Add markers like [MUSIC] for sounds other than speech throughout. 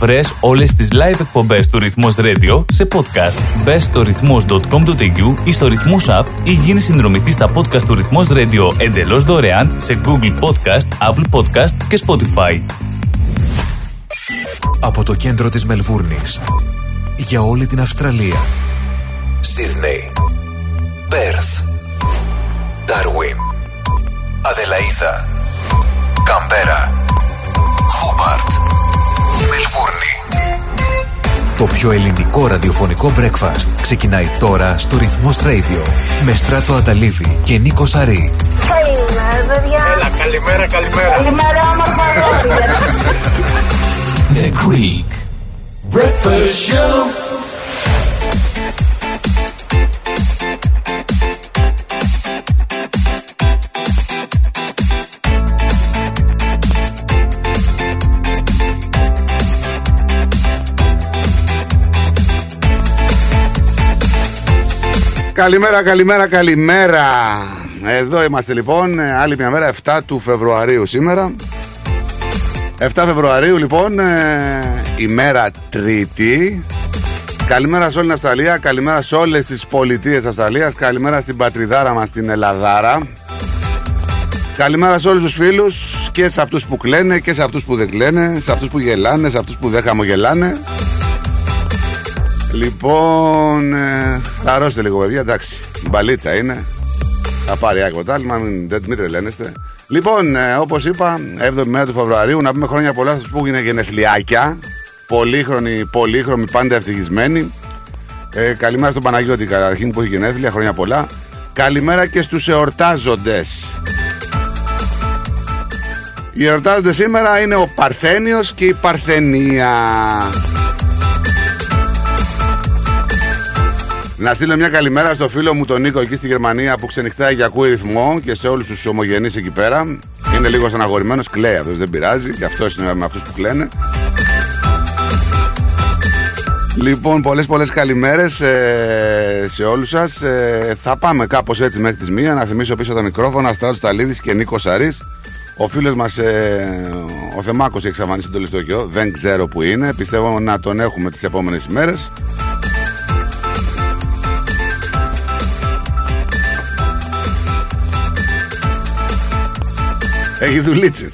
Βρες όλες τις live εκπομπές του Ρυθμός Radio σε podcast. Μπες στο ρυθμός.com.au ή στο Ρυθμός App ή γίνεις συνδρομητής στα podcast του Ρυθμός Radio εντελώς δωρεάν σε Google Podcast, Apple Podcast και Spotify. Από το κέντρο της Μελβούρνης για όλη την Αυστραλία. Σίδνεϊ, Πέρθ, Ντάρουιν, Αδελαίδα, Καμπέρα, Χόμπαρτ, Μελβούρνη. Το πιο ελληνικό ραδιοφωνικό breakfast ξεκινάει τώρα στο Ρυθμός Radio με Στράτο Αταλίδη και Νίκο Σαρή. Καλημέρα, παιδιά. Έλα, καλημέρα, καλημέρα. Καλημέρα, όμορφα λόγια. The Creek. Breakfast show. Καλημέρα, καλημέρα, καλημέρα. Εδώ είμαστε λοιπόν, ε, άλλη μια μέρα, 7 του Φεβρουαρίου σήμερα. 7 Φεβρουαρίου λοιπόν, ε, ημέρα Τρίτη. Καλημέρα σε όλη την Αυστραλία, καλημέρα σε όλες τις πολιτείες Αυστραλίας, καλημέρα στην πατριδάρα μας την Ελλαδάρα. Καλημέρα σε όλους τους φίλους και σε αυτούς που κλαίνε και σε αυτούς που δεν κλαίνε, σε αυτούς που γελάνε, σε αυτούς που δεν χαμογελάνε. Λοιπόν, ε, χαρώστε λίγο παιδιά, εντάξει, μπαλίτσα είναι. Θα πάρει άκρη ποτάλμα, μην, δεν, μην τρελαίνεστε. Λοιπόν, ε, όπως είπα, 7η μέρα του Φεβρουαρίου, να πούμε χρόνια πολλά σα που είναι γενεθλιάκια. Πολύχρονοι, πολύχρωμοι, πάντα ευτυχισμένοι. Ε, καλημέρα στον Παναγιώτη καταρχήν που έχει γενέθλια, χρόνια πολλά. Καλημέρα και στους εορτάζοντες. Οι εορτάζοντες σήμερα είναι ο Παρθένιος και η Παρθενία. Να στείλω μια καλημέρα στο φίλο μου τον Νίκο εκεί στη Γερμανία που ξενυχτάει για ακούει ρυθμό και σε όλους τους ομογενείς εκεί πέρα. Είναι λίγο στεναχωρημένος, κλαίει αυτός, δεν πειράζει και αυτό είναι με αυτούς που κλαίνε. Λοιπόν, πολλές πολλές καλημέρες ε, σε όλους σας. Ε, Θα πάμε κάπως έτσι μέχρι τις μία. Να θυμίσω πίσω τα μικρόφωνα Στράτος Ταλίδης και Νίκος Σαρής. Ο φίλος μας ε, Ο Θεμάκος έχει εξαφανίσει τον Τελεστοκιό Δεν ξέρω που είναι. Πιστεύω να τον έχουμε τις επόμενες ημέρες Έχει δουλίτσες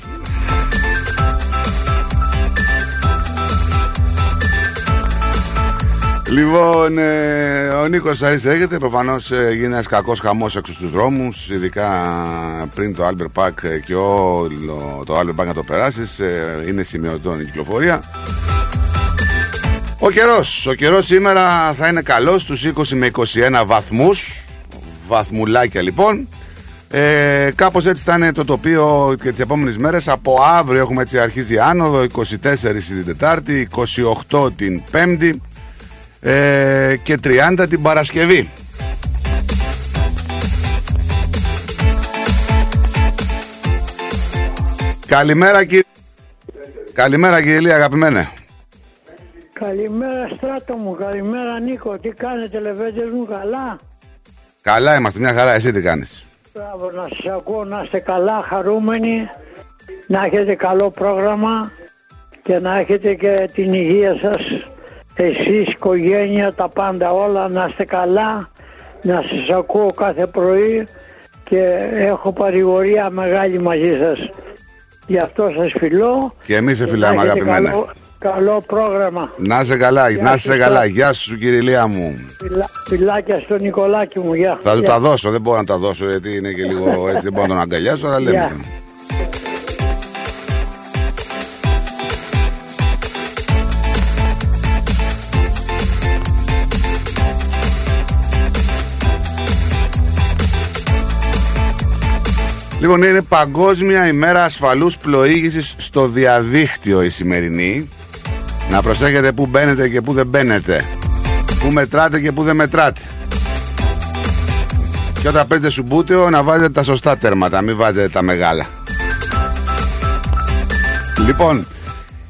Λοιπόν, ε, ο Νίκος Σαρή έρχεται. Προφανώς ε, γίνει ένας κακός χαμός έξω στους δρόμους, ειδικά πριν το Albert Park και όλο το Albert Park να το περάσεις. Ε, είναι σημειωτό η κυκλοφορία. Ο καιρός. Ο καιρός σήμερα θα είναι καλός στους 20 με 21 βαθμούς. Βαθμουλάκια λοιπόν. Ε, κάπως έτσι θα είναι το τοπίο και τις επόμενες μέρες. Από αύριο έχουμε έτσι αρχίζει άνοδο 24 την Τετάρτη 28 την Πέμπτη ε, Και 30 την Παρασκευή. Καλημέρα κύριε. Καλημέρα κύριε Λία αγαπημένε. Καλημέρα στράτο μου, καλημέρα Νίκο, τι κάνετε λεβέντες μου καλά; Καλά είμαστε μια χαρά. Εσύ τι κάνεις; Μπράβο να σας ακούω να είστε καλά χαρούμενοι Να έχετε καλό πρόγραμμα Και να έχετε και την υγεία σας. Εσείς, οικογένεια, τα πάντα όλα Να είστε καλά Να σας ακούω κάθε πρωί Και έχω παρηγορία μεγάλη μαζί σας. Γι' αυτό σας φιλώ Και εμείς σε και φιλάμε να έχετε αγαπημένα καλό, καλό πρόγραμμα Να είσαι καλά, Γεια να σου, είσαι καλά Στράτο. Γεια σου κύριε Λία μου Φιλά, Φιλάκια στο Νικολάκη μου, γεια Θα του Γεια. τα δώσω, δεν μπορώ να τα δώσω γιατί είναι και λίγο [LAUGHS] έτσι, δεν μπορώ να τον αγκαλιάσω, αλλά λέμε. Γεια. Λοιπόν, είναι Παγκόσμια ημέρα ασφαλούς πλοήγησης στο διαδίκτυο η σημερινή. Να προσέχετε που μπαίνετε και που δεν μπαίνετε. Που μετράτε και που δεν μετράτε. Και όταν παίζετε σουμπούτιο να βάζετε τα σωστά τέρματα, μην βάζετε τα μεγάλα. Λοιπόν,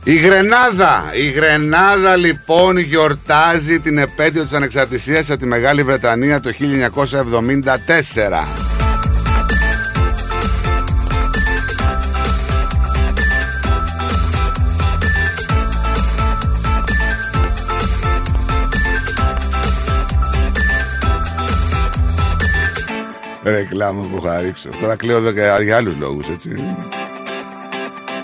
η Γρενάδα, η Γρενάδα λοιπόν γιορτάζει την επέτειο της ανεξαρτησίας από τη Μεγάλη Βρετανία το 1974. Ρεκλάμα που θα ρίξω. Τώρα κλαίω εδώ και για άλλους λόγους, έτσι.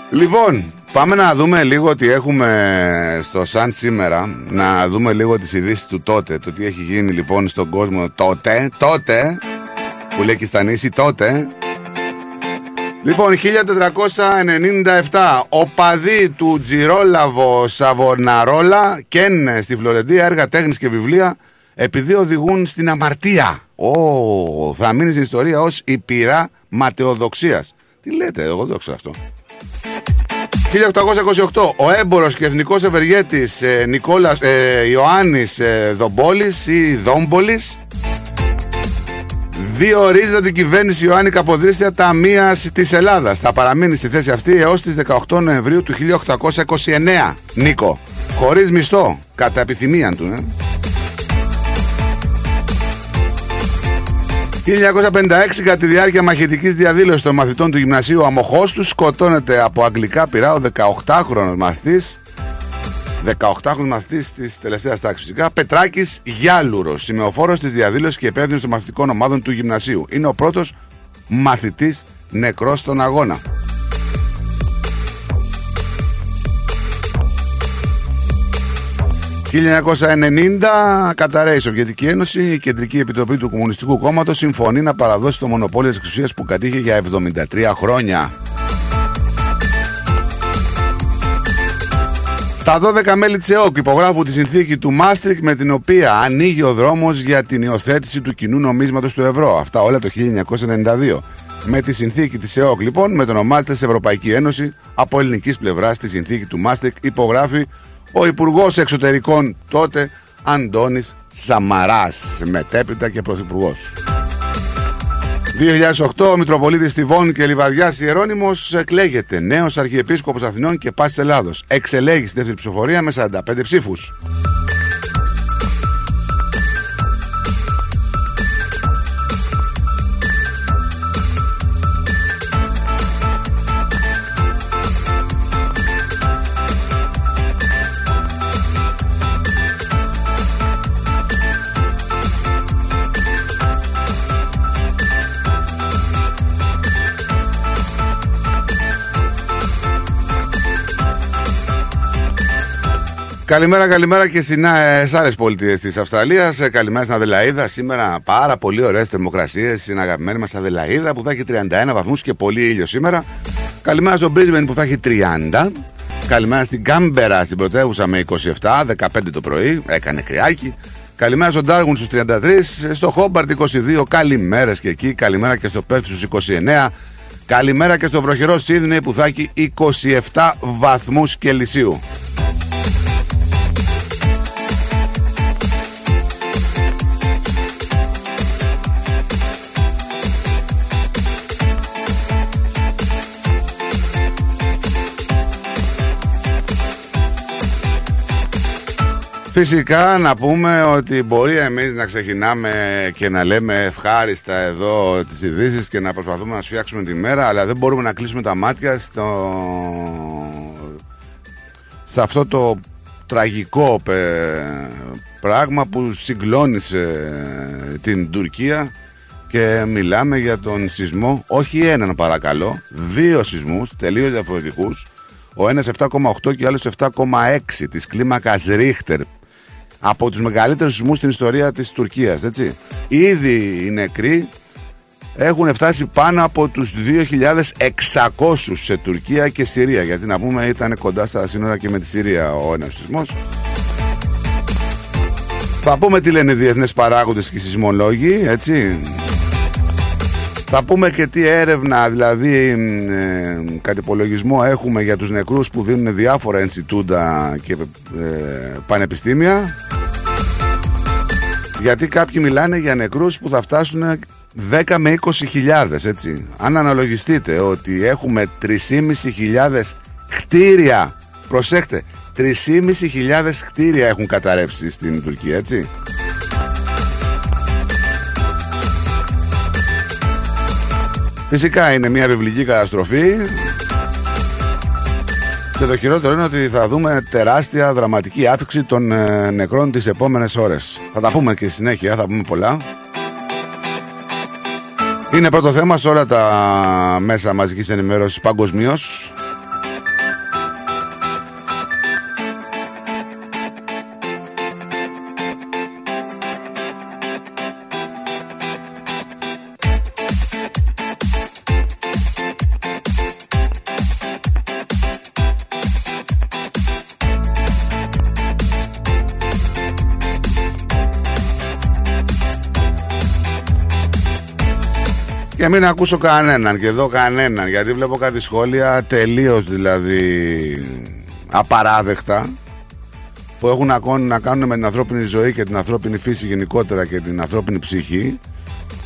Λοιπόν, πάμε να δούμε λίγο τι έχουμε στο Σαν σήμερα. Να δούμε λίγο τις ειδήσεις του τότε. Το τι έχει γίνει λοιπόν στον κόσμο τότε. Τότε. Που λέει και στα νήσι τότε. Λοιπόν, 1497. Ο παδί του Τζιρόλαβο Σαβοναρόλα καίνε στη Φλωρεντία έργα τέχνης και βιβλία επειδή οδηγούν στην αμαρτία. Ω, θα μείνει στην ιστορία ως η πυρά ματαιοδοξίας. Τι λέτε, εγώ δεν το ξέρω αυτό. 1828. Ο έμπορος και εθνικός ευεργέτης ε, Νικόλας ε, Ιωάννης ε, Δομπόλης ή Δόμπολης διορίζεται την κυβέρνηση Ιωάννη Καποδρίστια Ταμεία της Ελλάδας. Θα παραμείνει στη θέση αυτή έως τις 18 Νοεμβρίου του 1829. Νίκο. Χωρίς μισθό. Κατά επιθυμία του. Ε. 1956 κατά τη διάρκεια μαχητικής διαδήλωσης των μαθητών του γυμνασίου αμοχώς τους σκοτώνεται από αγγλικά πειρά ο 18χρονος μαθητής. 18χρονος μαθητής της τελευταίας τάξης φυσικά. Πετράκης Γιάλουρος σημεοφόρος της διαδήλωσης και υπεύθυνος των μαθητικών ομάδων του γυμνασίου. Είναι ο πρώτος μαθητής νεκρός στον αγώνα 1990 καταραίει η Σοβιετική Ένωση, η Κεντρική Επιτροπή του Κομμουνιστικού Κόμματος συμφωνεί να παραδώσει το μονοπόλιο της εξουσίας που κατήχε για 73 χρόνια. Τα 12 μέλη της ΕΟΚ υπογράφουν τη συνθήκη του Μάστρικ με την οποία ανοίγει ο δρόμος για την υιοθέτηση του κοινού νομίσματος του ευρώ. Αυτά όλα το 1992. Με τη συνθήκη της ΕΟΚ λοιπόν μετονομάζεται σε Ευρωπαϊκή Ένωση από ελληνικής πλευράς τη συνθήκη του Μάστρικ υπογράφει ο Υπουργός Εξωτερικών τότε Αντώνης Σαμαράς μετέπειτα και Πρωθυπουργός. 2008 ο Μητροπολίτης Τιβών και Λιβαδιάς Ιερώνυμος εκλέγεται νέος Αρχιεπίσκοπος Αθηνών και Πάσης Ελλάδος. Εξελέγει στη δεύτερη ψηφοφορία με 45 ψήφους. Καλημέρα, καλημέρα και στι άλλες πολιτείες της Αυστραλίας. Ε, καλημέρα στην Αδελαίδα. Σήμερα πάρα πολύ ωραίες θερμοκρασίες στην αγαπημένη μας Αδελαίδα που θα έχει 31 βαθμούς και πολύ ήλιο σήμερα. Καλημέρα στο Brisbane που θα έχει 30. Καλημέρα στην Κάμπερα στην πρωτεύουσα με 27, 15 το πρωί. Έκανε κρυάκι. Καλημέρα στον Ντάργουν στους 33. Στο Χόμπαρτ 22. Καλημέρες και εκεί. Καλημέρα και στο Πέρθ στους 29. Καλημέρα και στο βροχερό Σίδνεϊ που θα έχει 27 βαθμούς Κελσίου. Φυσικά να πούμε ότι μπορεί εμείς να ξεκινάμε και να λέμε ευχάριστα εδώ τις ειδήσεις και να προσπαθούμε να σφιάξουμε τη μέρα αλλά δεν μπορούμε να κλείσουμε τα μάτια στο... σε αυτό το τραγικό πράγμα που συγκλώνησε την Τουρκία και μιλάμε για τον σεισμό, όχι έναν παρακαλώ, δύο σεισμούς τελείως διαφορετικούς ο ένας 7,8 και ο άλλος 7,6 της κλίμακας Ρίχτερ από τους μεγαλύτερους σεισμούς στην ιστορία της Τουρκίας, έτσι. Ήδη οι νεκροί έχουν φτάσει πάνω από τους 2.600 σε Τουρκία και Συρία, γιατί να πούμε ήταν κοντά στα σύνορα και με τη Συρία ο ένας σεισμός. Θα πούμε τι λένε οι διεθνές παράγοντες και οι σεισμολόγοι, έτσι. Θα πούμε και τι έρευνα, δηλαδή ε, κατ' υπολογισμό έχουμε για τους νεκρούς που δίνουν διάφορα ενσιτούντα και ε, πανεπιστήμια. Γιατί κάποιοι μιλάνε για νεκρούς που θα φτάσουν 10 με 20 χιλιάδες, έτσι. Αν αναλογιστείτε ότι έχουμε 3.500 κτίρια, προσέχτε, 3.500 κτίρια έχουν καταρρεύσει στην Τουρκία, έτσι. Φυσικά είναι μια βιβλική καταστροφή και το χειρότερο είναι ότι θα δούμε τεράστια δραματική άφηξη των ε, νεκρών τις επόμενες ώρες. Θα τα πούμε και στη συνέχεια, θα πούμε πολλά. Είναι πρώτο θέμα σε όλα τα μέσα μαζικής ενημέρωσης παγκοσμίως. Μην ακούσω κανέναν και εδώ κανέναν γιατί βλέπω κάτι σχόλια τελείως δηλαδή απαράδεκτα που έχουν να κάνουν, να κάνουν με την ανθρώπινη ζωή και την ανθρώπινη φύση γενικότερα και την ανθρώπινη ψυχή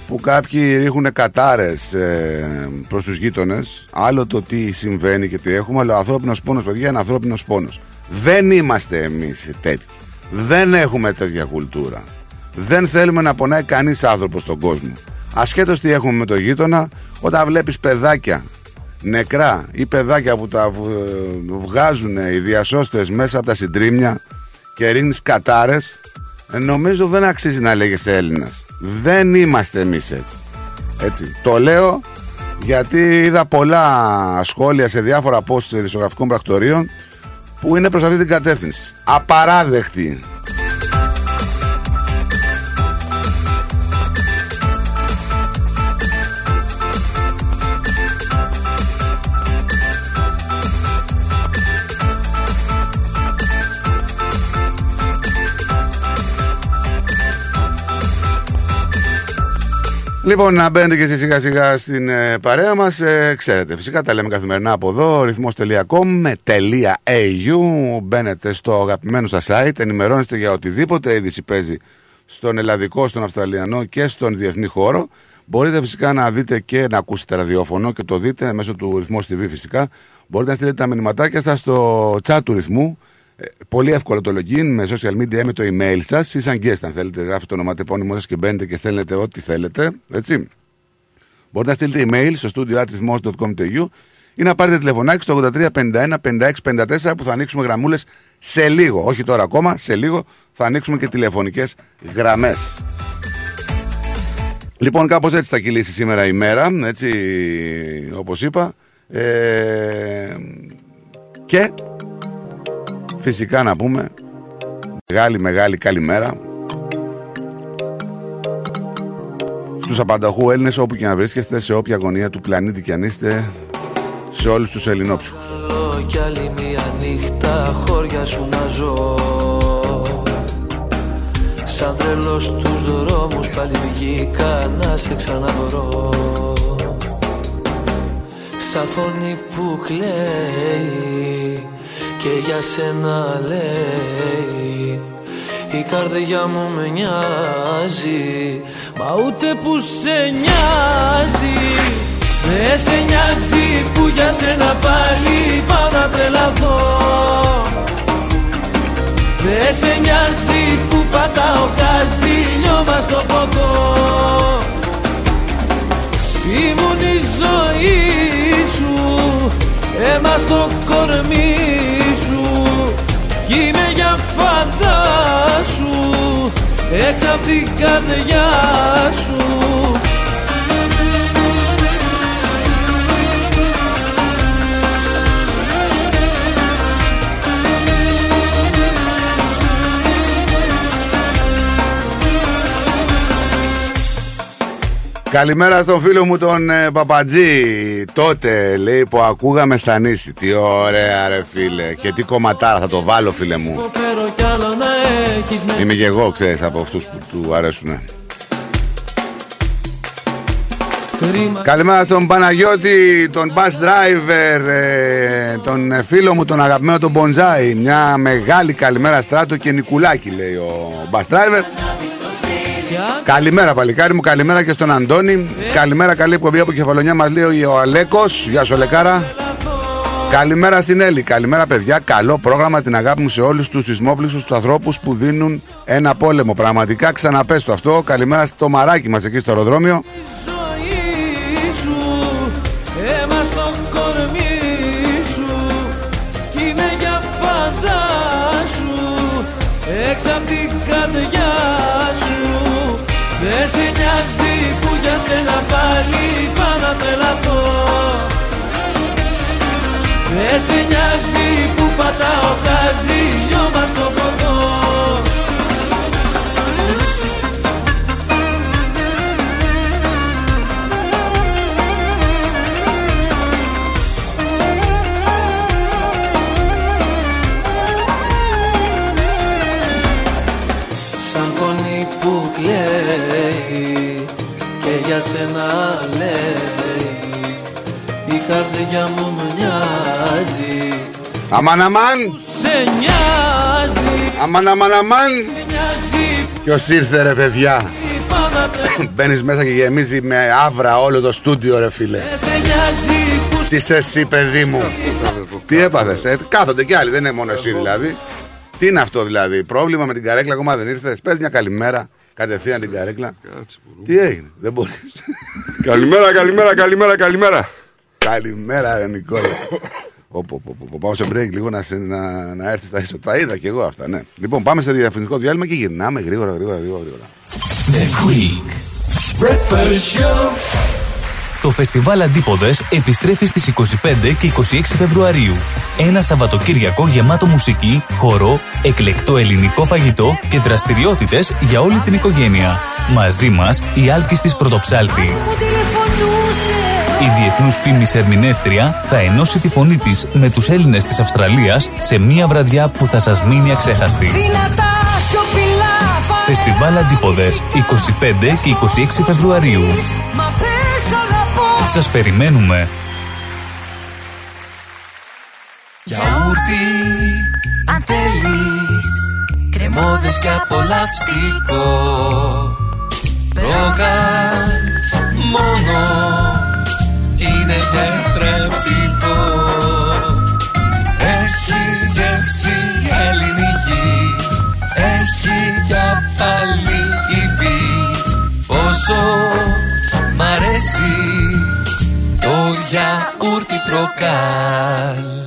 που κάποιοι ρίχνουν κατάρες ε, προς τους γείτονες. Άλλο το τι συμβαίνει και τι έχουμε αλλά ο ανθρώπινος πόνος παιδιά είναι ανθρώπινος πόνος. Δεν είμαστε εμείς τέτοιοι. Δεν έχουμε τέτοια κουλτούρα. Δεν θέλουμε να πονάει κανείς άνθρωπος στον κόσμο Ασχέτως τι έχουμε με το γείτονα, όταν βλέπεις παιδάκια νεκρά ή παιδάκια που τα βγάζουν οι διασώστες μέσα από τα συντρίμια και ρίχνεις κατάρες, ε, νομίζω δεν αξίζει να λέγεσαι Έλληνας. Δεν είμαστε εμείς έτσι. έτσι. Το λέω γιατί είδα πολλά σχόλια σε διάφορα posts δισογραφικών πρακτορείων που είναι προς αυτή την κατεύθυνση. Απαράδεκτη Λοιπόν, να μπαίνετε και εσείς σιγά σιγά στην ε, παρέα μας. Ε, ξέρετε, φυσικά τα λέμε καθημερινά από εδώ, ρυθμός.com με .au. Μπαίνετε στο αγαπημένο σας site, ενημερώνεστε για οτιδήποτε είδηση παίζει στον ελλαδικό, στον αυστραλιανό και στον διεθνή χώρο. Μπορείτε φυσικά να δείτε και να ακούσετε ραδιόφωνο και το δείτε μέσω του ρυθμός TV φυσικά. Μπορείτε να στείλετε τα μηνυματάκια σας στο chat του ρυθμού ε, πολύ εύκολο το login με social media με το email σας ή σαν guest αν θέλετε. Γράφετε το ονοματεπώνυμό σας και μπαίνετε και στέλνετε ό,τι θέλετε. Έτσι. Μπορείτε να στείλετε email στο studioatrismos.com.au ή να πάρετε τηλεφωνάκι στο 8351 5654 που θα ανοίξουμε γραμμούλες σε λίγο. Όχι τώρα ακόμα, σε λίγο θα ανοίξουμε και τηλεφωνικές γραμμές. Λοιπόν, κάπως έτσι θα κυλήσει σήμερα η μέρα, έτσι όπως είπα. Ε, και Φυσικά να πούμε. Μεγάλη μεγάλη καλημέρα Στους απανταχού Έλληνες όπου και να βρίσκεστε Σε όποια γωνία του πλανήτη και αν είστε Σε όλους τους ελληνόψυχους. Κι άλλη μία νύχτα χώρια σου να ζω. Σαν τρελός στους δρόμους πάλι βγήκα να σε ξαναβρω Σαν φωνή που κλαίει και για σένα λέει η καρδιά μου με νοιάζει Μα ούτε που σε νοιάζει. Δεν σε νοιάζει που για σένα πάλι πάω να τρελαθώ. Δεν σε νοιάζει που πατάω καζίνιο μας στο ποτό. Ήμουν η ζωή σου αίμα στο κορμί κι είμαι για φαντάσου έξω απ' την καρδιά σου Καλημέρα στον φίλο μου τον ε, Παπατζή. Τότε λέει που ακούγαμε στα νήσι. Τι ωραία ρε φίλε. Και τι κομματάρα θα το βάλω φίλε μου. Είμαι και εγώ ξέρεις από αυτούς που του αρέσουνε. Καλημέρα στον Παναγιώτη, τον bus driver, ε, τον φίλο μου, τον αγαπημένο τον Μπονζάι. Μια μεγάλη καλημέρα στράτο και Νικουλάκη λέει ο bus driver. Καλημέρα παλικάρι μου, καλημέρα και στον Αντώνη. Καλημέρα, καλή εκπομπή από κεφαλονιά μας λέει ο Αλέκος. Γεια σου, Αλεκάρα. Καλημέρα στην Έλλη. Καλημέρα, παιδιά. Καλό πρόγραμμα. Την αγάπη μου σε όλους τους σεισμόπληξους, τους ανθρώπους που δίνουν ένα πόλεμο. Πραγματικά ξαναπέστο αυτό. Καλημέρα στο μαράκι μας εκεί στο αεροδρόμιο. Σένα πάλι πάω να τρελαθώ Δεν σε νοιάζει που πατάω γκάζι καρδιά μου μοιάζει Αμάν, αμάν, σε νοιάζει αμάν, αμάν, αμάν. σε νοιάζει Ποιος ήρθε ρε παιδιά; που πάω να [COUGHS] τρελαθώ Μπαίνεις μέσα και γεμίζει με άβρα όλο το στούντιο ρε φίλε. Δεν σε νοιάζει που Τι είσαι εσύ παιδί μου; Τι έπαθες, ε, κάθονται κι άλλοι, δεν είναι μόνο εσύ δηλαδή. Τι είναι αυτό δηλαδή, πρόβλημα με την καρέκλα ακόμα δεν ήρθες; Πες μια καλημέρα, κατευθείαν την καρέκλα. Τι έγινε, δεν μπορείς. Καλημέρα, καλημέρα, καλημέρα, καλημέρα. Καλημέρα, ρε Νικόλα. Όπο, όπο, όπο. Πάω σε break λίγο να, σε- να, να έρθεις στα ίσο. Τα είδα και εγώ αυτά, ναι. Λοιπόν, πάμε σε διαφημιστικό διάλειμμα και γυρνάμε γρήγορα, γρήγορα, γρήγορα. γρήγορα. The Quick. Breakfast Show. Το φεστιβάλ Αντίποδες επιστρέφει στις 25 και 26 Φεβρουαρίου. Ένα Σαββατοκύριακο γεμάτο μουσική, χορό, εκλεκτό ελληνικό φαγητό και δραστηριότητες για όλη την οικογένεια. Μαζί μας η Άλκης της Πρωτοψάλτη. Η διεθνούς φήμης ερμηνεύτρια θα ενώσει τη φωνή της με τους Έλληνες της Αυστραλίας σε μία βραδιά που θα σας μείνει αξέχαστη. Φεστιβάλ Αντίποδες 25 και 26 Φεβρουαρίου. Σας περιμένουμε. Γιαούρτι, αν θέλεις Κρεμόδες και απολαυστικό Ρόγαν μόνο Είναι τετρεπτικό Έχει γεύση ελληνική Έχει για πάλι υφή. Πόσο μ' αρέσει Το γιαούρτι προκάλ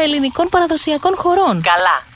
ελληνικών παραδοσιακών χωρών. Καλά,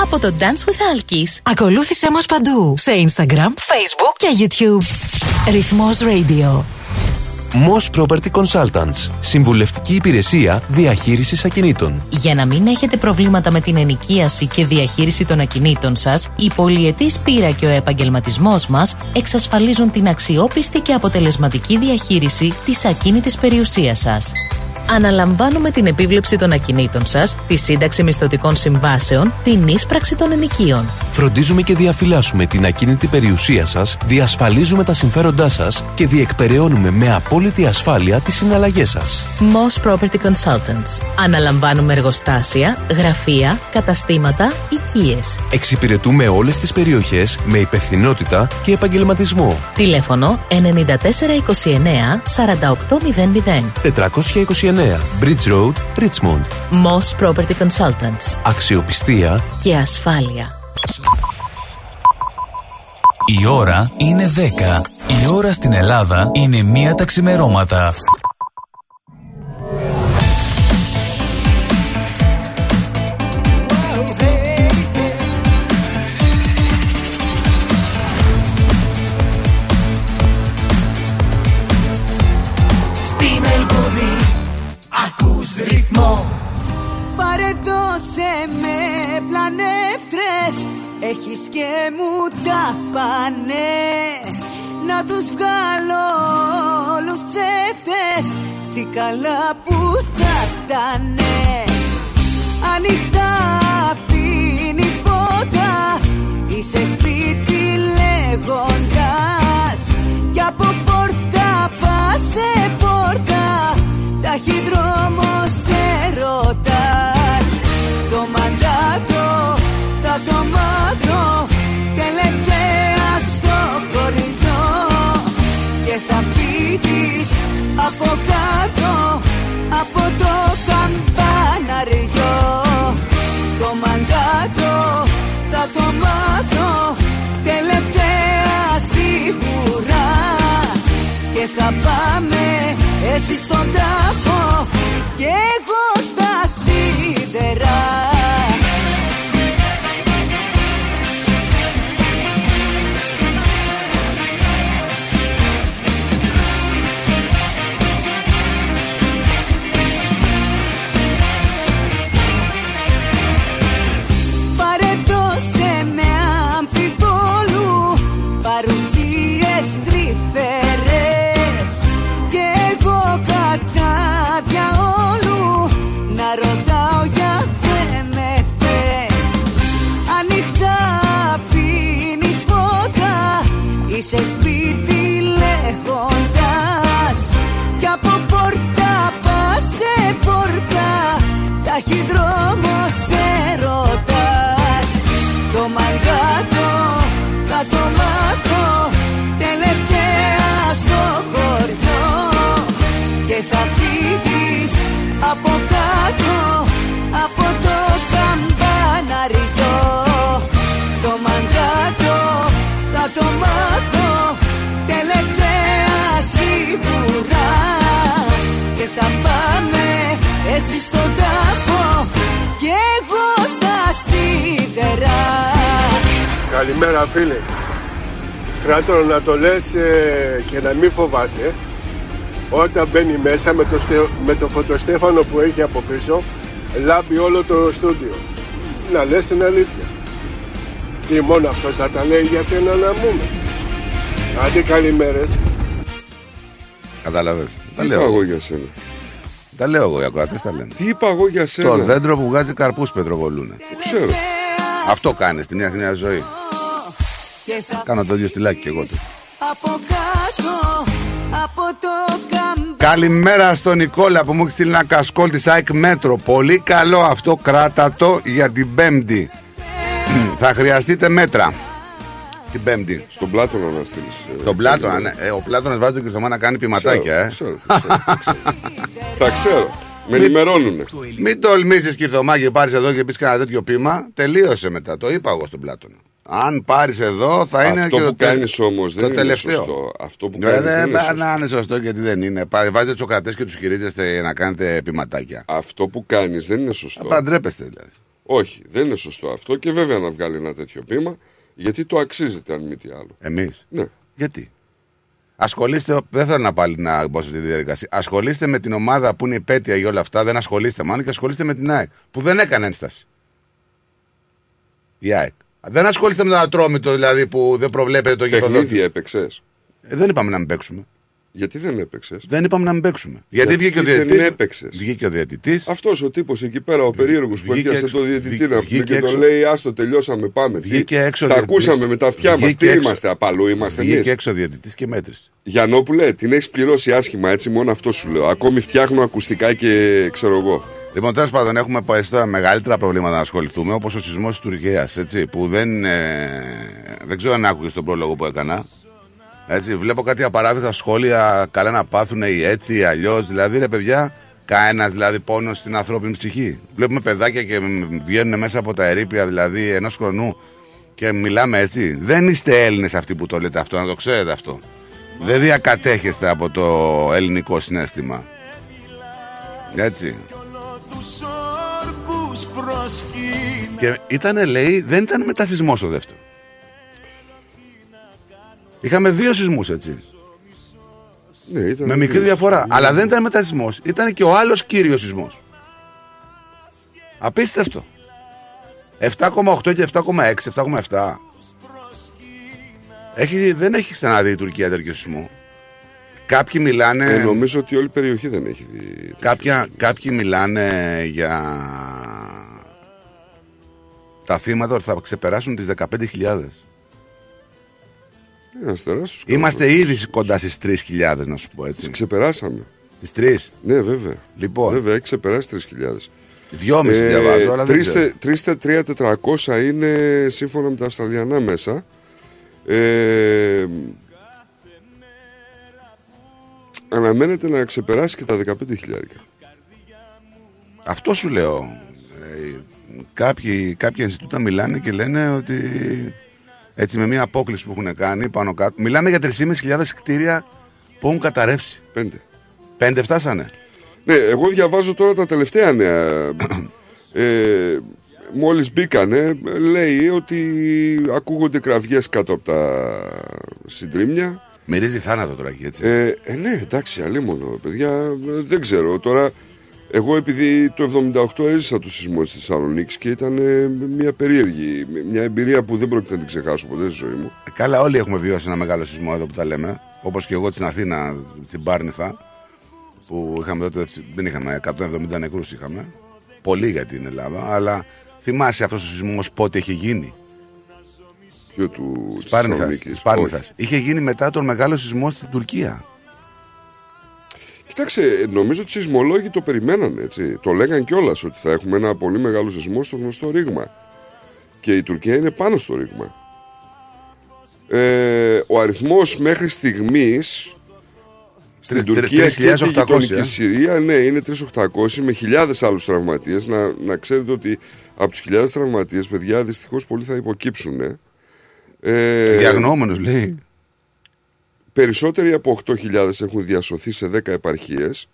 από το Dance with Alkis. Ακολούθησέ μας παντού σε Instagram, Facebook και YouTube. Ρυθμός Radio. Moss Property Consultants. Συμβουλευτική υπηρεσία διαχείρισης ακινήτων. Για να μην έχετε προβλήματα με την ενοικίαση και διαχείριση των ακινήτων σας, η πολυετής πείρα και ο επαγγελματισμός μας εξασφαλίζουν την αξιόπιστη και αποτελεσματική διαχείριση της ακίνητης περιουσίας σας. Αναλαμβάνουμε την επίβλεψη των ακινήτων σας, τη σύνταξη μισθωτικών συμβάσεων, την ίσπραξη των ενοικίων. Φροντίζουμε και διαφυλάσσουμε την ακίνητη περιουσία σας, διασφαλίζουμε τα συμφέροντά σας και διεκπεραιώνουμε με απόλυτη ασφάλεια τις συναλλαγές σας. Moss Property Consultants. Αναλαμβάνουμε εργοστάσια, γραφεία, καταστήματα, οικίες. Εξυπηρετούμε όλες τις περιοχές με υπευθυνότητα και επαγγελματισμό. Τηλέφωνο 9429 4800. 429 Bridge Road, Richmond. Moss Property Consultants. Αξιοπιστία Και ασφάλεια. Η ώρα είναι 10. Η ώρα στην Ελλάδα είναι μία τα ξημερώματα. Στη Μελβούνι ακούς ρυθμό Πάρε δώσε με πλανεύτρες. Έχεις και μου τα πάνε να τους βγάλω όλους ψεύτες. Τι καλά που θα ήτανε. Ανοιχτά αφήνεις φώτα. Είσαι σπίτι λέγοντας. Κι από πόρτα πας σε πόρτα Ταχυδρόμος έρωτας Το μαντάτο θα το μάθω Τελευταία στο χωριό Και θα φύγεις από κάτω Από το εσύ στον τάφο Και εγώ εσύ στον τάφο Και εγώ στα σίδερα Καλημέρα φίλε. Στράτο να το λες ε, και να μην φοβάσαι. ε. Όταν μπαίνει μέσα με το, στε- με το φωτοστέφανο που έχει από πίσω, λάμπει όλο το στούντιο. Να λες την αλήθεια. Τι μόνο αυτός θα τα λέει για σένα να πούμε. Άντε καλημέρες. Κατάλαβες. Τα Τι λέω. είπα εγώ για σένα; Τα λέω εγώ, οι ακροατές τα λένε. Τι είπα εγώ για σένα; Το δέντρο που βγάζει καρπούς πετροβολούνε. Το ξέρω. Αυτό κάνεις στη μια νέα ζωή. Κάνω το ίδιο στυλάκι και εγώ. τους. Από κάτω από το καμπαναριό Καλημέρα στον Νικόλα που μου έχει στείλει ένα κασκόλ της ΑΕΚ Μέτρο. Πολύ καλό αυτό, κράτα το για την Πέμπτη. Θα χρειαστείτε μέτρα. Την Πέμπτη. Στον Πλάτωνα να στείλεις. ε, Τον Πλάτωνα, ναι. Ε, ο Πλάτωνας βάζει τον Κριστομά να κάνει ποιηματάκια, ε. Ξέρω, ξέρω, ξέρω. Τα ξέρω. Με ενημερώνουν. Μην τολμήσεις, Κυρθωμά, και πάρεις εδώ και πεις κανένα τέτοιο πείμα. Τελείωσε μετά. Το είπα εγώ στον Πλάτωνα. Αν πάρεις εδώ, θα είναι Αυτό και που το, τε- κάνεις όμως δεν το είναι τελευταίο. σωστό. Αυτό που Ε, κάνεις δεν δεν είναι πά- σωστό. να είναι σωστό γιατί δεν είναι. Πα- Βάζετε τους κρατέ και τους χειρίζεστε να κάνετε ποιηματάκια. Αυτό που κάνεις δεν είναι σωστό. Παντρέπεστε δηλαδή. Όχι, δεν είναι σωστό αυτό και βέβαια να βγάλει ένα τέτοιο πείμα γιατί το αξίζεται αν μη τι άλλο. Εμείς. Ναι. Γιατί; Ασχολείστε, δεν θέλω να πάλι να μπω σε αυτή τη διαδικασία. Ασχολείστε με την ομάδα που είναι υπέτεια για όλα αυτά. Δεν ασχολείστε μάλλον και ασχολείστε με την ΑΕΚ που δεν έκανε ένσταση. Η ΑΕΚ. Δεν ασχολείστε με τον Ατρόμητο δηλαδή που δεν προβλέπετε το γηπεδό. Παιχνίδια έπαιξες. Ε, δεν είπαμε να μην παίξουμε. Γιατί δεν έπαιξες; Δεν είπαμε να μην παίξουμε. Γιατί, βγήκε ο δεν διαιτητής; έπαιξες. Βγήκε ο διαιτητής. Αυτός ο τύπος εκεί πέρα, ο περίεργος που βγήκε έπιασε έξω- το διαιτητή βγήκε- να πούμε βγήκε και το έξω- λέει Άστο, τελειώσαμε, πάμε. Τι- Βγήκε έξω ο Τα διαιτητής. ακούσαμε με τα αυτιά μας. Βγήκε Τι έξω- είμαστε, απαλού είμαστε εμείς; Βγήκε έξω ο διαιτητής και μέτρησε. Γιαννόπουλε, την έχεις πληρώσει άσχημα έτσι, μόνο αυτό σου λέω. Ακόμη φτιάχνω ακουστικά και ξέρω εγώ. Λοιπόν, τέλος πάντων, έχουμε πάρει τώρα μεγαλύτερα προβλήματα να ασχοληθούμε, όπως ο σεισμός της Τουρκίας. Που δεν. Ε, δεν ξέρω αν άκουγες τον πρόλογο που έκανα. Έτσι, βλέπω κάτι απαράδεκτα σχόλια. Καλά να πάθουν ή έτσι ή αλλιώς. Δηλαδή, ρε παιδιά, κανένας δηλαδή πόνος στην ανθρώπινη ψυχή. Βλέπουμε παιδάκια και μ, βγαίνουν μέσα από τα ερήπια δηλαδή ενός χρονού και μιλάμε έτσι. Δεν είστε Έλληνες αυτοί που το λέτε αυτό, να το ξέρετε αυτό. Δεν διακατέχεστε από το ελληνικό συνέστημα. Έτσι. Και ήταν, λέει, δεν ήταν μετά σεισμό ο δεύτερο. Είχαμε δύο σεισμούς, έτσι. Ναι, ήταν Με μικρή δύο. διαφορά. Αλλά δεν ήταν μετά σεισμό. Ήταν και ο άλλος κύριος σεισμός. Απίστευτο. 7,8 και 7,6, 7,7. Έχει, δεν έχει ξαναδεί η Τουρκία τέτοιο σεισμό. Κάποιοι μιλάνε. Ε, νομίζω ότι όλη η περιοχή δεν έχει δει. Κάποια, κάποιοι μιλάνε για τα θύματα ότι θα ξεπεράσουν τις 15.000. Ένας τεράστιος Είμαστε ήδη κοντά στις 3.000 να σου πω έτσι. Τις ξεπεράσαμε. Τις 3. Ναι, βέβαια. Λοιπόν. Βέβαια, έχει ξεπεράσει 3.000. Δυόμιση διαβάζω, αλλά δεν ξέρω. 3.400 είναι σύμφωνα με τα Αυστραλιανά μέσα. Ε, αναμένεται να ξεπεράσει και τα 15.000. Αυτό σου λέω. Ε, κάποιοι, κάποια Ινστιτούτα μιλάνε και λένε ότι έτσι με μια απόκληση που έχουν κάνει πάνω κάτω. Μιλάμε για 3.500 κτίρια που έχουν καταρρεύσει. Πέντε. Πέντε φτάσανε. Ναι, εγώ διαβάζω τώρα τα τελευταία νέα. [COUGHS] ε, μόλις μπήκανε, λέει ότι ακούγονται κραυγές κάτω από τα συντρίμια. Μυρίζει θάνατο τώρα εκεί, έτσι. Ε, ε, ναι, εντάξει, αλίμονο, παιδιά, ε, δεν ξέρω. Τώρα, εγώ επειδή το 78 έζησα το σεισμό της Θεσσαλονίκη και ήταν ε, μια περίεργη, μια εμπειρία που δεν πρόκειται να την ξεχάσω ποτέ στη ζωή μου. Ε, Καλά, όλοι έχουμε βιώσει ένα μεγάλο σεισμό εδώ που τα λέμε. Όπως και εγώ στην Αθήνα, στην Πάρνηθα, που είχαμε τότε, δεν είχαμε 170 νεκρούς είχαμε. Πολύ για την Ελλάδα, αλλά θυμάσαι αυτός ο σεισμός πότε είχε γίνει; Ποιο του Της Πάρνηθας, Θεσσαλονίκης, της Πάρνηθας. Είχε γίνει μετά τον μεγάλο σεισμό στην Τουρκία. Κοιτάξτε, νομίζω ότι οι σεισμολόγοι το περιμένανε έτσι. Το λέγαν κιόλας ότι θα έχουμε ένα πολύ μεγάλο σεισμό στο γνωστό ρήγμα. Και η Τουρκία είναι πάνω στο ρήγμα. Ε, ο αριθμός μέχρι στιγμής στην Τρι- Τουρκία και 3.800, τη γειτονική ε. Συρία ναι, είναι 3.800 με χιλιάδες άλλους τραυματίες. Να, να ξέρετε ότι από τους χιλιάδες τραυματίες, παιδιά, δυστυχώς πολλοί θα υποκύψουν. Ε. Ε, Διαγνώμενος λέει. Περισσότεροι από 8.000 έχουν διασωθεί σε 10 επαρχίες.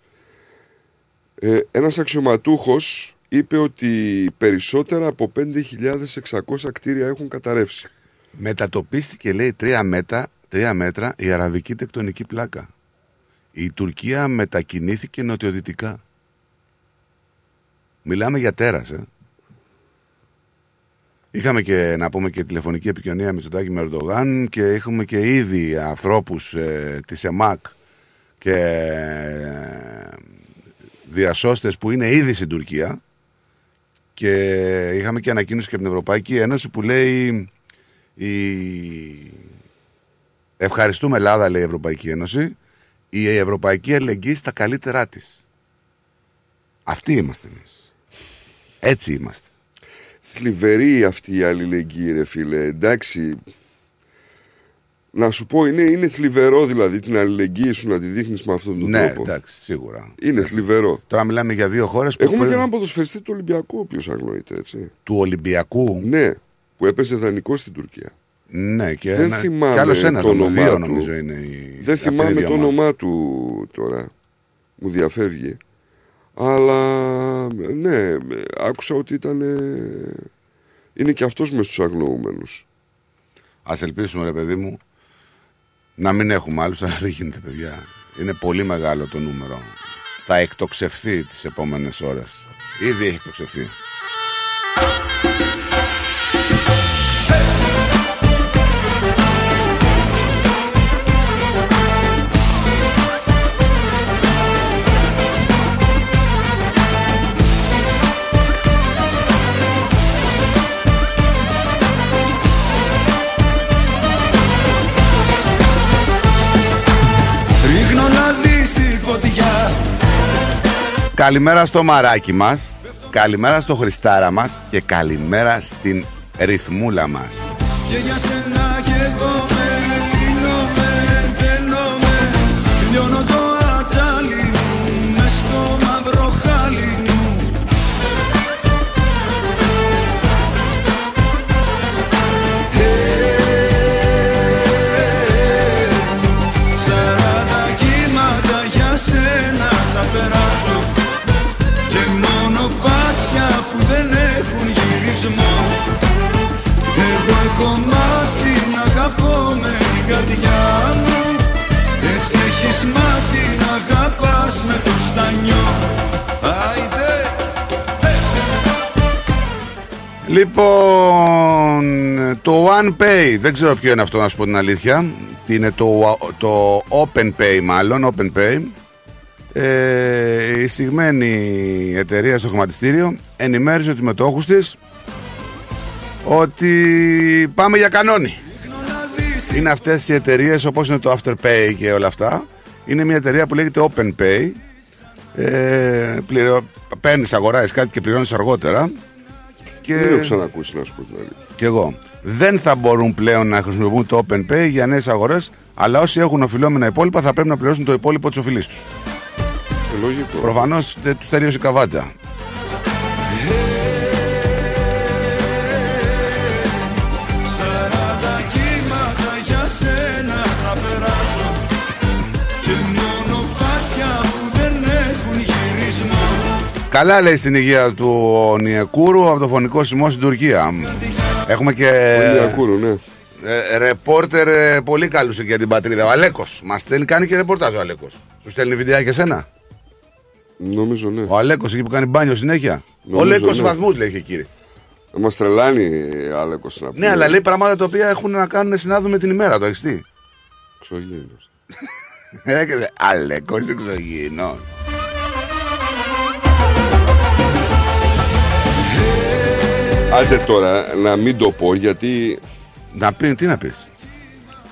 Ε, ένας αξιωματούχος είπε ότι περισσότερα από 5.600 κτίρια έχουν καταρρεύσει. Μετατοπίστηκε λέει τρία μέτρα, τρία μέτρα η αραβική τεκτονική πλάκα. Η Τουρκία μετακινήθηκε νοτιοδυτικά. Μιλάμε για τέρας, ε. Είχαμε και να πούμε και τηλεφωνική επικοινωνία με Τσοτάκη με Ερντογάν και έχουμε και ήδη ανθρώπους ε, της ΕΜΑΚ και ε, διασώστες που είναι ήδη στην Τουρκία και είχαμε και ανακοίνωση και από την Ευρωπαϊκή Ένωση που λέει η... ευχαριστούμε Ελλάδα λέει η Ευρωπαϊκή Ένωση η Ευρωπαϊκή Αλληλεγγύη στα καλύτερά της. Αυτοί είμαστε εμείς. Έτσι είμαστε. Θλιβερή αυτή η αλληλεγγύη ρε φίλε. Εντάξει, να σου πω είναι, είναι θλιβερό δηλαδή την αλληλεγγύη σου να τη δείχνεις με αυτόν τον Ναι, τρόπο. εντάξει, σίγουρα. Είναι θλιβερό. Τώρα μιλάμε για δύο χώρες που Έχουμε πριν- και έναν ποδοσφαιριστή του Ολυμπιακού, ο οποίος αγνοείται, έτσι. του Ολυμπιακού; Ναι, που έπαιζε δανεικό στην Τουρκία. Ναι, και δεν ένα- θυμάμαι κι άλλος ένας, το νομίζω, όνομά δύο του. νομίζω είναι η- Δεν από την θυμάμαι ίδια το ομάδα. όνομά του τώρα. Μου διαφεύγει. Αλλά ναι, άκουσα ότι ήταν. ε, Είναι και αυτός μες στους αγνοούμενους. Ας ελπίσουμε ρε παιδί μου να μην έχουμε άλλους, αλλά δεν γίνεται παιδιά. Είναι πολύ μεγάλο το νούμερο. Θα εκτοξευθεί τις επόμενες ώρες. Ήδη έχει εκτοξευθεί. Καλημέρα στο μαράκι μας, καλημέρα στο Χριστάρα μας και καλημέρα στην ρυθμούλα μας. Και για σένα και εγώ καρδιά μου Εσύ έχεις μάθει να αγαπάς με το στανιό Άιντε Λοιπόν, το OnePay, δεν ξέρω ποιο είναι αυτό να σου πω την αλήθεια. Τι Είναι το, το OpenPay μάλλον, OpenPay. Ε, η συγμένη εταιρεία στο χρηματιστήριο ενημέρωσε τους μετόχους της ότι πάμε για κανόνι. Είναι αυτές οι εταιρείες όπως είναι το Afterpay και όλα αυτά. Είναι μια εταιρεία που λέγεται OpenPay. Ε, πληρω... Παίρνεις, αγοράζεις κάτι και πληρώνεις αργότερα. Και... Δεν έχω ξανακούσει να σου πω την αλήθεια. Κι εγώ. Δεν θα μπορούν πλέον να χρησιμοποιούν το OpenPay για νέες αγορές αλλά όσοι έχουν οφειλόμενα υπόλοιπα θα πρέπει να πληρώσουν το υπόλοιπο της οφειλής τους. Ε, λογικό. Προφανώς δεν τους τελείωσε η καβάτζα. Καλά λέει στην υγεία του ο Νιεκούρου από το φωνικό σημείο στην Τουρκία. Έχουμε και Ο Ιακούρου, ναι. ε, ρεπόρτερ ε, πολύ καλούς εκεί για την πατρίδα. Ο Αλέκος. Μας στέλνει, κάνει και ρεπορτάζ ο Αλέκος. Σου στέλνει βιντεάκι και σένα. Νομίζω ναι. Ο Αλέκος εκεί που κάνει μπάνιο συνέχεια; Νομίζω, ο Λέκος ναι. βαθμούς λέει και κύριε. Μας τρελάνει Άλεκο να πει. Ναι, αλλά λέει πράγματα τα οποία έχουν να κάνουν συνάδουν με την ημέρα, το έχεις δει; Ξογένος. [LAUGHS] Ε, και δε- Άντε τώρα να μην το πω γιατί. Να πει, τι να πεις;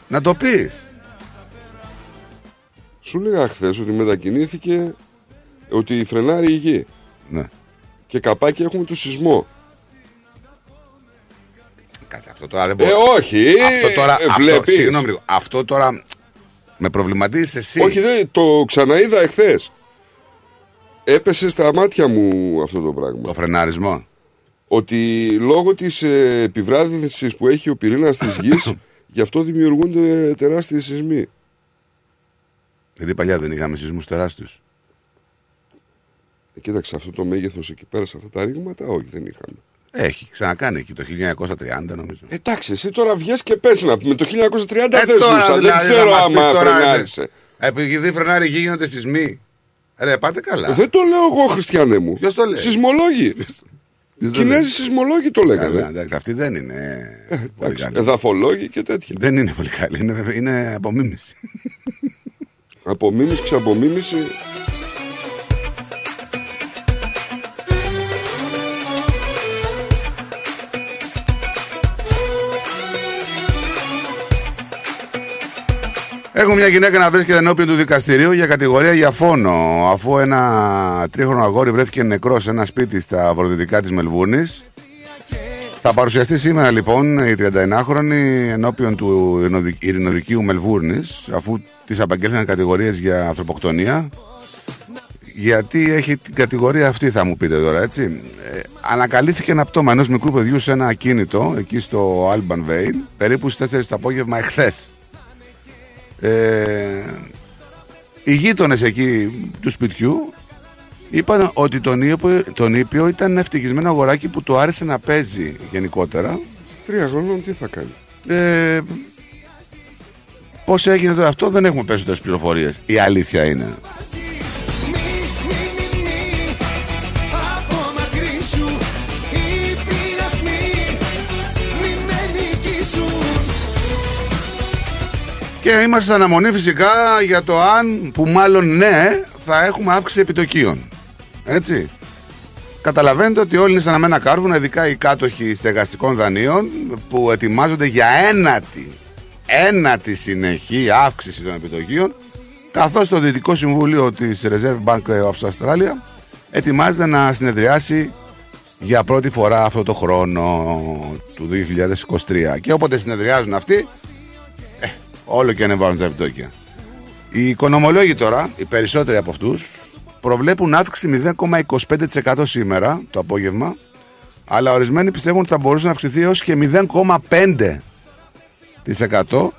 Να το πεις. Σου λέγα χθες ότι μετακινήθηκε ότι φρενάρει η γη. Ναι. Και καπάκι έχουμε το σεισμό. Κάτσε αυτό τώρα δεν Ε, μπορώ. όχι. Αυτό τώρα. ε, αυτό, βλέπεις. συγγνώμη λίγο. Αυτό τώρα με προβληματίζεις εσύ. Όχι, δεν, το ξαναείδα εχθές. Έπεσε στα μάτια μου αυτό το πράγμα. Το φρενάρισμό. Ότι λόγω της ε, επιβράδυνσης που έχει ο πυρήνας της γης [COUGHS] γι' αυτό δημιουργούνται τεράστιοι σεισμοί. Γιατί παλιά δεν είχαμε σεισμούς τεράστιους. Ε, κοίταξε αυτό το μέγεθος εκεί πέρα σε αυτά τα ρήγματα, όχι δεν είχαμε. Έχει ξανακάνει εκεί το 1930 νομίζω. Εντάξει, εσύ τώρα βγες και πες να πούμε. Το 1930 Ε, δεν τώρα ζούσα, δεν δηλαδή ξέρω να μας πεις άμα τώρα, φρενάρισε. ε, Επειδή φρενάρει η γη γίνονται σεισμοί. Ρε, πάτε καλά. Δεν το λέω εγώ, Χριστιανέ μου. Ποιος το λέει; Σεισμολόγοι. Ποιος το Κινέζοι λέει; σεισμολόγοι το Καλά, λέγανε. εντάξει, αυτή δεν είναι πολύ Εντάξει, καλή. Εδαφολόγοι και τέτοια. Δεν είναι πολύ καλή. Είναι, είναι απομίμηση. Απομίμηση, ξαπομίμηση. Έχουμε μια γυναίκα να βρίσκεται ενώπιον του δικαστηρίου για κατηγορία για φόνο, αφού ένα τρίχρονο αγόρι βρέθηκε νεκρός σε ένα σπίτι στα βορειοδυτικά της Μελβούρνη. Θα παρουσιαστεί σήμερα λοιπόν η 39χρονη ενώπιον του Ειρηνοδικ- Ειρηνοδικείου Μελβούρνης, αφού της απαγγέλθηκαν κατηγορίες για ανθρωποκτονία. Γιατί έχει την κατηγορία αυτή, θα μου πείτε τώρα, έτσι. Ε, ανακαλύφθηκε ένα πτώμα ενός μικρού παιδιού σε ένα ακίνητο εκεί στο Alban Vale, περίπου στις 4 το απόγευμα εχθές. Ε, οι γείτονες εκεί του σπιτιού είπαν ότι τον ήπιο, τον ήπιο ήταν ένα ευτυχισμένο αγοράκι που του άρεσε να παίζει γενικότερα. Τρία χρονών τι θα κάνει; Ε, Πώς έγινε τώρα αυτό, δεν έχουμε περισσότερε πληροφορίες. Η αλήθεια είναι. Και είμαστε σε αναμονή φυσικά για το αν, που μάλλον ναι, θα έχουμε αύξηση επιτοκίων. Έτσι. Καταλαβαίνετε ότι όλοι είναι σαν αμένα κάρβουνα, ειδικά οι κάτοχοι στεγαστικών δανείων που ετοιμάζονται για ένατη, ένατη συνεχή αύξηση των επιτοκίων καθώς το Δυτικό Συμβούλιο της Reserve Bank of Australia ετοιμάζεται να συνεδριάσει για πρώτη φορά αυτό το χρόνο του 2023. Και όποτε συνεδριάζουν αυτοί, ε, όλο και ανεβάζουν τα επιτόκια. Οι οικονομολόγοι τώρα, οι περισσότεροι από αυτούς, προβλέπουν αύξηση 0,25% σήμερα το απόγευμα, αλλά ορισμένοι πιστεύουν ότι θα μπορούσε να αυξηθεί έως και 0,5%.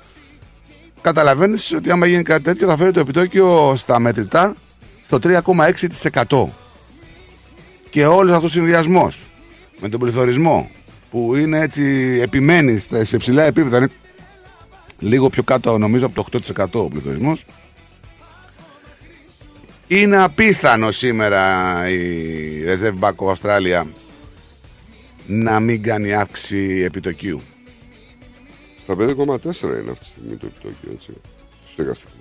Καταλαβαίνεις ότι άμα γίνει κάτι τέτοιο θα φέρει το επιτόκιο στα μετρητά στο 3,6%. Και όλος αυτός ο συνδυασμός με τον πληθωρισμό που είναι έτσι επιμένει στα- σε ψηλά επίπεδα είναι λίγο πιο κάτω νομίζω από το 8% ο πληθωρισμός είναι απίθανο σήμερα η Reserve Bank of Australia να μην κάνει αύξηση επιτοκίου. Στα 5,4 είναι αυτή τη στιγμή το επιτόκιο, έτσι. Στο στεγαστικό.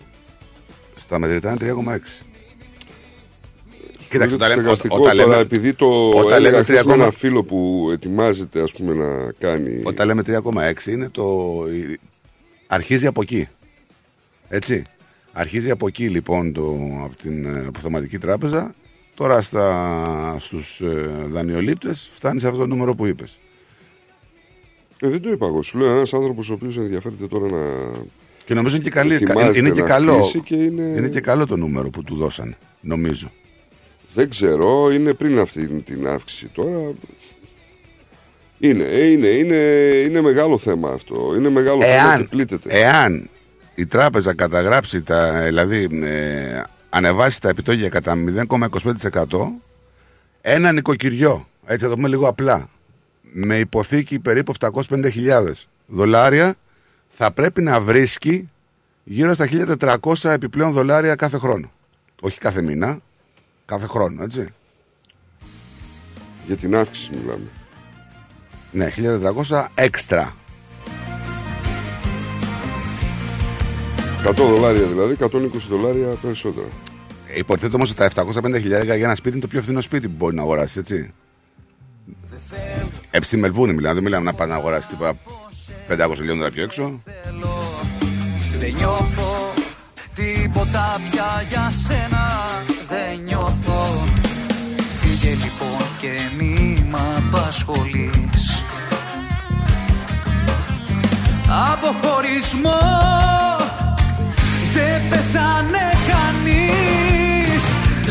Στα μετρητά είναι 3,6. Στο Κοίταξε, όταν λέμε, στεγαστικό, όταν τώρα, λέμε, επειδή το όταν έλεγα λέμε χθες με 3,6 ένα φίλο που ετοιμάζεται ας πούμε να κάνει Όταν λέμε 3,6 είναι το. Αρχίζει από εκεί. Έτσι. Αρχίζει από εκεί λοιπόν το, από την ε, αποθεματική τράπεζα. Τώρα στα, στους ε, δανειολήπτες φτάνει σε αυτό το νούμερο που είπες. Ε, δεν το είπα εγώ. Σου λέω ένας άνθρωπος ο οποίος ενδιαφέρεται τώρα να. Και νομίζω είναι και, καλή, ετοιμάζεται είναι, και να καλό, χτίσει Και είναι... είναι και καλό το νούμερο που του δώσανε. Νομίζω. Δεν ξέρω, είναι πριν αυτή την αύξηση τώρα. Είναι, ε, είναι, είναι, είναι μεγάλο θέμα αυτό. Είναι μεγάλο θέμα Εάν, και πλήττεται. εάν η τράπεζα καταγράψει τα, δηλαδή ε, ανεβάσει τα επιτόκια κατά 0,25% ένα νοικοκυριό, έτσι θα το πούμε λίγο απλά, με υποθήκη περίπου 750.000 δολάρια θα πρέπει να βρίσκει γύρω στα 1.400 επιπλέον δολάρια κάθε χρόνο. Όχι κάθε μήνα, κάθε χρόνο, έτσι. Για την αύξηση μιλάμε. Ναι, 1.400 έξτρα. 100 δολάρια δηλαδή, 120 δολάρια περισσότερα. Ε, Υποτίθεται όμως τα 750 χιλιάρικα για ένα σπίτι είναι το πιο φθηνό σπίτι που μπορεί να αγοράσεις, έτσι. Ε, στη Μελβούνι μιλάμε, δεν μιλάμε να πάει να αγοράσεις τίποτα 500 χιλιόμετρα πιο έξω. Δεν νιώθω τίποτα πια για σένα Δεν νιώθω Φύγε λοιπόν και μη μ' απασχολείς Από χωρισμό Δεν πεθάνε κανείς.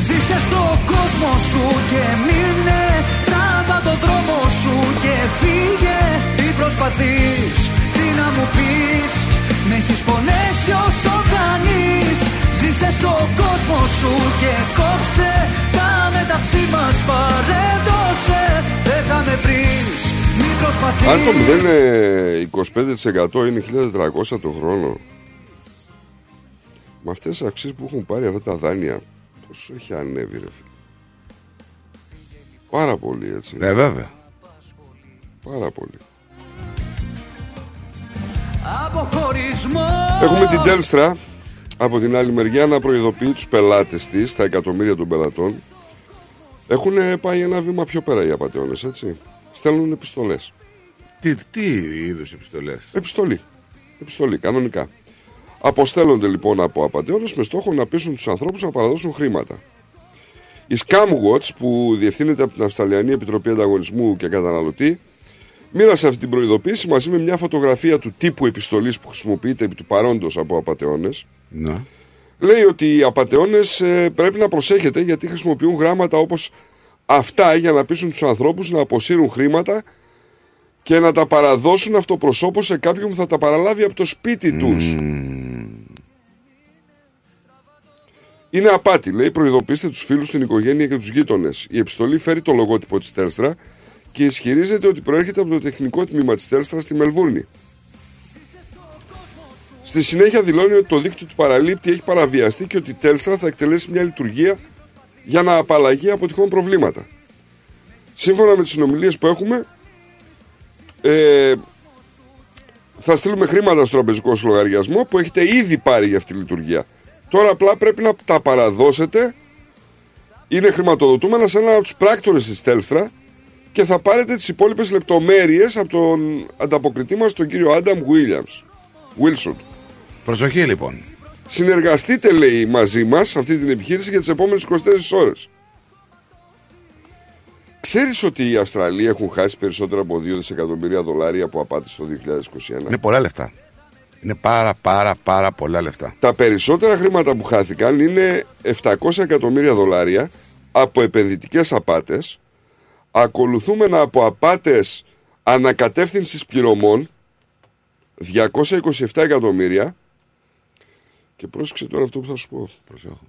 Ζήσε στο κόσμο σου και μείνε. Τράβα το δρόμο σου και φύγε. Τι προσπαθείς, τι να μου πεις. Με έχεις πονέσει όσο κανείς Ζήσε στο κόσμο σου και κόψε. Τα μεταξύ μας παρέδωσε Δεν θα με βρεις, μη προσπαθείς Αν το 0 25% είναι 1400 το χρόνο. Με αυτές τις αυξήσεις που έχουν πάρει αυτά τα δάνεια, πόσο έχει ανέβει ρε φίλε. Πάρα πολύ έτσι. Ναι, βέβαια. Πάρα πολύ. Από χωρισμό Έχουμε την Τέλστρα από την άλλη μεριά να προειδοποιεί τους πελάτες της, τα εκατομμύρια των πελατών. Έχουν πάει ένα βήμα πιο πέρα οι απαταιώνες, έτσι. Στέλνουν επιστολές. Τι, τι είδους επιστολές; Επιστολή. Επιστολή, κανονικά. Αποστέλλονται λοιπόν από απαταιώνες με στόχο να πείσουν τους ανθρώπους να παραδώσουν χρήματα. Η Scamwatch που διευθύνεται από την Αυστραλιανή Επιτροπή Ανταγωνισμού και Καταναλωτή μοίρασε αυτή την προειδοποίηση μαζί με μια φωτογραφία του τύπου επιστολής που χρησιμοποιείται επί του παρόντος από απαταιώνες. Ναι. Λέει ότι οι απαταιώνες ε, πρέπει να προσέχετε γιατί χρησιμοποιούν γράμματα όπως αυτά για να πείσουν τους ανθρώπους να αποσύρουν χρήματα και να τα παραδώσουν αυτοπροσώπως σε κάποιον που θα τα παραλάβει από το σπίτι τους. Είναι απάτη, λέει. Προειδοποιήστε τους φίλους, την οικογένεια και τους γείτονες. Η επιστολή φέρει το λογότυπο της Τέλστρα και ισχυρίζεται ότι προέρχεται από το τεχνικό τμήμα της Τέλστρα στη Μελβούρνη. Στη συνέχεια δηλώνει ότι το δίκτυο του παραλήπτη έχει παραβιαστεί και ότι η Τέλστρα θα εκτελέσει μια λειτουργία για να απαλλαγεί από τυχόν προβλήματα. Σύμφωνα με τις συνομιλίες που έχουμε, ε, θα στείλουμε χρήματα στο τραπεζικό σου λογαριασμό που έχετε ήδη πάρει για αυτή τη λειτουργία. Τώρα απλά πρέπει να τα παραδώσετε. Είναι χρηματοδοτούμενα σε ένα από τους πράκτορες της Τέλστρα και θα πάρετε τις υπόλοιπες λεπτομέρειες από τον ανταποκριτή μας, τον κύριο Άνταμ Williams. Wilson. Προσοχή λοιπόν. Συνεργαστείτε, λέει, μαζί μας σε αυτή την επιχείρηση για τις επόμενες 24 ώρες. Ξέρεις ότι οι Αυστραλοί έχουν χάσει περισσότερα από 2 δισεκατομμύρια δολάρια από απάτη το 2021. Είναι πολλά λεφτά. Είναι πάρα πάρα πάρα πολλά λεφτά. Τα περισσότερα χρήματα που χάθηκαν είναι 700 εκατομμύρια δολάρια από επενδυτικές απάτες, ακολουθούμενα από απάτες ανακατεύθυνσης πληρωμών, 227 εκατομμύρια, και πρόσεξε τώρα αυτό που θα σου πω. Προσέχω.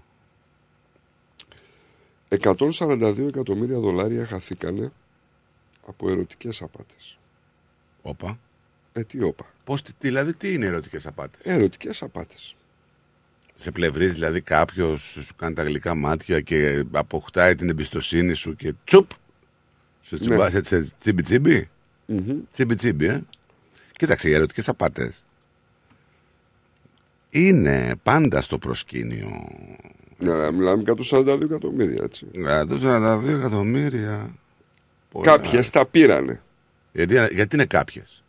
142 εκατομμύρια δολάρια χαθήκανε από ερωτικές απάτες. Όπα. Ε, τι όπα. Πώς, τι- δηλαδή, τι είναι ερωτικές απάτες; Ερωτικές απάτες. Σε πλευρίζει δηλαδή κάποιος, σου κάνει τα γλυκά μάτια και αποκτάει την εμπιστοσύνη σου και τσουπ! Σε τσιμπά, Ναι. έτσι, έτσι, τσίμπι τσίμπι. Μμμ. Τσίμπι τσίμπι, ε. Κοίταξε, οι ερωτικές απάτες είναι πάντα στο προσκήνιο. Ναι, μιλάμε 142 εκατομμύρια, έτσι. 142 εκατομμύρια. Πολλά. Κάποιες τα πήρανε. Γιατί, γιατί είναι κάποιες;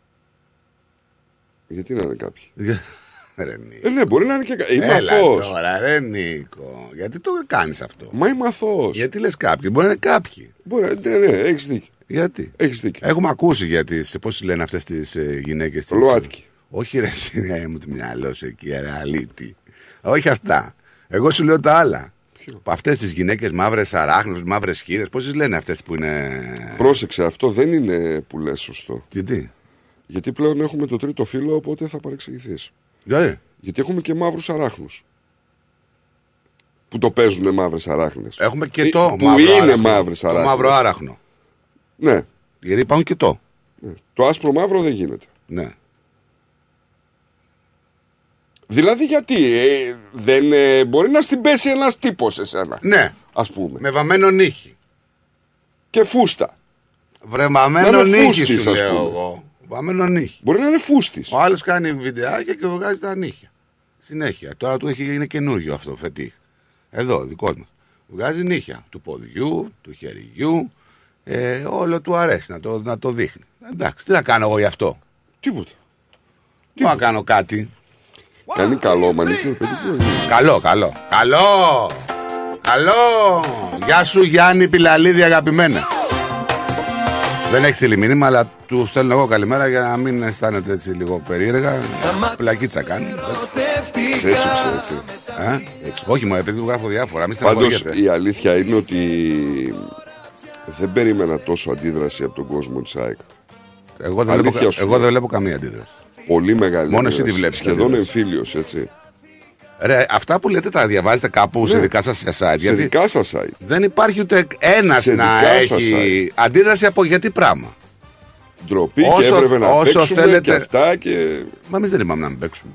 Γιατί να είναι κάποιοι. [LAUGHS] Ρε Νίκο. Ε, ναι, μπορεί να είναι και κάποιοι. Είμαι Έλα αθώος. τώρα, ρε Νίκο. Γιατί το κάνεις αυτό; Μα είμαι αθώος. Γιατί λες κάποιοι; Μπορεί να είναι κάποιοι. Μπορεί, ναι, ναι, έχεις δίκιο. Γιατί; Έχεις δίκιο. Έχουμε ακούσει για τις. Πώς λένε αυτές τις ε, γυναίκες. Λοάτκι. Όχι, ρε, σιγά μου το μυαλό σου εκεί, ρε, αλήτη. Όχι αυτά. Εγώ σου λέω τα άλλα. Αυτές τις γυναίκες μαύρες αράχνους, μαύρες χείρε, πώς τις λένε αυτές που είναι. Πρόσεξε, αυτό δεν είναι που λες σωστό. Γιατί. Γιατί πλέον έχουμε το τρίτο φύλλο, οπότε θα παρεξηγηθείς. Γιατί. Γιατί έχουμε και μαύρους αράχνους. Που το παίζουν μαύρες αράχνες. Έχουμε και το Που μαύρο είναι άραχνο. μαύρες Το αράχνες. μαύρο άραχνο. Ναι. Γιατί υπάρχουν και το. ναι. Το άσπρο μαύρο δεν γίνεται. Ναι. Δηλαδή γιατί ε, δεν ε, μπορεί να στην πέσει ένας τύπος σε σένα. Ναι. Α πούμε. Με βαμμένο νύχι. Και φούστα. Βρεμαμένο Να είναι νύχι φούστης, σου ας λέω πούμε. εγώ. Βαμμένο νύχι. Μπορεί να είναι φούστης. Ο άλλος κάνει βιντεάκια και βγάζει τα νύχια. Συνέχεια. Τώρα του έχει, είναι καινούριο αυτό φετίχ. Εδώ, δικός μας. Βγάζει νύχια. Του ποδιού, του χεριού. Ε, όλο του αρέσει να το, να το δείχνει. Εντάξει, τι να κάνω εγώ γι' αυτό; Τίποτα. Τι να κάνω κάτι. Κάνει καλό μανικιούρ, παιδικούρ. Καλό, καλό. Καλό! Καλό! Γεια σου Γιάννη Πιλαλίδη αγαπημένα. Δεν έχεις στείλει μήνυμα, αλλά του στέλνω εγώ καλημέρα για να μην αισθάνεται έτσι λίγο περίεργα. Πλακίτσα κάνει. Ξέτσουξε έτσι. Ε; Όχι μου, επειδή του γράφω διάφορα, μην Πάντως στεναχωριέται. η αλήθεια είναι ότι δεν περίμενα τόσο αντίδραση από τον κόσμο της ΑΕΚ. Εγώ δεν, Αλήθεια βλέπω, σου εγώ λέω. δεν βλέπω καμία αντίδραση. Πολύ μεγάλη. Μόνος εσύ αντίδραση. τη βλέπεις, Σχεδόν αντίδραση. εμφύλιος, έτσι. Ρε, αυτά που λέτε τα διαβάζετε κάπου σε Ναι. δικά σας site. Σε γιατί δικά σας site. δεν υπάρχει ούτε ένας Σε να δικά σας έχει αντίδραση από γιατί πράγμα. Ντροπή και Όσο- έπρεπε να όσο παίξουμε θέλετε- και αυτά και. Μα εμείς δεν είπαμε να μην παίξουμε.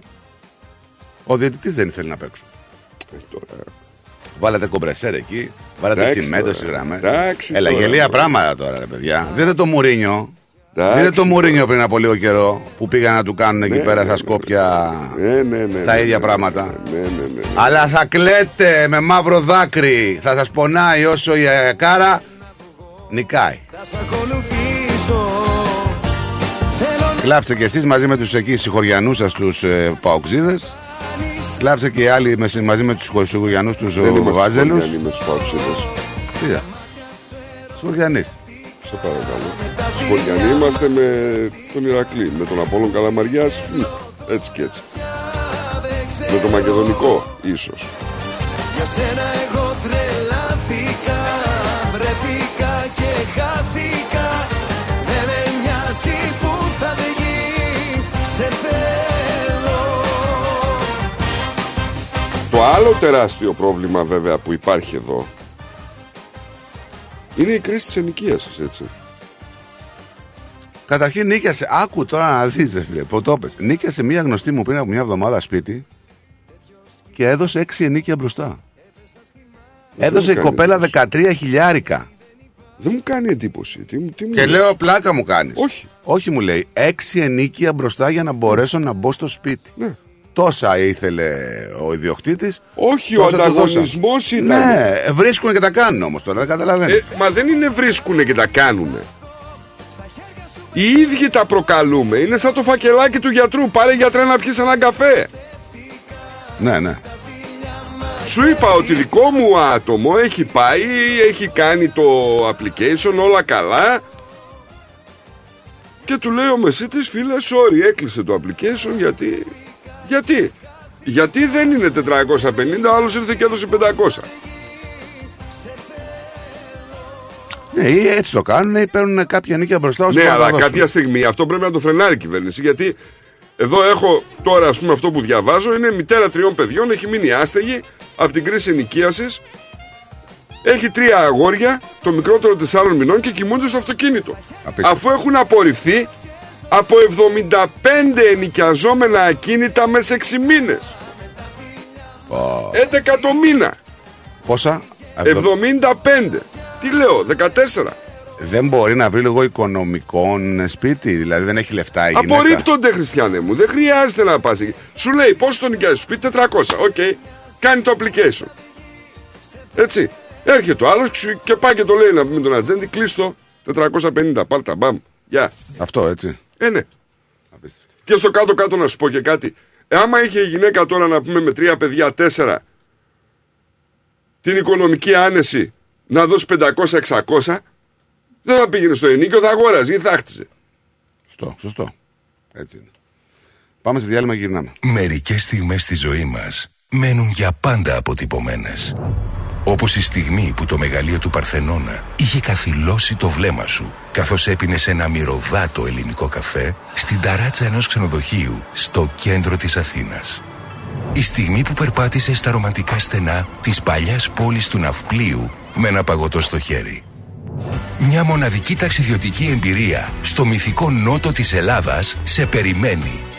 Ο διαιτητής δεν ήθελε να παίξουμε. Ε, τώρα. Βάλατε κομπρεσέρ εκεί, βάλατε Εντάξει τσιμέντο τώρα. στις γραμμές. Εντάξει Έλα, τώρα. γελία πράγματα τώρα, ρε παιδιά. Δείτε το Μουρίνιο. Εντάξει Δείτε το τώρα. Μουρίνιο πριν από λίγο καιρό που πήγαν να του κάνουν εκεί Ναι, πέρα ναι, στα ναι, Σκόπια Ναι, ναι, ναι. τα ναι, ίδια ναι, πράγματα. Ναι, ναι, ναι. ναι. Αλλά θα κλαίτε με μαύρο δάκρυ. Θα σας πονάει όσο η ε, κάρα νικάει. Θα σ' ακολουθήσω Θέλω να Κλάψτε κι εσείς μαζί με τους εκεί συγχωριανούς σας τους ε, παοξίδες. Κλάψτε και οι άλλοι με- μαζί με τους συγχωριανούς τους Δεν ε, είμαστε βάζελους. σχολιανοί με του παουξίδε. Τι είστε. Συγχωριανείς. Σε παρακαλώ. Σχολιανοί είμαστε με τον Ηρακλή, με τον Απόλλων Καλαμαριάς, μ, έτσι και έτσι. Με το Μακεδονικό, ίσως. Για σένα εγώ τρελάθηκα Βρεθήκα και χάθηκα Δεν με νοιάζει που θα βγει Σε θέλω Το άλλο τεράστιο πρόβλημα βέβαια που υπάρχει εδώ είναι η κρίση της ενοικίας σας, έτσι. Καταρχήν νίκιασε, άκου τώρα να δεις ρε φίλε, που το πες. Νίκιασε μία γνωστή μου πριν από μια εβδομάδα σπίτι και έδωσε έξι ενίκια μπροστά. έδωσε η μου κάνει κοπέλα εντύπωση. 13 χιλιάρικα. Δεν μου κάνει εντύπωση. Τι, μου- τι μου Και λες. λέω πλάκα μου κάνεις. Όχι. Όχι μου λέει, έξι ενίκια μπροστά για να μπορέσω να μπω στο σπίτι. Ναι. Τόσα ήθελε ο ιδιοκτήτης. Όχι, ο τόσα του ανταγωνισμός δώσαν. ήταν. Ναι, βρίσκουν και τα κάνουν όμως τώρα, δεν καταλαβαίνεις. Ε, μα δεν είναι βρίσκουνε και τα κάνουνε. Οι ίδιοι τα προκαλούμε. Είναι σαν το φακελάκι του γιατρού. Πάρε γιατρέ να πιεις έναν καφέ. Ναι, ναι. Σου είπα ότι δικό μου άτομο έχει πάει, έχει κάνει το application, όλα καλά. Και του λέει ο μεσίτης, φίλε, sorry, έκλεισε το application γιατί... Γιατί; Γιατί δεν είναι 450, ο άλλος ήρθε και έδωσε 500. Ναι, ή έτσι το κάνουν ή παίρνουν κάποια νίκια μπροστά όσο Ναι, πάνε να αλλά δώσουν. κάποια στιγμή αυτό πρέπει να το φρενάρει η κυβέρνηση. Γιατί εδώ έχω τώρα, ας πούμε, αυτό που διαβάζω είναι μητέρα τριών παιδιών, έχει μείνει άστεγη από την κρίση ενοικίασης. Έχει τρία αγόρια, το μικρότερο τεσσάρων μηνών και κοιμούνται στο αυτοκίνητο. Απίστευτο. Αφού έχουν απορριφθεί από 75 ενοικιαζόμενα ακίνητα μέσα σε 6 μήνες. 11 το μήνα. Πόσα; 75. Τι λέω, 14. δεν μπορεί να βρει λίγο οικονομικό σπίτι, δηλαδή δεν έχει λεφτά η γυναίκα. Απορρίπτονται, Χριστιανέ μου. Δεν χρειάζεται να πας εκεί. Σου λέει πόσο το νοικιάζεις, σπίτι 400. Οκ. Κάνει το application. Έτσι. Έρχεται ο άλλος και πάει και το λέει να με τον ατζέντη, κλείστο 450. Πάρτα, μπαμ. Γεια. Αυτό έτσι. Ε, ναι. Και στο κάτω-κάτω να σου πω και κάτι. Ε, άμα είχε η γυναίκα τώρα να πούμε με τρία παιδιά, τέσσερα, την οικονομική άνεση να δώσει 500-600, δεν θα πήγαινε στο ενίκιο, θα αγόραζε ή θα χτιζε. Σωστό, σωστό. Έτσι είναι. Πάμε σε διάλειμμα και γυρνάμε. Μερικές στιγμές στη ζωή μας μένουν για πάντα αποτυπωμένες. Όπως η στιγμή που το μεγαλείο του Παρθενώνα είχε καθυλώσει το βλέμμα σου καθώς έπινες ένα μυρωδάτο ελληνικό καφέ στην ταράτσα ενός ξενοδοχείου στο κέντρο της Αθήνας. Η στιγμή που περπάτησε στα ρομαντικά στενά της παλιάς πόλης του Ναυπλίου με ένα παγωτό στο χέρι. Μια μοναδική ταξιδιωτική εμπειρία στο μυθικό νότο της Ελλάδας σε περιμένει.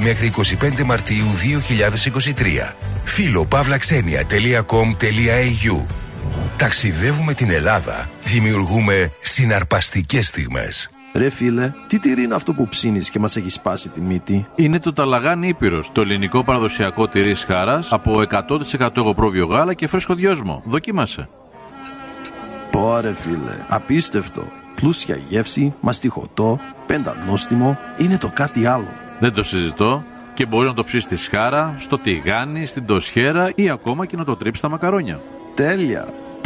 μέχρι 25 Μαρτίου 2023. Φίλο pavlaxenia.com.au Ταξιδεύουμε την Ελλάδα. Δημιουργούμε συναρπαστικές στιγμές. Ρε φίλε, τι τυρί είναι αυτό που ψήνεις και μας έχει σπάσει τη μύτη; Είναι το Ταλαγάνι Ήπειρος, το ελληνικό παραδοσιακό τυρί χάρας από 100% εγωπρόβιο γάλα και φρέσκο δυόσμο. Δοκίμασε. Πόρε φίλε, απίστευτο. Πλούσια γεύση, μαστιχωτό, πεντανόστιμο, είναι το κάτι άλλο. Δεν το συζητώ και μπορεί να το ψήσει στη σχάρα, στο τηγάνι, στην τοσχέρα ή ακόμα και να το τρίψεις στα μακαρόνια. Τέλεια!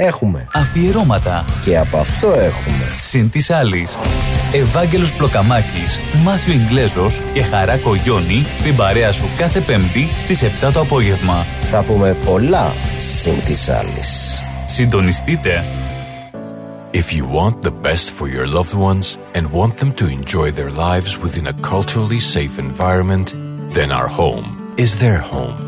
Έχουμε. Αφιερώματα. Και από αυτό έχουμε. Συν της άλλης. Ευάγγελος Πλοκαμάκης, Μάθιο Ιγκλέζος και Χαρά Κογιόνι στην παρέα σου κάθε Πέμπτη στις 7 το απόγευμα. Θα πούμε πολλά συν της άλλης. Συντονιστείτε. If you want the best for your loved ones and want them to enjoy their lives within a culturally safe environment, then our home is their home.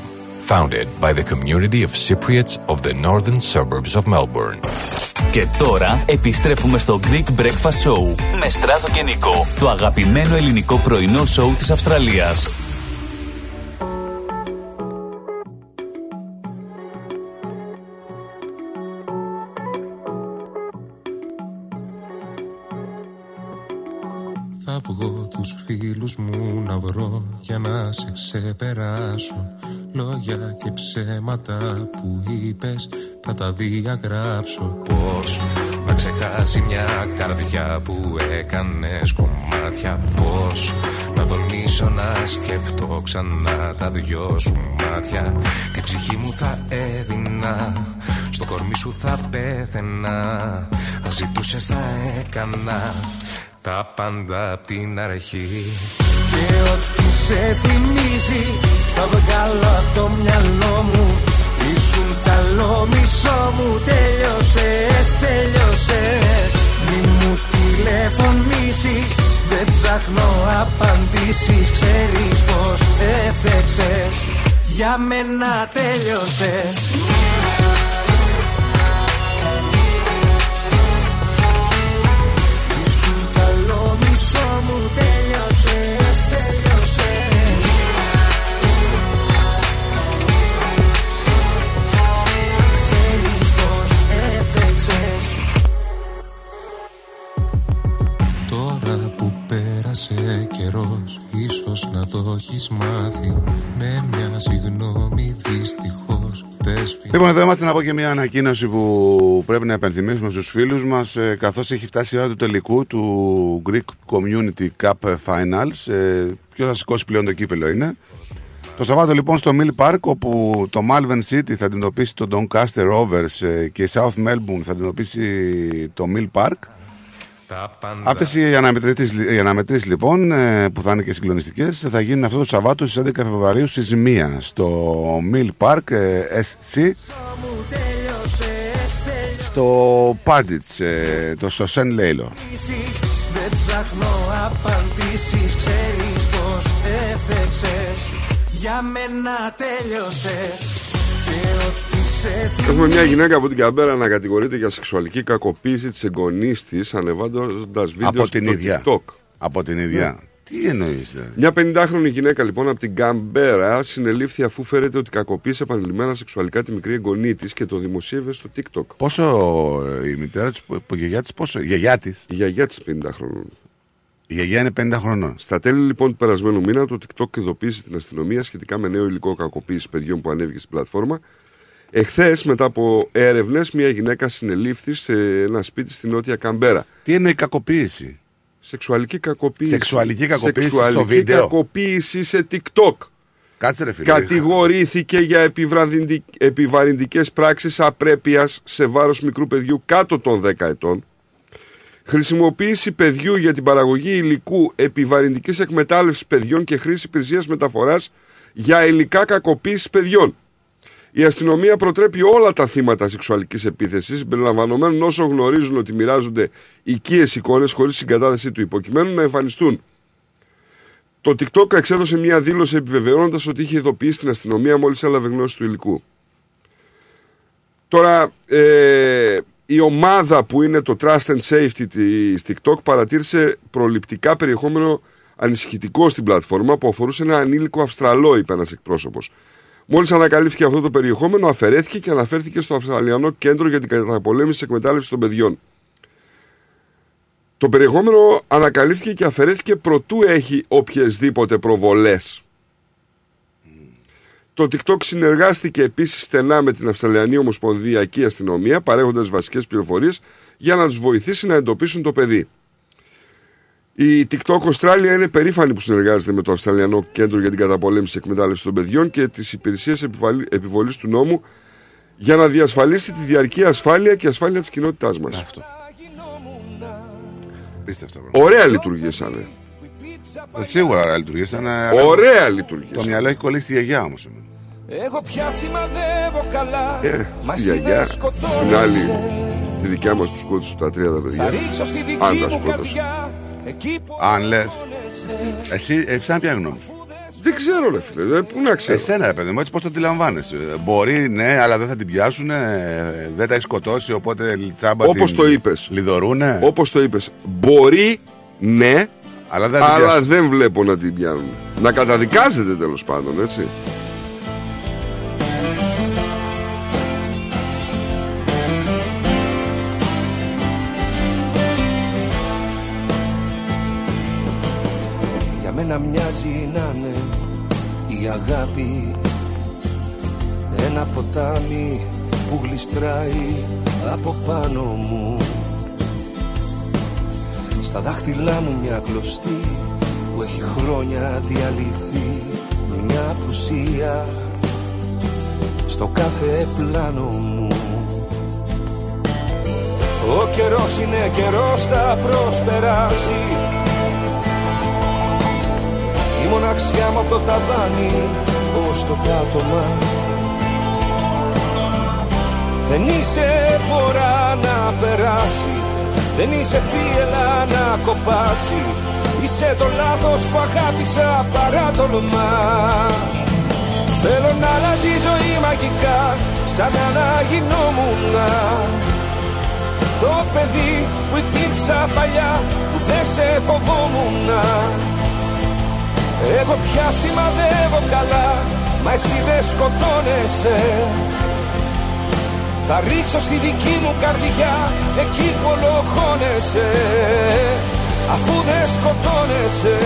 Founded by the community of Cypriots of the northern suburbs of Melbourne. Και τώρα επιστρέφουμε στο Greek Breakfast Show με Στράτο και Νικό, το αγαπημένο ελληνικό πρωινό σοου της Αυστραλίας. Θα βγω τους φίλους μου να βρω για να σε ξεπεράσω. Λόγια και ψέματα που είπες θα τα διαγράψω. Πώς να ξεχάσει μια καρδιά που έκανες κομμάτια. Πώς να τολμήσω να σκεφτώ ξανά τα δυο σου μάτια. Την ψυχή μου θα έδινα στο κορμί σου θα πέθαινα. Αν ζητούσες θα έκανα τα πάντα απ' την αρχή. Και ό,τι σε θυμίζει θα βγάλω απ' το μυαλό μου. Ήσουν καλό μισό μου Τέλειωσες, τέλειωσες. Μη μου τηλεφωνήσεις Δεν ψάχνω απαντήσεις. Ξέρεις πως έφτεξες Για μένα τέλειωσες πέρασε καιρός Ίσως να το έχεις μάθει Με μια συγγνώμη δυστυχώς Θες Λοιπόν, εδώ είμαστε να πω και μια ανακοίνωση που πρέπει να επενθυμίσουμε στους φίλους μας ε, καθώς έχει φτάσει η ώρα του τελικού του Greek Community Cup Finals. Ε, ποιος θα σηκώσει πλέον το κύπελο είναι. Το Σαββάτο λοιπόν στο Mill Park όπου το Malvern City θα αντιμετωπίσει το Doncaster Rovers ε, και η South Melbourne θα αντιμετωπίσει το Mill Park. Τα πάντα. Αυτές οι αναμετρήσεις, οι αναμετρήσεις, λοιπόν ε, που θα είναι και συγκλονιστικές θα γίνουν αυτό το Σαββάτο στις 11 Φεβρουαρίου στις 1 στο Mill Park ε, SC στο Πάντιτς, ε, το στο Σεν Λέιλο. Δεν ψάχνω απαντήσεις Ξέρεις πως έφτεξες. Για μένα τέλειωσες. Και ό,τι σε Έχουμε μια γυναίκα από την Καμπέρα να κατηγορείται για σεξουαλική κακοποίηση της εγγονής της, ανεβάζοντας βίντεο Από στο την ίδια. TikTok. Από την ίδια. Ναι. Τι εννοείς, δηλαδή. Μια 50χρονη γυναίκα λοιπόν από την Καμπέρα συνελήφθη αφού φέρεται ότι κακοποίησε επανειλημμένα σεξουαλικά τη μικρή εγγονή της και το δημοσίευε στο TikTok. Πόσο ε, η μητέρα της, η γιαγιά της, πόσο. Η γιαγιά της; Η γιαγιά της 50 χρόνων. Η γιαγιά είναι 50 χρονών. Στα τέλη λοιπόν του περασμένου μήνα, το TikTok ειδοποίησε την αστυνομία σχετικά με νέο υλικό κακοποίησης παιδιών που ανέβηκε στην πλατφόρμα. Εχθές, μετά από έρευνες, μια γυναίκα συνελήφθη σε ένα σπίτι στη νότια Καμπέρα. Τι εννοεί κακοποίηση; Σεξουαλική κακοποίηση. Σεξουαλική κακοποίηση στο Σεξουαλική βίντεο; κακοποίηση σε TikTok. Κάτσε ρε φίλε. Κατηγορήθηκε για επιβραδυντι- επιβαρυντικές πράξεις απρέπειας σε βάρος μικρού παιδιού κάτω των 10 ετών. Χρησιμοποίηση παιδιού για την παραγωγή υλικού επιβαρυντικής εκμετάλλευσης παιδιών και χρήση υπηρεσίας μεταφοράς για υλικά κακοποίησης παιδιών. Η αστυνομία προτρέπει όλα τα θύματα σεξουαλικής επίθεσης, συμπεριλαμβανομένων όσων γνωρίζουν ότι μοιράζονται οικίες εικόνες χωρίς συγκατάθεση του υποκειμένου, να εμφανιστούν. Το TikTok εξέδωσε μια δήλωση επιβεβαιώνοντας ότι είχε ειδοποιήσει την αστυνομία μόλις έλαβε γνώση του υλικού. Τώρα, ε, η ομάδα που είναι το Trust and Safety της TikTok παρατήρησε προληπτικά περιεχόμενο ανησυχητικό στην πλατφόρμα που αφορούσε ένα ανήλικο Αυστραλό, είπε ένας εκπρόσωπος. Μόλις ανακαλύφθηκε αυτό το περιεχόμενο, αφαιρέθηκε και αναφέρθηκε στο Αυστραλιανό Κέντρο για την Καταπολέμηση της Εκμετάλλευσης των Παιδιών. Το περιεχόμενο ανακαλύφθηκε και αφαιρέθηκε προτού έχει οποιασδήποτε προβολές. Το TikTok συνεργάστηκε επίσης στενά με την Αυστραλιανή Ομοσπονδιακή Αστυνομία, παρέχοντας βασικές πληροφορίες για να τους βοηθήσει να εντοπίσουν το παιδί. Η TikTok Australia είναι περήφανη που συνεργάζεται με το Αυστραλιανό Κέντρο για την Καταπολέμηση της Εκμετάλλευσης των Παιδιών και τις υπηρεσίες επιβολής του νόμου για να διασφαλίσει τη διαρκή ασφάλεια και ασφάλεια της κοινότητάς μας. Απίστευτα, bro. Ωραία λειτουργήσανε. Ε, Σίγουρα ρε, λειτουργήσαν. Ωραία λειτουργήσανε. Το μυαλό έχει κολλήσει στη γιαγιά όμως. Εγώ πια σημαδεύω καλά Ε, Μα στη εσύ γιαγιά, δεν την σκοτώνεσαι. άλλη, τη δικιά μας που σκότωσε τα τρία τα Θα παιδιά. ρίξω στη δική Αν τα μου σκότωσε. Καρδιά Εκεί που Αν λες. Εσύ, εσύ ποια γνώμη. Δεν ξέρω, ρε φίλε. ε, Πού να ξέρω. Εσένα, ρε παιδί μου, έτσι πώς το αντιλαμβάνεσαι. Ε, Μπορεί, ναι, αλλά δεν θα την πιάσουν. Δεν τα έχεις σκοτώσει, οπότε τσάμπα. Όπως την το είπες. Λιδωρούνε. Όπως το είπες, μπορεί, ναι, Αλλά δεν θα την αλλά πιάσουν. δεν βλέπω να την πιάνουν. Να καταδικάζεται τέλος πάντων, έτσι. Αγάπη. Ένα ποτάμι που γλιστράει από πάνω μου. Στα δάχτυλά μου μια κλωστή που έχει χρόνια διαλυθεί. Μια απουσία στο κάθε πλάνο μου. Ο καιρός είναι καιρός θα προσπεράσει Η μοναξιά μου από το ταβάνι ως το πάτωμα. Δεν είσαι φορά να περάσει Δεν είσαι φίελα να κοπάσει. Είσαι το λάθος που αγάπησα παρά τολμά Θέλω να αλλάζει η ζωή μαγικά σαν να γινόμουν Το παιδί που υπήρξα παλιά που δεν σε φοβόμουν Εγώ πια σημαδεύω καλά μα εσύ δεν σκοτώνεσαι. Θα ρίξω στη δική μου καρδιά εκεί που ολοχώνεσαι. Αφού δεν σκοτώνεσαι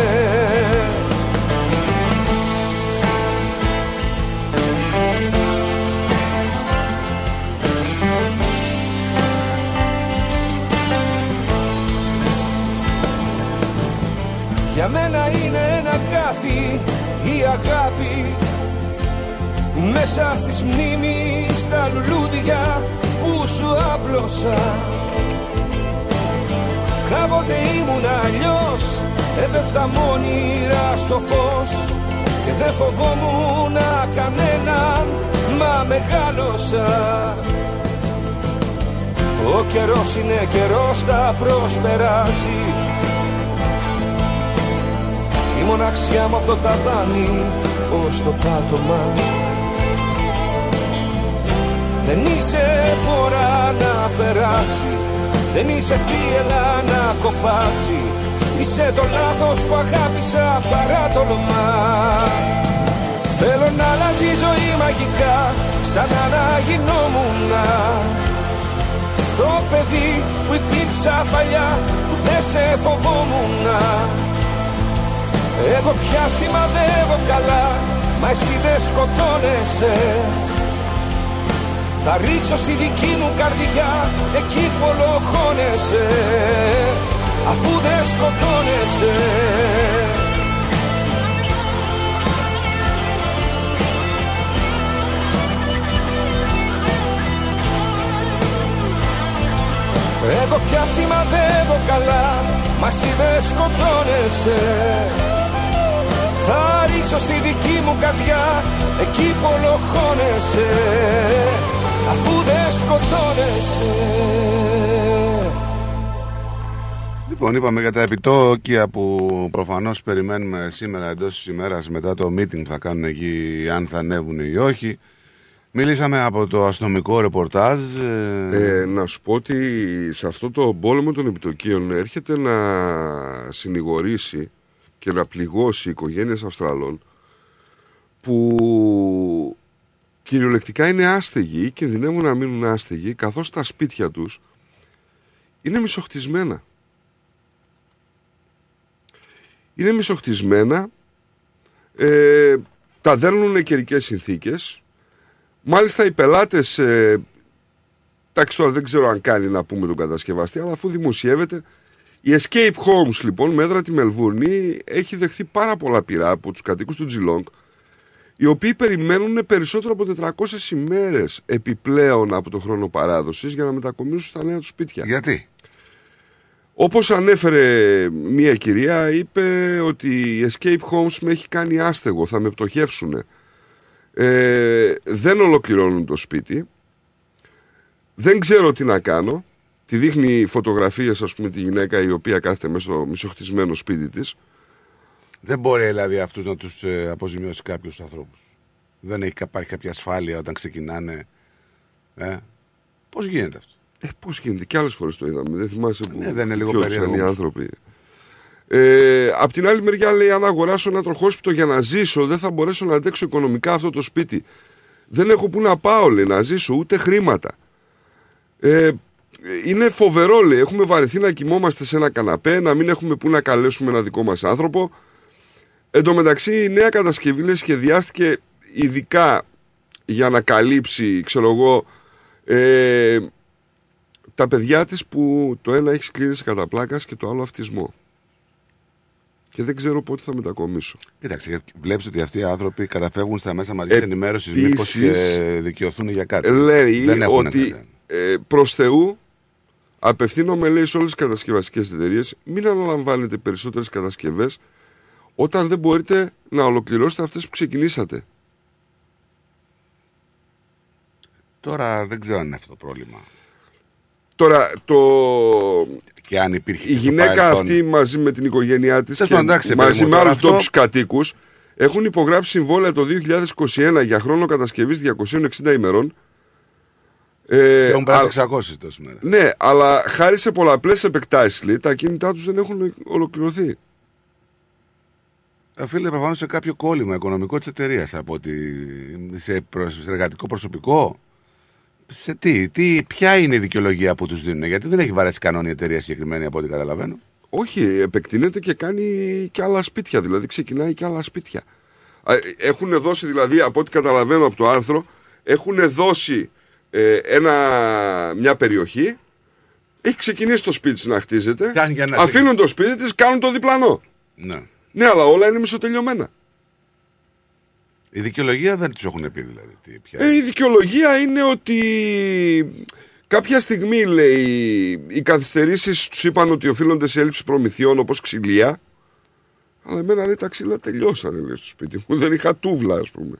Για μένα είναι ένα κάθι η αγάπη. Μέσα στις μνήμεις τα λουλούδια που σου άπλωσα. Κάποτε ήμουν αλλιώς Έπεφτα μόνιρα στο φως. Και δεν φοβόμουν κανέναν Μα μεγάλωσα. Ο καιρός είναι καιρός θα προσπεράσει Η μοναξιά μου από το ταβάνι ως το πάτωμα. Δεν είσαι πορά να περάσει δεν είσαι φίελα να κοπάσει. Είσαι το λάθος που αγάπησα παρά τολμά Θέλω να αλλάζει η ζωή μαγικά Σαν να γινόμουν Το παιδί που υπήρξα παλιά Που δεν σε φοβόμουν Εγώ πια σημαδεύω καλά Μα εσύ δεν σκοτώνεσαι. Θα ρίξω στη δική μου καρδιά εκεί που ολοχώνεσαι. Αφού δεν σκοτώνεσαι. Εγώ πια σημαδεύω καλά Μα εσύ δεν σκοτώνεσαι Θα ρίξω στη δική μου καρδιά Εκεί που ολοχώνεσαι αφού δεν σκοτώνεσαι Λοιπόν, είπαμε για τα επιτόκια που προφανώς περιμένουμε σήμερα εντός της ημέρας μετά το meeting που θα κάνουν εκεί, αν θα ανέβουν ή όχι. Μιλήσαμε από το αστυνομικό ρεπορτάζ. Ε, να σου πω ότι σε αυτό το πόλεμο των επιτοκίων έρχεται να συνηγορήσει και να πληγώσει οικογένειες Αυστραλών που κυριολεκτικά είναι άστεγοι ή κινδυνεύουν να μείνουν άστεγοι καθώς τα σπίτια τους είναι μισοχτισμένα. Είναι μισοχτισμένα, ε, τα δέρνουν καιρικές συνθήκες, μάλιστα οι πελάτες, ε, εντάξει τώρα δεν ξέρω αν κάνει να πούμε τον κατασκευαστή, αλλά αφού δημοσιεύεται, η Escape Homes λοιπόν, μέτρα τη Μελβούρνη, έχει δεχθεί πάρα πολλά πειρά από τους κατοίκους του Τζιλόγκ, οι οποίοι περιμένουν περισσότερο από 400 ημέρες επιπλέον από το χρόνο παράδοσης για να μετακομίσουν στα νέα τους σπίτια. Γιατί; Όπως ανέφερε μία κυρία, είπε ότι η Escape Homes με έχει κάνει άστεγο, θα με πτωχεύσουν. Ε, δεν ολοκληρώνουν το σπίτι. Δεν ξέρω τι να κάνω. Τη δείχνει φωτογραφίες, ας πούμε, τη γυναίκα η οποία κάθεται μέσα στο μισοχτισμένο σπίτι της. Δεν μπορεί δηλαδή αυτούς να τους ε, αποζημιώσει κάποιου ανθρώπους. Δεν έχει υπάρχει κάποια ασφάλεια όταν ξεκινάνε. Ε, Πώς γίνεται αυτό; Ε, Πώς γίνεται, και άλλες φορές το είδαμε. Δεν θυμάσαι που. Ναι, δεν είναι λίγο ποιος περίεργο ήταν οι όμως. άνθρωποι. Ε, απ' την άλλη μεριά λέει: Αν αγοράσω ένα τροχόσπιτο για να ζήσω, δεν θα μπορέσω να αντέξω οικονομικά αυτό το σπίτι. Δεν έχω που να πάω, λέει, να ζήσω, ούτε χρήματα. Ε, είναι φοβερό, λέει. Έχουμε βαρεθεί να κοιμόμαστε σε ένα καναπέ, να μην έχουμε που να καλέσουμε ένα δικό μας άνθρωπο. Εν τω μεταξύ, η νέα κατασκευή λέει, σχεδιάστηκε ειδικά για να καλύψει, ξέρω εγώ, ε, τα παιδιά της που το ένα έχει σκλήρηση κατά πλάκας και το άλλο αυτισμό. Και δεν ξέρω πότε θα μετακομίσω. Κοίταξε, βλέπεις ότι αυτοί οι άνθρωποι καταφεύγουν στα μέσα μαζικής ενημέρωσης μήπως Επίσης, και δικαιωθούν για κάτι. Λέει Δεν έχουν ότι κανένα. ε, προς Θεού Απευθύνομαι, λέει, σε όλες τις κατασκευαστικές εταιρείες, μην αναλαμβάνετε περισσότερες κατασκευές όταν δεν μπορείτε να ολοκληρώσετε αυτές που ξεκινήσατε. Τώρα δεν ξέρω αν είναι αυτό το πρόβλημα. Τώρα, το... Και αν υπήρχε η και στο γυναίκα παρελθόν. αυτή μαζί με την οικογένειά της Τέλος πάντων, εντάξει, παιδί μαζί μου, με τώρα άλλους αυτό- ντόπιου κατοίκους έχουν υπογράψει συμβόλαια το 2021 για χρόνο κατασκευής 260 ημερών. Ε, Και έχουν περάσει α- 600 τόσες μέρες. Ναι, αλλά χάρη σε πολλαπλές επεκτάσεις, λέει, τα κίνητά τους δεν έχουν ολοκληρωθεί. Οφείλεται προφανώς σε κάποιο κόλλημα οικονομικό της εταιρείας από ότι σε, προ- σε εργατικό προσωπικό. Σε τι, τι, ποια είναι η δικαιολογία που τους δίνουν, Γιατί δεν έχει βαρέσει κανόνι η εταιρεία συγκεκριμένη από ό,τι καταλαβαίνω. Όχι, επεκτείνεται και κάνει και άλλα σπίτια, δηλαδή ξεκινάει και άλλα σπίτια. Έχουν δώσει δηλαδή, από ό,τι καταλαβαίνω από το άρθρο, έχουν δώσει ε, ένα, μια περιοχή, έχει ξεκινήσει το σπίτι της να χτίζεται, Κάνει για να- αφήνουν το σπίτι της, κάνουν το διπλανό. Ναι. Ναι, αλλά όλα είναι μισοτελειωμένα. Η δικαιολογία δεν τους έχουν πει δηλαδή. Τι, ποια... Ε, η δικαιολογία είναι ότι κάποια στιγμή, λέει, οι καθυστερήσεις τους είπαν ότι οφείλονται σε έλλειψη προμηθειών όπως ξυλία. Αλλά εμένα λέει τα ξύλα τελειώσανε λέει, στο σπίτι μου. Δεν είχα τούβλα, ας πούμε.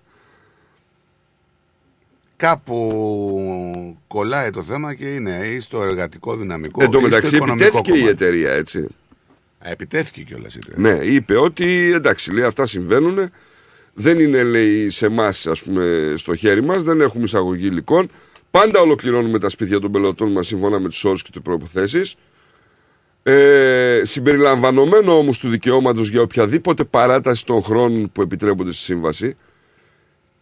Κάπου κολλάει το θέμα και είναι ή στο εργατικό δυναμικό. Εν τω ή στο μεταξύ οικονομικό επιτέθηκε η κομμάτι. εταιρεία, έτσι. Α, Επιτέθηκε κιόλας η εταιρεία. Ναι, είπε ότι εντάξει, λέει, αυτά συμβαίνουν. Δεν είναι, λέει, σε εμάς, ας πούμε, στο χέρι μας. Δεν έχουμε εισαγωγή υλικών. Πάντα ολοκληρώνουμε τα σπίτια των πελωτών μας σύμφωνα με τους όρους και τις προποθέσει. Ε, συμπεριλαμβανομένο όμως του δικαιώματος για οποιαδήποτε παράταση των χρόνων που επιτρέπονται στη σύμβαση.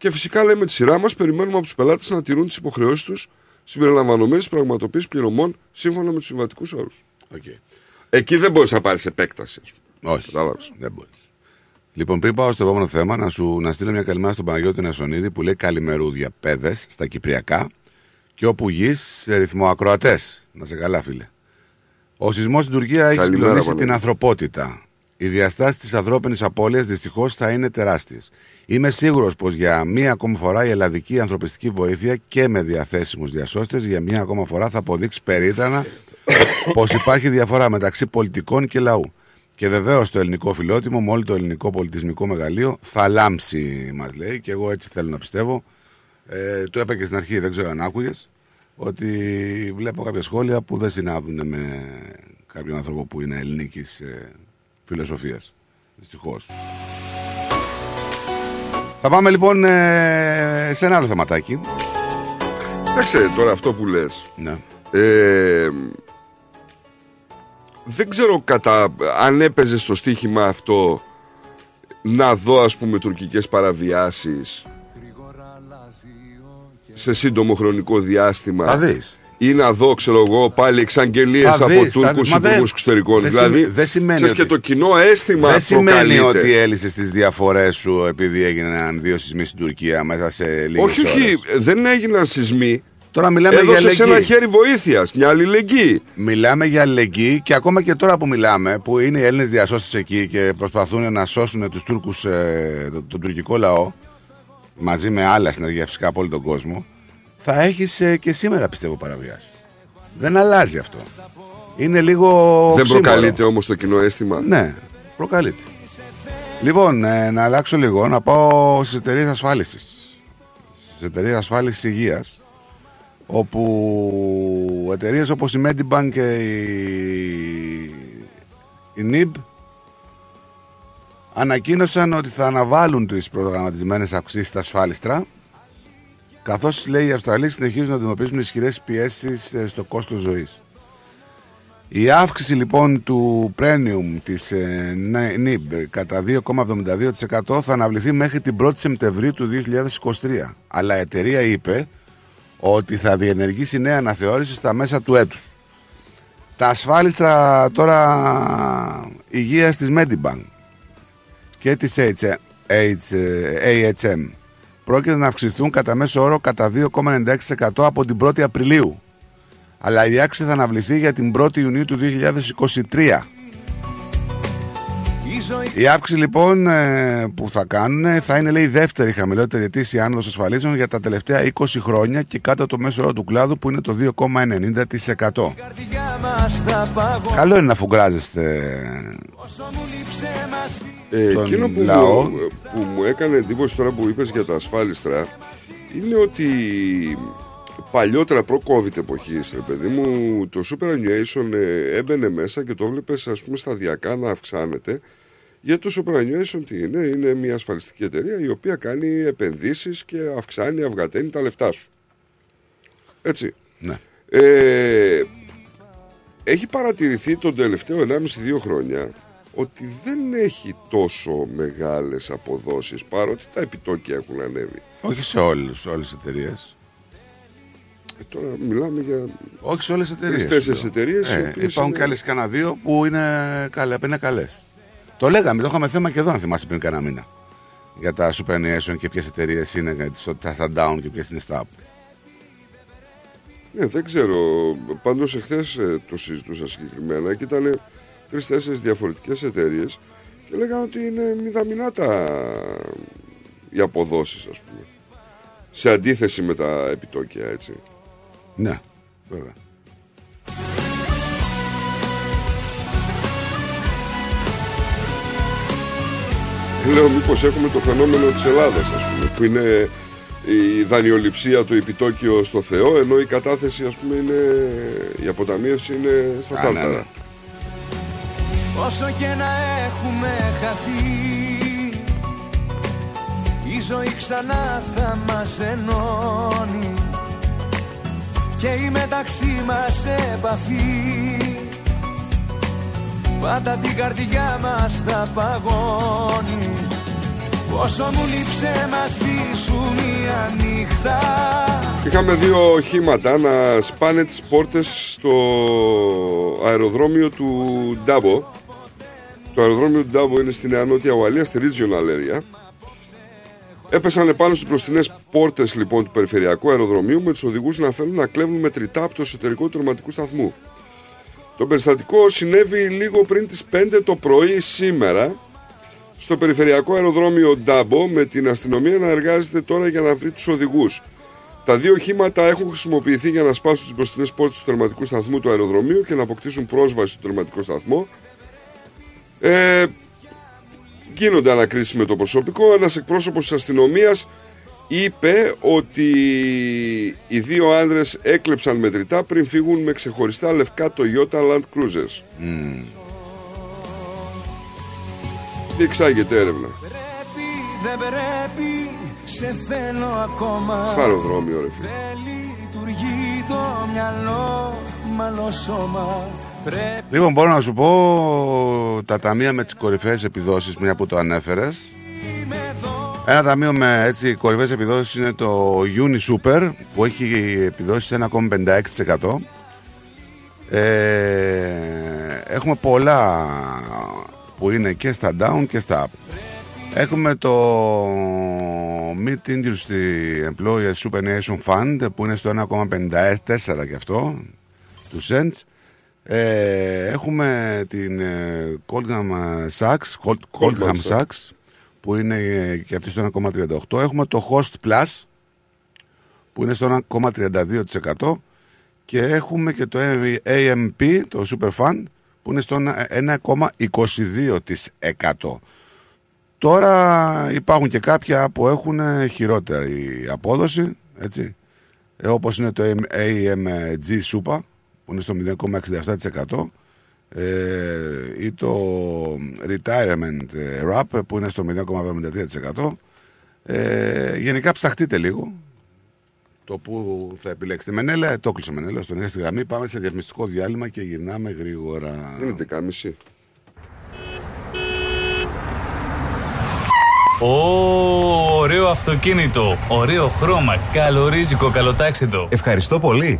Και φυσικά λέμε τη σειρά μας, περιμένουμε από τους πελάτες να τηρούν τις υποχρεώσεις τους συμπεριλαμβανομένης πραγματοποίησης πληρωμών σύμφωνα με τους συμβατικούς όρους. Okay. Εκεί δεν μπορείς να πάρεις επέκταση. ας πούμε. Όχι. Κατάλαβες. Δεν μπορείς. Λοιπόν, πριν πάω στο επόμενο θέμα, να σου να στείλω μια καλημέρα στον Παναγιώτη Νεσονίδη που λέει καλημερούδια παιδες στα Κυπριακά και όπου γης σε ρυθμό ακροατές. Να σε καλά, φίλε. Ο σεισμός στην Τουρκία έχει Καλημέρα, συγκλονίσει Παναγιώτη. την ανθρωπότητα. Οι διαστάσεις της ανθρώπινης απώλειας δυστυχώς θα είναι τεράστιες. Είμαι σίγουρος πως για μία ακόμα φορά η ελλαδική ανθρωπιστική βοήθεια και με διαθέσιμους διασώστες για μία ακόμα φορά θα αποδείξει περίτρανα πως υπάρχει διαφορά μεταξύ πολιτικών και λαού. Και βεβαίως το ελληνικό φιλότιμο με όλο το ελληνικό πολιτισμικό μεγαλείο θα λάμψει, μας λέει, και εγώ έτσι θέλω να πιστεύω. Ε, το είπα και στην αρχή, δεν ξέρω αν άκουγες, ότι βλέπω κάποια σχόλια που δεν συνάδουν με κάποιον άνθρωπο που είναι ελληνικής ε, φιλοσοφίας. Δυστυχώς. Θα πάμε λοιπόν ε, σε ένα άλλο θεματάκι. Εντάξει, τώρα αυτό που λες. Ναι. Ε, δεν ξέρω κατά αν έπαιζε στο στοίχημα αυτό να δω ας πούμε τουρκικές παραβιάσεις σε σύντομο χρονικό διάστημα Θα δεις. Ή να δω ξέρω εγώ πάλι εξαγγελίες Θα από δεις, θα Τούρκους δεις. Μα δεν- υπουργούς εξωτερικών δεν δηλαδή σημαίνει- δεν σημαίνει ξέρεις, ότι- και το κοινό αίσθημα Δεν σημαίνει προκαλείται. ότι έλυσες τις διαφορές σου επειδή έγιναν δύο σεισμοί στην Τουρκία μέσα σε λίγες όχι όχι δεν έγιναν σεισμοί Τώρα μιλάμε για Έδωσες αλληλεγγύη. ένα χέρι βοήθειας, μια αλληλεγγύη. Μιλάμε για αλληλεγγύη και ακόμα και τώρα που μιλάμε, που είναι οι Έλληνες διασώστες εκεί και προσπαθούν να σώσουν τους Τούρκους, ε, τον, τον τουρκικό λαό, μαζί με άλλα συνεργεία φυσικά από όλο τον κόσμο, θα έχεις και σήμερα πιστεύω παραβιάσεις. Δεν αλλάζει αυτό. Είναι λίγο. Δεν οξύμορο. προκαλείται όμως το κοινό αίσθημα. Ναι, προκαλείται. Λοιπόν, ε, να αλλάξω λίγο, να πάω στις εταιρείες ασφάλισης. Στις εταιρείες ασφάλισης υγείας, όπου εταιρείες όπως η Medibank και η, η NIB ανακοίνωσαν ότι θα αναβάλουν τις προγραμματισμένες αυξήσεις στα ασφάλιστρα καθώς λέει οι Αυστραλοί συνεχίζουν να αντιμετωπίζουν ισχυρές πιέσεις ε, στο κόστος ζωής. Η αύξηση λοιπόν του premium της ε, NIB κατά 2,72% θα αναβληθεί μέχρι την 1η Σεπτεμβρίου του 2023. Αλλά η εταιρεία είπε ότι θα διενεργήσει νέα αναθεώρηση στα μέσα του έτους. Τα ασφάλιστρα τώρα υγείας της Medibank και της H- H- AHM πρόκειται να αυξηθούν κατά μέσο όρο κατά 2,96% από την 1η Απριλίου. Αλλά η αύξηση θα αναβληθεί για την 1η Ιουνίου του 2023. Η αύξηση λοιπόν ε, που θα κάνουν θα είναι λέει η δεύτερη χαμηλότερη ετήσια άνοδος ασφαλίσεων για τα τελευταία 20 χρόνια και κάτω το μέσο όρο του κλάδου που είναι το 2,90%. Καλό είναι να φουγκράζεστε Ε, τον εκείνο που λαό. μου, που μου έκανε εντύπωση τώρα που είπες για τα ασφάλιστρα είναι ότι παλιότερα προ-COVID εποχής, ρε παιδί μου, το superannuation ε, έμπαινε μέσα και το βλέπεις ας πούμε σταδιακά να αυξάνεται γιατί το superannuation τι είναι, είναι μια ασφαλιστική εταιρεία η οποία κάνει επενδύσεις και αυξάνει, αυγαταίνει τα λεφτά σου. Έτσι. Ναι. Ε, έχει παρατηρηθεί τον τελευταίο 1,5-2 χρόνια ότι δεν έχει τόσο μεγάλες αποδόσεις παρότι τα επιτόκια έχουν ανέβει. Όχι σε όλες, όλες τις εταιρείες. Ε, τώρα μιλάμε για Όχι σε όλες τις εταιρείες. τρεις-τέσσερις λέω. εταιρείες οι Ε, οποίες υπάρχουν είναι- και άλλες κανένα δύο που είναι, καλέ, που είναι καλές. Το λέγαμε, το είχαμε θέμα και εδώ, αν θυμάσαι πριν κανένα μήνα. Για τα superannuation και ποιες εταιρείες είναι στο- τα στα down και ποιες είναι στα up. Ναι, δεν ξέρω. Πάντως εχθές ε, το συζητούσα συγκεκριμένα και ήταν τρεις-τέσσερις διαφορετικές εταιρείες και λέγανε ότι είναι μηδαμινά οι αποδόσεις ας πούμε. Σε αντίθεση με τα επιτόκια έτσι. Ναι, βέβαια. Λέω μήπως έχουμε το φαινόμενο της Ελλάδας ας πούμε που είναι η δανειοληψία του επιτόκιο στο Θεό ενώ η κατάθεση ας πούμε είναι η αποταμίευση είναι στα Α, ναι, τάρταρα. Ναι. Όσο και να έχουμε χαθεί Η ζωή ξανά θα μας ενώνει Και η μεταξύ μας επαφή Πάντα την καρδιά μας θα παγώνει Πόσο μου λείψε μαζί σου μία νύχτα Είχαμε δύο οχήματα να σπάνε τις πόρτες στο αεροδρόμιο του Ντάμπο. Το αεροδρόμιο του Ντάμπο είναι στη Νέα Νότια Ουαλία, στη Regional Area. Έπεσαν επάνω στις μπροστινές πόρτες λοιπόν του περιφερειακού αεροδρομίου με τους οδηγούς να θέλουν να κλέβουν μετρητά από το εσωτερικό του τερματικού σταθμού. Το περιστατικό συνέβη λίγο πριν τις 5 το πρωί σήμερα στο περιφερειακό αεροδρόμιο Ντάμπο με την αστυνομία να εργάζεται τώρα για να βρει τους οδηγούς. Τα δύο οχήματα έχουν χρησιμοποιηθεί για να σπάσουν τις μπροστινές πόρτες του τερματικού σταθμού του αεροδρομίου και να αποκτήσουν πρόσβαση στο τερματικό σταθμό. Ε, γίνονται ανακρίσεις με το προσωπικό. Ένας εκπρόσωπος της αστυνομίας είπε ότι οι δύο άνδρες έκλεψαν μετρητά πριν φύγουν με ξεχωριστά λευκά Toyota Land Cruisers. Διεξάγεται έρευνα. Δεν πρέπει, σε θέλω ακόμα Στο αεροδρόμιο, ρε φίλε. Δεν λειτουργεί το μυαλό, μάλλον σώμα Πρέπει Λοιπόν, μπορώ να σου πω τα ταμεία με τις κορυφαίες επιδόσεις, μια που το ανέφερες. Ένα ταμείο με έτσι κορυφαίες επιδόσεις είναι το Uni Super που έχει επιδόσεις 1,56%. Ε, έχουμε πολλά που είναι και στα down και στα up. Έχουμε το Mid Industry Employers Superannuation Fund που είναι στο 1,54 και αυτό του cents. Ε, έχουμε την ε, Goldham Sachs, Gold, Goldham Goldman Sachs. Sachs που είναι ε, και αυτή στο 1,38. Έχουμε το Host Plus που είναι στο 1,32% και έχουμε και το AMP, το Super Fund που είναι στο 1,22%. Τώρα υπάρχουν και κάποια που έχουν χειρότερη απόδοση, έτσι, ε, όπως είναι το AMG Super που είναι στο 0,67% ε, ή το Retirement ε, Wrap που είναι στο 0,73%. Ε, γενικά ψαχτείτε λίγο το που θα επιλέξετε. Μενέλα, το κλείσα Μενέλα, στον είχα στη γραμμή. Πάμε σε διαφημιστικό διάλειμμα και γυρνάμε γρήγορα. Είναι δεκάμιση. Ω, ωραίο αυτοκίνητο, ωραίο χρώμα, καλορίζικο, καλοτάξιτο. Ευχαριστώ πολύ.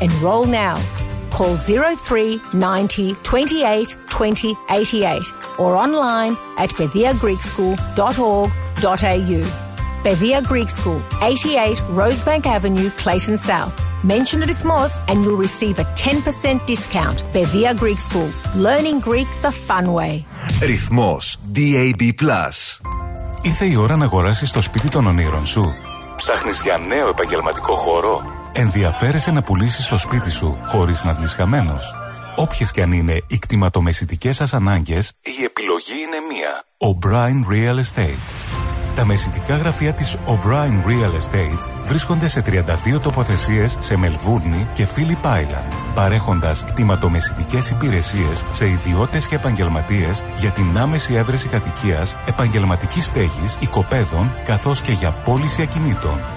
Enroll now. Call 03 90 28 20 88 or online at pediagreekschool.org.au. Pedia Greek School, 88 Rosebank Avenue, Clayton South. Mention the Rhythmos and you'll receive a 10% discount. Pedia Greek School, learning Greek the fun way. Ρυθμός DAB+. Ήρθε η ώρα να αγοράσεις το σπίτι των ονείρων σου. Ψάχνεις για νέο επαγγελματικό χώρο. Ενδιαφέρεσαι να πουλήσεις το σπίτι σου χωρίς να βγεις χαμένος. Όποιες και αν είναι οι κτηματομεσητικές σας ανάγκες, η επιλογή είναι μία. O'Brien Real Estate. Τα μεσητικά γραφεία της O'Brien Real Estate βρίσκονται σε 32 τοποθεσίες σε Μελβούρνη και Phillip Island, παρέχοντας κτηματομεσητικές υπηρεσίες σε ιδιώτες και επαγγελματίες για την άμεση έβρεση κατοικίας, επαγγελματικής στέγης, οικοπαίδων, καθώς και για πώληση ακινήτων.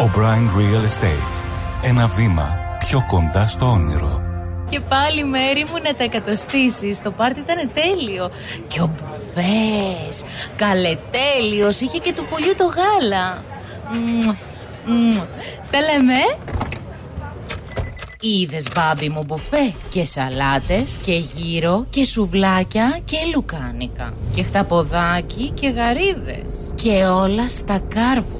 O'Brien Real Estate. Ένα βήμα πιο κοντά στο όνειρο. Και πάλι μέρη μου να τα εκατοστήσεις. Το πάρτι ήταν τέλειο. Και ο Μπουφές Καλετέλειος. Είχε και του πολιού το γάλα. Μμμ, μμμ. Τα λέμε. Είδες μπάμπι μου μπουφέ. Και σαλάτες και γύρο Και σουβλάκια και λουκάνικα. Και χταποδάκι και γαρίδες. Και όλα στα κάρβου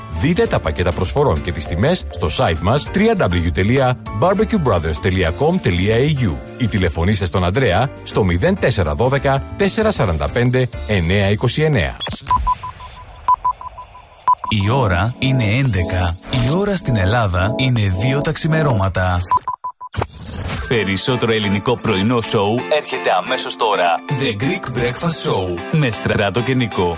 Δείτε τα πακέτα προσφορών και τις τιμές στο site μας www.barbecuebrothers.com.au ή τηλεφωνήστε στον Ανδρέα στο 0412 445 929. Η ώρα είναι 11. Η ώρα στην Ελλάδα είναι 2 τα ξημερώματα. Περισσότερο ελληνικό πρωινό σοου έρχεται αμέσως τώρα. The Greek Breakfast Show με Στράτο και Νικό.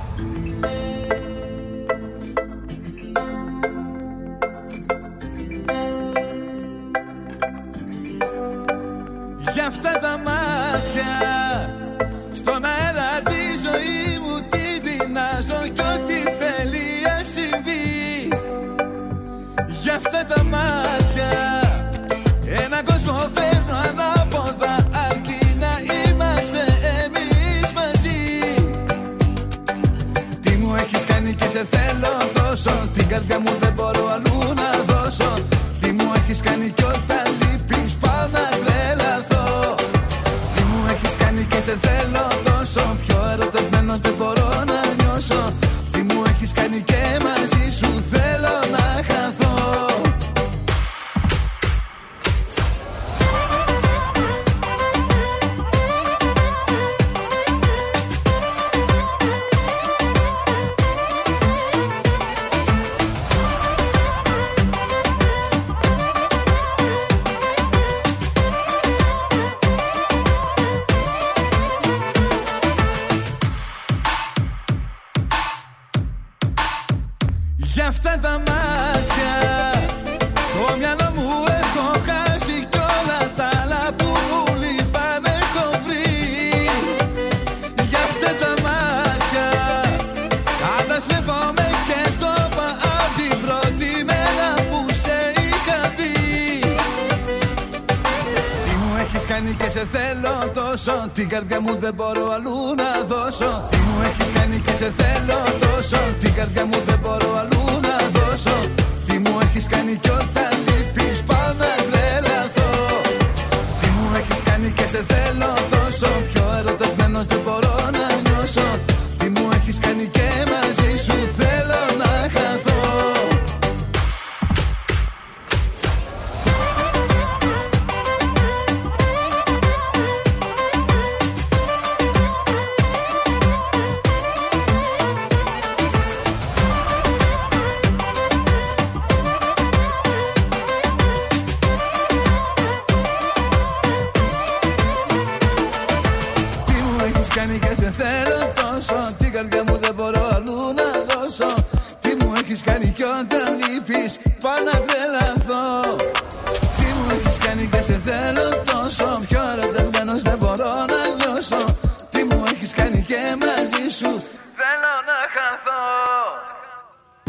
καρδιά μου δεν μπορώ αλλού να δώσω. Τι μου έχεις κάνει κι όταν λείπεις πάω να τρελαθώ. Τι μου έχεις κάνει σε θέλω τόσο. Πιο ερωτευμένος δεν μπορώ να νιώσω. Τι μου έχεις κάνει και μαζί θέλω τόσο Την καρδιά μου δεν μπορώ αλλού να δώσω. Τι μου έχεις κάνει και σε θέλω τόσο. Την καρδιά μου δεν μπορώ αλλού να δώσω. Τι μου έχεις κάνει κι όταν λείπεις πάω να τρελαθώ. Τι μου έχεις κάνει και σε θέλω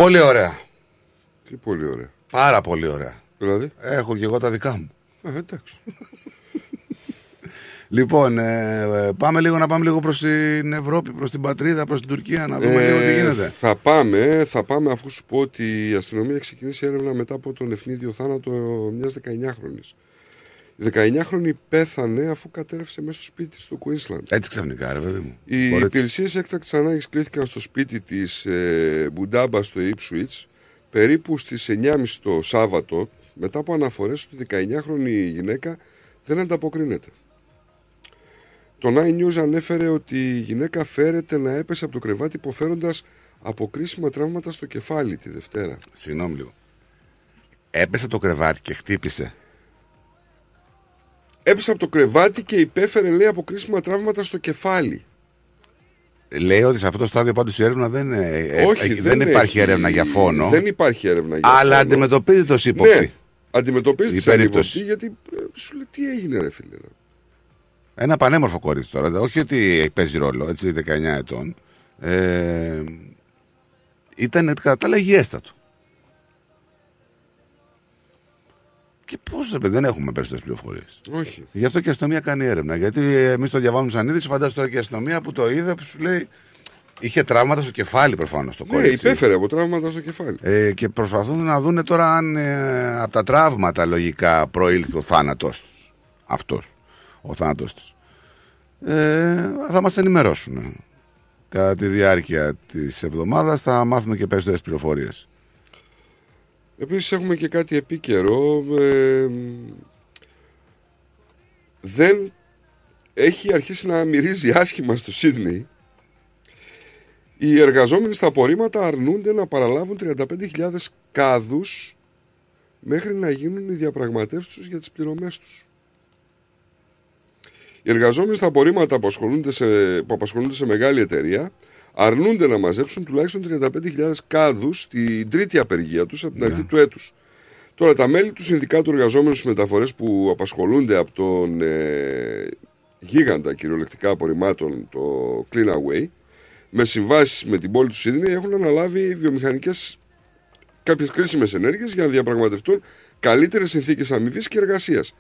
Πολύ ωραία. Τι πολύ ωραία. Πάρα πολύ ωραία. Δηλαδή; Έχω και εγώ τα δικά μου. Ε, εντάξει. [LAUGHS] Λοιπόν, ε, ε, πάμε λίγο να πάμε λίγο προς την Ευρώπη, προς την πατρίδα, προς την Τουρκία, να δούμε λίγο τι Ε, γίνεται. Θα πάμε, θα πάμε αφού σου πω ότι η αστυνομία έχει ξεκινήσει έρευνα μετά από τον ευνίδιο θάνατο μιας 19χρονης. Η 19χρονη πέθανε αφού κατέρευσε μέσα στο σπίτι της στο Queensland. Έτσι ξαφνικά, ρε παιδί μου. Οι Κορίτσι. υπηρεσίες έκτακτη ανάγκη κλήθηκαν στο σπίτι της ε, Μπουντάμπα στο Ipswich περίπου στις 9.30 το Σάββατο, μετά από αναφορές ότι η 19χρονη γυναίκα δεν ανταποκρίνεται. Το Nine News ανέφερε ότι η γυναίκα φέρεται να έπεσε από το κρεβάτι υποφέροντας από κρίσιμα τραύματα στο κεφάλι τη Δευτέρα. Συγγνώμη λίγο. Έπεσε το κρεβάτι και χτύπησε. Έπεσε από το κρεβάτι και υπέφερε, λέει, από κρίσιμα τραύματα στο κεφάλι. Λέει ότι σε αυτό το στάδιο πάντως η έρευνα δεν, ε, ε, Όχι, ε, δεν, υπάρχει έχει- έρευνα για φόνο. Δεν υπάρχει έρευνα για αλλά φόνο. αντιμετωπίζεται ως ύποπτη. Ναι, αντιμετωπίζει Η τη περίπτωση. γιατί ε, σου λέει τι έγινε, ρε φίλε. Ένα πανέμορφο κορίτσι τώρα. Όχι ότι παίζει ρόλο, έτσι, 19 ετών. Ε, ήταν κατά τα άλλα υγιέστατο. Και πώς δεν έχουμε περισσότερες πληροφορίες. Όχι. Γι' αυτό και η αστυνομία κάνει έρευνα. Γιατί εμείς το διαβάζουμε σαν είδηση, φαντάζομαι τώρα και η αστυνομία που το είδε, που σου λέει. Είχε τραύματα στο κεφάλι προφανώς το Ναι, κορίτσι. υπέφερε από τραύματα στο κεφάλι. Ε, και προσπαθούν να δούνε τώρα αν ε, από τα τραύματα λογικά προήλθε ο θάνατός τους. Αυτός. Ο θάνατός τη. Ε, θα μας ενημερώσουν. Κατά τη διάρκεια της εβδομάδας θα μάθουμε και περισσότερες πληροφορίες. Επίσης έχουμε και κάτι επίκαιρο. ε, δεν έχει αρχίσει να μυρίζει άσχημα στο Σίδνεϊ. Οι εργαζόμενοι στα απορρίμματα αρνούνται να παραλάβουν 35.000 κάδους μέχρι να γίνουν οι διαπραγματεύσεις τους για τις πληρωμές τους. Οι εργαζόμενοι στα απορρίμματα που ασχολούνται σε, που απασχολούνται σε μεγάλη εταιρεία αρνούνται να μαζέψουν τουλάχιστον 35.000 κάδους στην τρίτη απεργία τους από την αρχή του έτους. Τώρα τα μέλη του Συνδικάτου Εργαζόμενων στις μεταφορές που απασχολούνται από τον ε, γίγαντα κυριολεκτικά απορριμμάτων το Clean Away με συμβάσεις με την πόλη του Σίδνεϊ έχουν αναλάβει βιομηχανικές κάποιες κρίσιμες ενέργειες για να διαπραγματευτούν καλύτερες συνθήκες αμοιβής και εργασίας.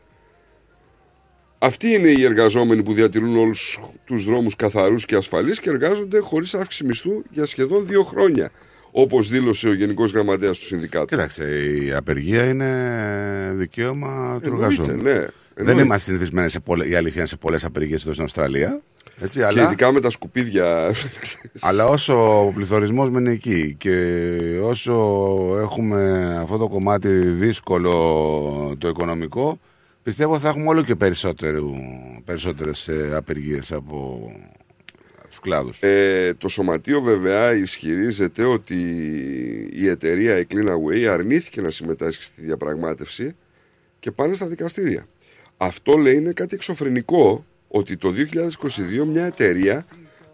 Αυτοί είναι οι εργαζόμενοι που διατηρούν όλους τους δρόμους καθαρούς και ασφαλείς και εργάζονται χωρίς αύξηση μισθού για σχεδόν δύο χρόνια. Όπως δήλωσε ο Γενικός Γραμματέας του Συνδικάτου. Κοίταξε, η απεργία είναι δικαίωμα του Εννοείται, εργαζόμενου. ναι. Δεν Εννοείται. είμαστε συνηθισμένοι σε πολλές, η αλήθεια είναι σε πολλές απεργίες εδώ στην Αυστραλία. Έτσι, Και αλλά, ειδικά με τα σκουπίδια. [LAUGHS] αλλά όσο ο πληθωρισμός μένει εκεί και όσο έχουμε αυτό το κομμάτι δύσκολο το οικονομικό, πιστεύω θα έχουμε όλο και περισσότερου, περισσότερες ε, απεργίες από τους κλάδους. Ε, το σωματείο βέβαια ισχυρίζεται ότι η εταιρεία η Cleanaway αρνήθηκε να συμμετάσχει στη διαπραγμάτευση και πάνε στα δικαστήρια. Αυτό λέει είναι κάτι εξωφρενικό ότι το 2022 μια εταιρεία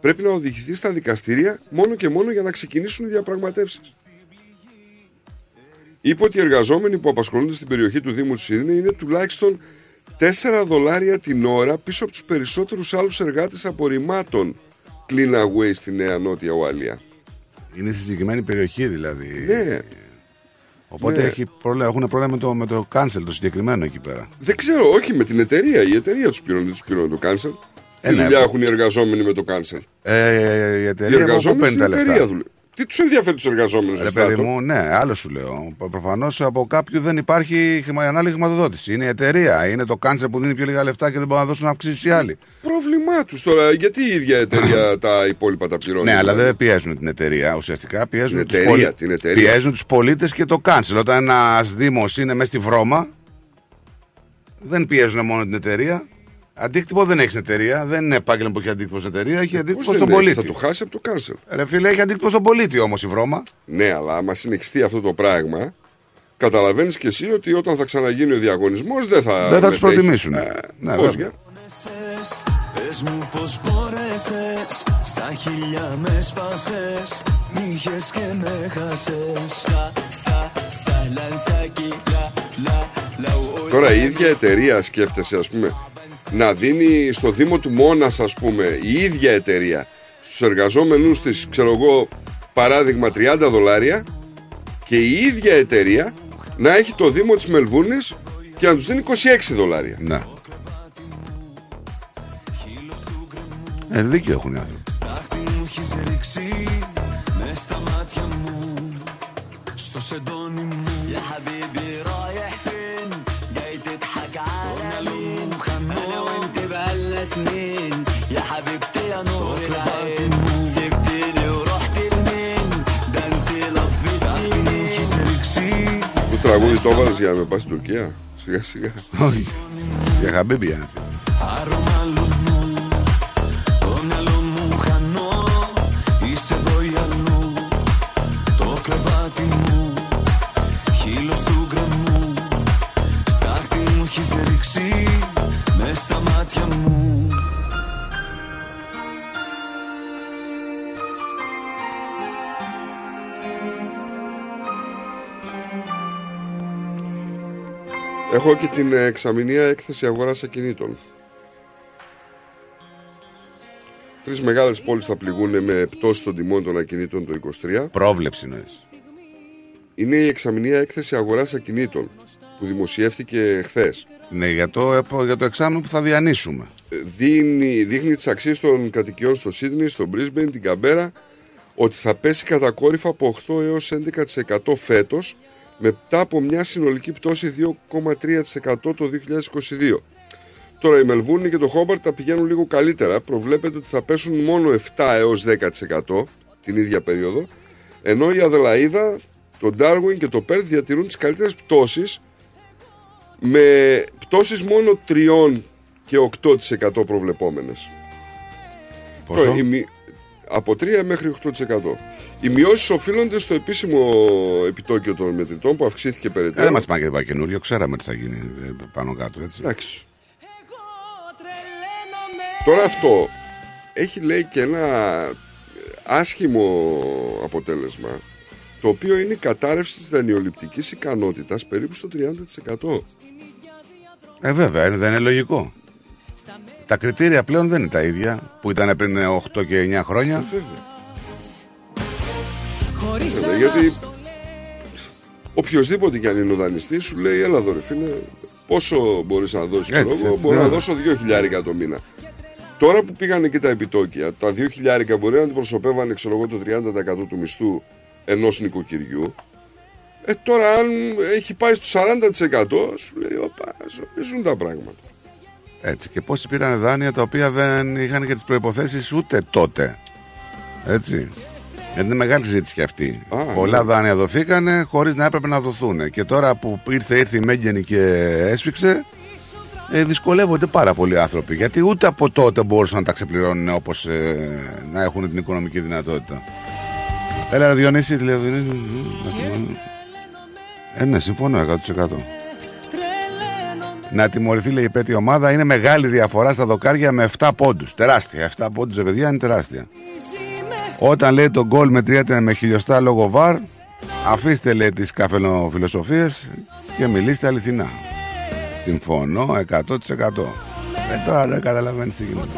πρέπει να οδηγηθεί στα δικαστήρια μόνο και μόνο για να ξεκινήσουν οι διαπραγματεύσεις. Είπε ότι οι εργαζόμενοι που απασχολούνται στην περιοχή του Δήμου του Σίδνεϊ είναι τουλάχιστον 4 δολάρια την ώρα πίσω από τους περισσότερους άλλους εργάτες απορριμμάτων Clean Away στη Νέα Νότια Ουαλία. Είναι στη συγκεκριμένη περιοχή δηλαδή. Ναι. Οπότε Ναι. έχει πρόβλημα, έχουν πρόβλημα με το, με το cancel το συγκεκριμένο εκεί πέρα. Δεν ξέρω, όχι με την εταιρεία. Η εταιρεία τους πληρώνει, δεν τους πληρώνει το cancel. Ε, Τι ναι, δουλειά που- έχουν οι εργαζόμενοι με το cancel; Ε, η Οι εταιρεία από πού εργαζόμενοι παίρνει στην τα εταιρεία λεφτά. δουλεύουν. Τι τους ενδιαφέρει τους εργαζόμενους, Ρε παιδί μου, ναι, άλλο σου λέω. Προφανώς από κάποιου δεν υπάρχει χρημα- ανάλογη χρηματοδότηση. Είναι η εταιρεία, είναι το κάνσερ που δίνει πιο λίγα λεφτά και δεν μπορεί να δώσουν αυξήσει οι άλλοι. Πρόβλημά τους τώρα. Γιατί η ίδια εταιρεία [CLEARS THROAT] τα υπόλοιπα τα πληρώνει. Ναι, αλλά δηλαδή; δεν πιέζουν την εταιρεία. Ουσιαστικά πιέζουν Την τους εταιρεία, πολι- την εταιρεία. Πιέζουν τους πολίτες και το κάνσελ. Όταν ένας Δήμος είναι μέσα στη βρώμα, δεν πιέζουν μόνο την εταιρεία. Αντίκτυπο δεν έχει στην εταιρεία. Δεν είναι επάγγελμα που έχει αντίκτυπο στην εταιρεία, έχει αντίκτυπο Πώς στον δεν έχει, πολίτη. Θα το χάσει από το cancel. Ρε φίλε, έχει αντίκτυπο στον πολίτη όμως η βρώμα. Ναι, αλλά άμα συνεχιστεί αυτό το πράγμα, καταλαβαίνεις κι εσύ ότι όταν θα ξαναγίνει ο διαγωνισμός δεν θα. δεν θα τους μετέχει. προτιμήσουν. Ε, ναι, πώς, βέβαια. για; Πες μου πως μπόρεσες Στα χίλια με σπάσες Μ' είχες και με χάσες Στα, στα, στα λανσάκι Λα, λα, λα ου, Τώρα η ίδια εταιρεία σκέφτεσαι, ας πούμε, να δίνει στο Δήμο του Μόνας, ας πούμε, η ίδια εταιρεία στους εργαζόμενους της, ξέρω εγώ, παράδειγμα 30 δολάρια και η ίδια εταιρεία να έχει το Δήμο της Μελβούνης και να τους δίνει 26 δολάρια. Ναι. Ε, δίκιο έχουν οι άνθρωποι. Στάχτη μου έχεις ρίξει Μες στα μάτια μου Στο σεντόνι τραγούδι το έβαλες για να με πας στην Τουρκία; Σιγά σιγά. Όχι. Για χαμπίμπια Έχω και την ε, εξαμηνία έκθεση αγοράς ακινήτων. Τρεις μεγάλες πόλεις θα πληγούν με πτώση των τιμών των ακινήτων το 23. Πρόβλεψη νοείς. Είναι η εξαμηνία έκθεση αγοράς ακινήτων που δημοσιεύτηκε χθες. Ναι, για το, επο- για το εξάμεινο που θα διανύσουμε. δίνει, δείχνει τις αξίες των κατοικιών στο Σίδνey, στο Brisbane, την Καμπέρα ότι θα πέσει κατακόρυφα από 8 έως 11% φέτος μετά από μια συνολική πτώση 2,3% το 2022. Τώρα η Μελβούρνη και το Χόμπαρτ τα πηγαίνουν λίγο καλύτερα. Προβλέπεται ότι θα πέσουν μόνο 7 έως 10% την ίδια περίοδο. Ενώ η Αδελαίδα, το Ντάρουιν και το Πέρθ διατηρούν τις καλύτερες πτώσεις με πτώσεις μόνο 3 και 8% προβλεπόμενες. Πόσο; Τώρα, η μη- Από 3 μέχρι 8%. Οι μειώσεις οφείλονται στο επίσημο επιτόκιο των μετρητών που αυξήθηκε Ε, περαιτέρω. δεν μας πάνε και τίποτα καινούριο, ξέραμε τι θα γίνει ε, πάνω κάτω. Έτσι. Εντάξει. Τώρα αυτό έχει λέει και ένα άσχημο αποτέλεσμα το οποίο είναι η κατάρρευση της δανειοληπτικής ικανότητας περίπου στο 30%. Ε, βέβαια, ε, δεν είναι λογικό. Τα κριτήρια πλέον δεν είναι τα ίδια που ήταν πριν 8 και 9 χρόνια. Βέβαια. Βέβαια, γιατί οποιοδήποτε κι αν είναι ο δανειστής σου λέει έλα εδώ ρε φίλε πόσο μπορείς να δώσεις ξέρω Έτσι, εγώ έτσι, μπορώ ναι. να δώσω 2 χιλιάρικα το μήνα τώρα που πήγαν και τα επιτόκια τα 2 χιλιάρικα μπορεί να αντιπροσωπεύανε ξέρω εγώ το 30% του μισθού ενός νοικοκυριού ε, τώρα αν έχει πάει στο 40% σου λέει οπα ζορίζουν τα πράγματα Έτσι. Και πόσοι πήραν δάνεια τα οποία δεν είχαν και τις προποθέσει ούτε τότε. Έτσι. Γιατί είναι μεγάλη συζήτηση και αυτή. Α, Πολλά ναι. δάνεια δοθήκανε χωρίς να έπρεπε να δοθούν. Και τώρα που ήρθε, ήρθε η Μέγενη και έσφιξε, ε, δυσκολεύονται πάρα πολλοί άνθρωποι. Γιατί ούτε από τότε μπορούσαν να τα ξεπληρώνουν όπως να έχουν την οικονομική δυνατότητα. Έλα, ρε Διονύση, τηλεδιονύση. να στη- Ε, ναι, συμφωνώ 100%. Να τιμωρηθεί, λέει η πέτη ομάδα. Είναι μεγάλη διαφορά στα δοκάρια με 7 πόντους. Τεράστια. 7 πόντους, ρε παιδιά, είναι τεράστια. Όταν λέει το γκολ μετριέται με χιλιοστά λόγω βαρ, αφήστε λέει τις καφενοφιλοσοφίες και μιλήστε αληθινά. Συμφωνώ 100%. Ε, τώρα δεν καταλαβαίνεις τι γίνεται.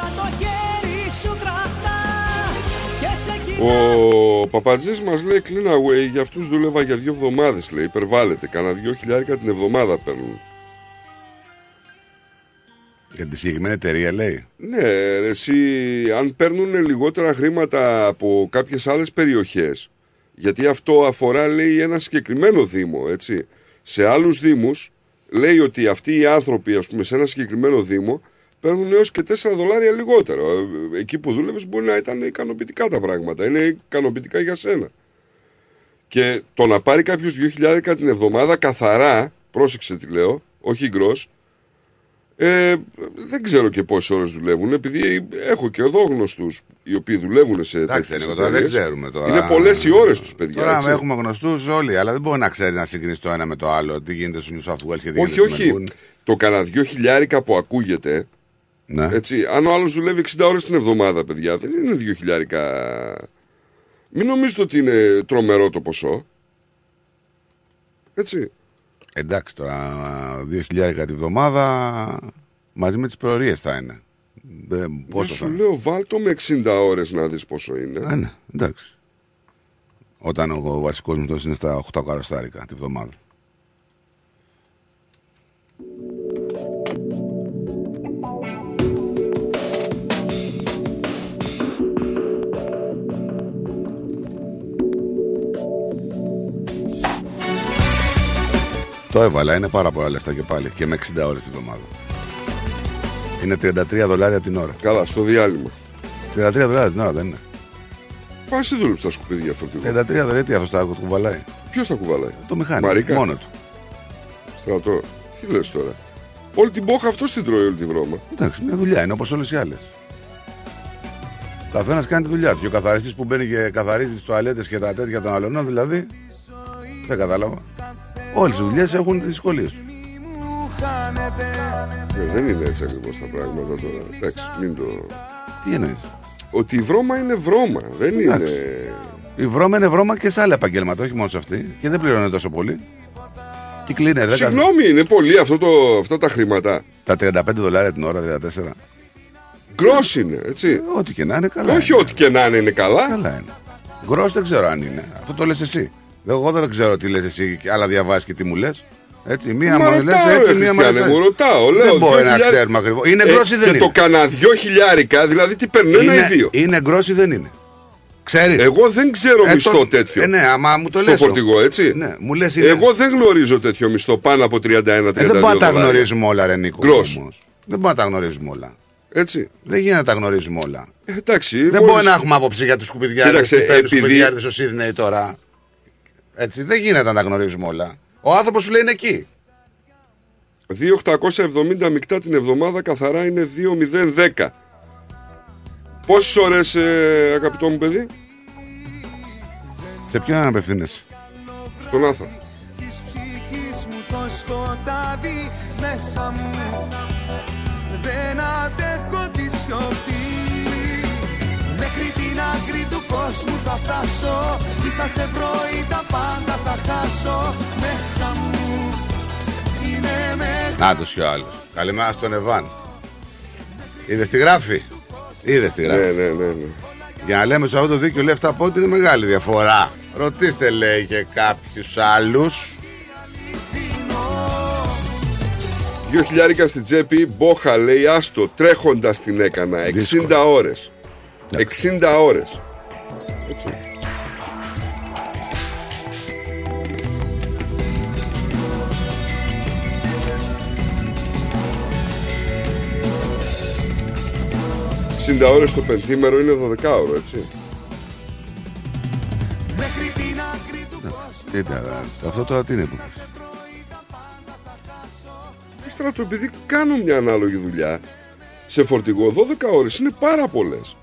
Ο Παπατζής μας λέει clean away για αυτούς δούλευα για δύο εβδομάδες λέει υπερβάλλεται κανένα δυο χιλιάρικα την εβδομάδα παίρνουν Για τη συγκεκριμένη εταιρεία λέει. Ναι ρε, εσύ αν παίρνουν λιγότερα χρήματα από κάποιες άλλες περιοχές γιατί αυτό αφορά λέει ένα συγκεκριμένο δήμο έτσι. Σε άλλους δήμους λέει ότι αυτοί οι άνθρωποι ας πούμε σε ένα συγκεκριμένο δήμο παίρνουν έως και 4 δολάρια λιγότερο. Ε, εκεί που δούλευες μπορεί να ήταν ικανοποιητικά τα πράγματα είναι ικανοποιητικά για σένα. Και το να πάρει κάποιος 2.000 την εβδομάδα καθαρά, πρόσεξε τι λέω, όχι γκρος, ε, δεν ξέρω και πόσες ώρες δουλεύουν, επειδή έχω και εδώ γνωστούς οι οποίοι δουλεύουν σε Εντάξει, τέτοιες Νίκο, τώρα δεν εταιρείες. ξέρουμε τώρα. Είναι πολλές οι ώρες τους, παιδιά. Τώρα έτσι. έχουμε γνωστούς όλοι, αλλά δεν μπορεί να ξέρεις να συγκρίνει το ένα με το άλλο. Τι γίνεται στο New South Wales και τι Όχι, γίνεται στο όχι. Melbourne. Το κανένα δυο χιλιάρικα που ακούγεται. Ναι. Έτσι, αν ο άλλος δουλεύει 60 ώρες την εβδομάδα, παιδιά, δεν είναι δύο χιλιάρικα. Μην νομίζετε ότι είναι τρομερό το ποσό. Έτσι. Εντάξει τώρα, 2.000 τη βδομάδα μαζί με τις προορίες θα είναι. Ε, Δεν πόσο θα σου είναι; λέω, βάλτο με 60 ώρες να δεις πόσο είναι. Α, ναι, εντάξει. Όταν ο βασικός μου είναι στα 8 καροστάρικα τη βδομάδα. Το έβαλα, είναι πάρα πολλά λεφτά και πάλι. Και με 60 ώρες τη βδομάδα. Είναι 33 δολάρια την ώρα. Καλά, στο διάλειμμα. 33 δολάρια την ώρα δεν είναι. Πα εσύ δούλεψε στα σκουπίδια φορτηγό. 33 δολάρια τι αυτός τα κουβαλάει; Ποιος τα κουβαλάει; Το μηχάνημα. Μαρίκα; Μόνο του. Στρατό. Τι λες τώρα; Όλη την μπόχα αυτός την τρώει όλη τη βρώμα. Εντάξει, μια δουλειά είναι όπως όλες οι άλλες. Ο καθένας κάνει τη δουλειά του. Και ο καθαριστής που μπαίνει και καθαρίζει τις τουαλέτες και τα τέτοια των αλλωνών, δηλαδή. Δεν κατάλαβα. Όλες οι δουλειές έχουν τι δυσκολίες του. Ε, δεν είναι έτσι ακριβώς τα πράγματα τώρα. Εντάξει, μην το. Τι εννοείς; Ότι η βρώμα είναι βρώμα. Δεν Εντάξει. είναι. Η βρώμα είναι βρώμα και σε άλλα επαγγέλματα, όχι μόνο σε αυτή. Και δεν πληρώνει τόσο πολύ. Και cleaner, δεν Συγγνώμη, είναι πολύ αυτό το, αυτά τα χρήματα. Τα 35 δολάρια την ώρα, 34. Γκρό είναι, έτσι. Ό,τι και να είναι καλά. Όχι είναι. ό,τι και να είναι, είναι καλά. Καλά είναι. Γκρό δεν ξέρω αν είναι. Αυτό το λες εσύ. Εγώ δεν ξέρω τι λες εσύ, άλλα διαβάζει και τι μου λες. Έτσι, μία Μα μου λες ρωτάω, έτσι, ρε, μία μου λες. Χριστιανέ, μου ρωτάω, λέω, Δεν μπορεί δύο να χιλιάδες- ξέρουμε ακριβώς. Είναι Ε, γκρό ή δεν και είναι; το κανένα δυο χιλιάρικα, δηλαδή τι παίρνουν ένα ή είναι, δύο. είναι γκρό ή δεν είναι; Ξέρεις; Εγώ δεν ξέρω μισθό τέτοιο. Ε, ναι, άμα μου το στο λες. φορτηγό, έτσι. Ναι, μου λες είναι- Εγώ δεν γνωρίζω τέτοιο μισθό πάνω από 31-32 Ε, δεν μπορούμε να τα δολάρια. γνωρίζουμε όλα, ρε Νίκο. Γκρος. όμως. Δεν μπορούμε να τα γνωρίζουμε όλα. Έτσι. Δεν γίνεται να τα γνωρίζουμε όλα. Ε, εντάξει. Δεν μόλις- μπορεί να έχουμε άποψη για τους σκουπιδιάριδε Κοίταξε, και παίρνουν επειδή- σκουπιδιάριδε στο Σίδνεϊ τώρα. Έτσι, δεν γίνεται να τα γνωρίζουμε όλα. Ο άνθρωπος σου λέει είναι εκεί. 2.870 μεικτά την εβδομάδα καθαρά είναι 2.010. Πόσες ώρες, ε, αγαπητό μου παιδί, Σε ποιον απευθύνεσαι. στον Άθα. Της ψυχής μου το σκοτάδι μέσα μου Δεν αντέχω τη σιωπή Μέχρι την άκρη του κόσμου θα φτάσω Ή θα σε βρω ή τα πάντα θα χάσω Μέσα μου είναι με Να το κι ο άλλος. Καλημέρα στον Εβάν. Είδες τη γράφει. Είδες τη γράφει. Ναι, ναι, ναι, ναι. Για να λέμε σε αυτό το δίκιο λέει αυτά πότε είναι μεγάλη διαφορά. Ρωτήστε λέει και κάποιους άλλους. Δύο χιλιάρικα στην τσέπη, μπόχα λέει, άστο, τρέχοντας την έκανα, 60 Δύσκολο. ώρες. 60 ώρες. Έτσι. 60 ώρες το πενθήμερο είναι 12 ώρο, έτσι. Κοίτα, αυτό τώρα τι είναι που. Στράτο, επειδή κάνω μια ανάλογη δουλειά σε φορτηγό, 12 ώρες είναι πάρα πολλές.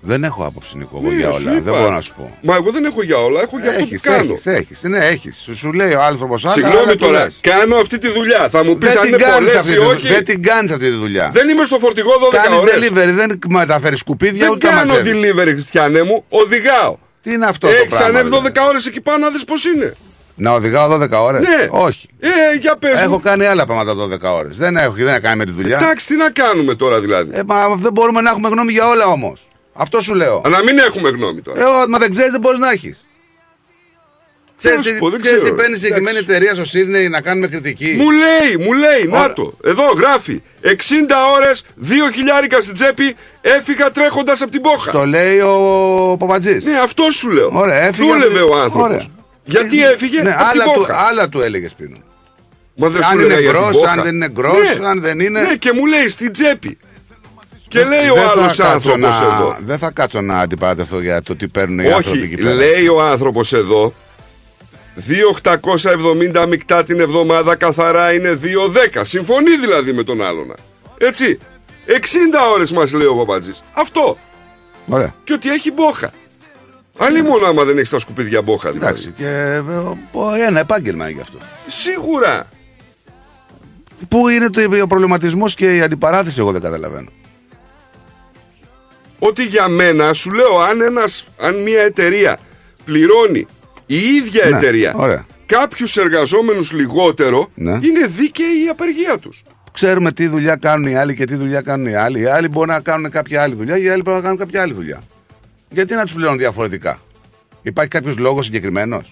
Δεν έχω άποψη Νικό εγώ Ναι, για σου όλα. είπα. Δεν μπορώ να σου πω. Μα εγώ δεν έχω για όλα, έχω για αυτό που Έχεις, κάνω. έχεις, έχεις. Ναι, έχεις. Σου, σου λέει ο άνθρωπος άλλα. Συγγνώμη άλλα του τώρα, λες. κάνω αυτή τη δουλειά. Θα μου πεις Δεν αν την είναι κάνεις πολλές αυτή ή τη όχι. δουλειά. Δεν την κάνεις αυτή τη δουλειά. Δεν είμαι στο φορτηγό 12 Κάνεις ώρες. delivery, δεν μεταφέρεις σκουπίδια Δεν ούτε τα κάνω μαζεύεις. delivery, Χριστιανέ μου. Οδηγάω. Τι είναι αυτό το Έχεις πράγμα. ανέβει δηλαδή; 12 ώρες εκεί πάνω να δεις πώς είναι. Να οδηγάω 12 ώρες; Ναι. Όχι. Ε, για πες Έχω μου. κάνει άλλα πράγματα 12 ώρες. Δεν έχω, δεν έχω κάνει με τη δουλειά. Εντάξει, τι να κάνουμε τώρα δηλαδή; Ε, μα δεν μπορούμε να έχουμε γνώμη για όλα όμως. Αυτό σου λέω. Να μην έχουμε γνώμη τώρα. Ε, ό, μα δεν ξέρεις δεν μπορείς να έχεις. Τι να Ξέρεις σου τι- πω, δεν ξέρεις τι ξέρω. παίρνει η συγκεκριμένη Εντάξει. εταιρεία στο Σίδνεϊ να κάνουμε κριτική; Μου λέει, μου λέει, να Ωραία. το. Εδώ γράφει. 60 ώρες, 2 χιλιάρικα στην τσέπη, έφυγα τρέχοντας από την πόχα. Το λέει ο Παπατζής. Ναι, αυτό σου λέω. Ωραία, έφυγε. Δούλευε από- ο άνθρωπος. Ωραία. Γιατί έφυγε Ναι, από άλλα, την του, πόχα. άλλα του έλεγε Σπίνο. Μα δεν αν σου είναι λέγα για την γκρος, πόχα. αν δεν είναι γκρος, Ναι. αν δεν είναι- Ναι, και μου λέει στην τσέπη. Και Δεν- λέει ο δεν θα άλλος κάτσω άνθρωπος να- εδώ. Δεν θα κάτσω να αντιπαρατεθώ για το τι παίρνουν οι άνθρωποι Όχι, εκεί πέρα. λέει ο άνθρωπος εδώ 2.870 μεικτά την εβδομάδα καθαρά είναι 2.10. Συμφωνεί δηλαδή με τον άλλον. Έτσι. 60 ώρες μας λέει ο Παπατζής. Αυτό. Ωραία. Και ότι έχει μπόχα. Άλλη μόνο άμα δεν έχεις τα σκουπίδια μπόχα δηλαδή. Εντάξει, και ε, ο- ένα επάγγελμα είναι γι' αυτό. Σίγουρα. Πού είναι το, ο προβληματισμός και η αντιπαράθεση, εγώ δεν καταλαβαίνω. Ότι για μένα σου λέω αν, ένας, αν μια εταιρεία πληρώνει η ίδια Ναι, εταιρεία ωραία. κάποιους εργαζόμενους λιγότερο Ναι. είναι δίκαιη η απεργία τους. Ξέρουμε τι δουλειά κάνουν οι άλλοι και τι δουλειά κάνουν οι άλλοι. Οι άλλοι μπορεί να κάνουν κάποια άλλη δουλειά, οι άλλοι πρέπει να κάνουν κάποια άλλη δουλειά. Γιατί να τους πληρώνουν διαφορετικά; Υπάρχει κάποιος λόγος συγκεκριμένος;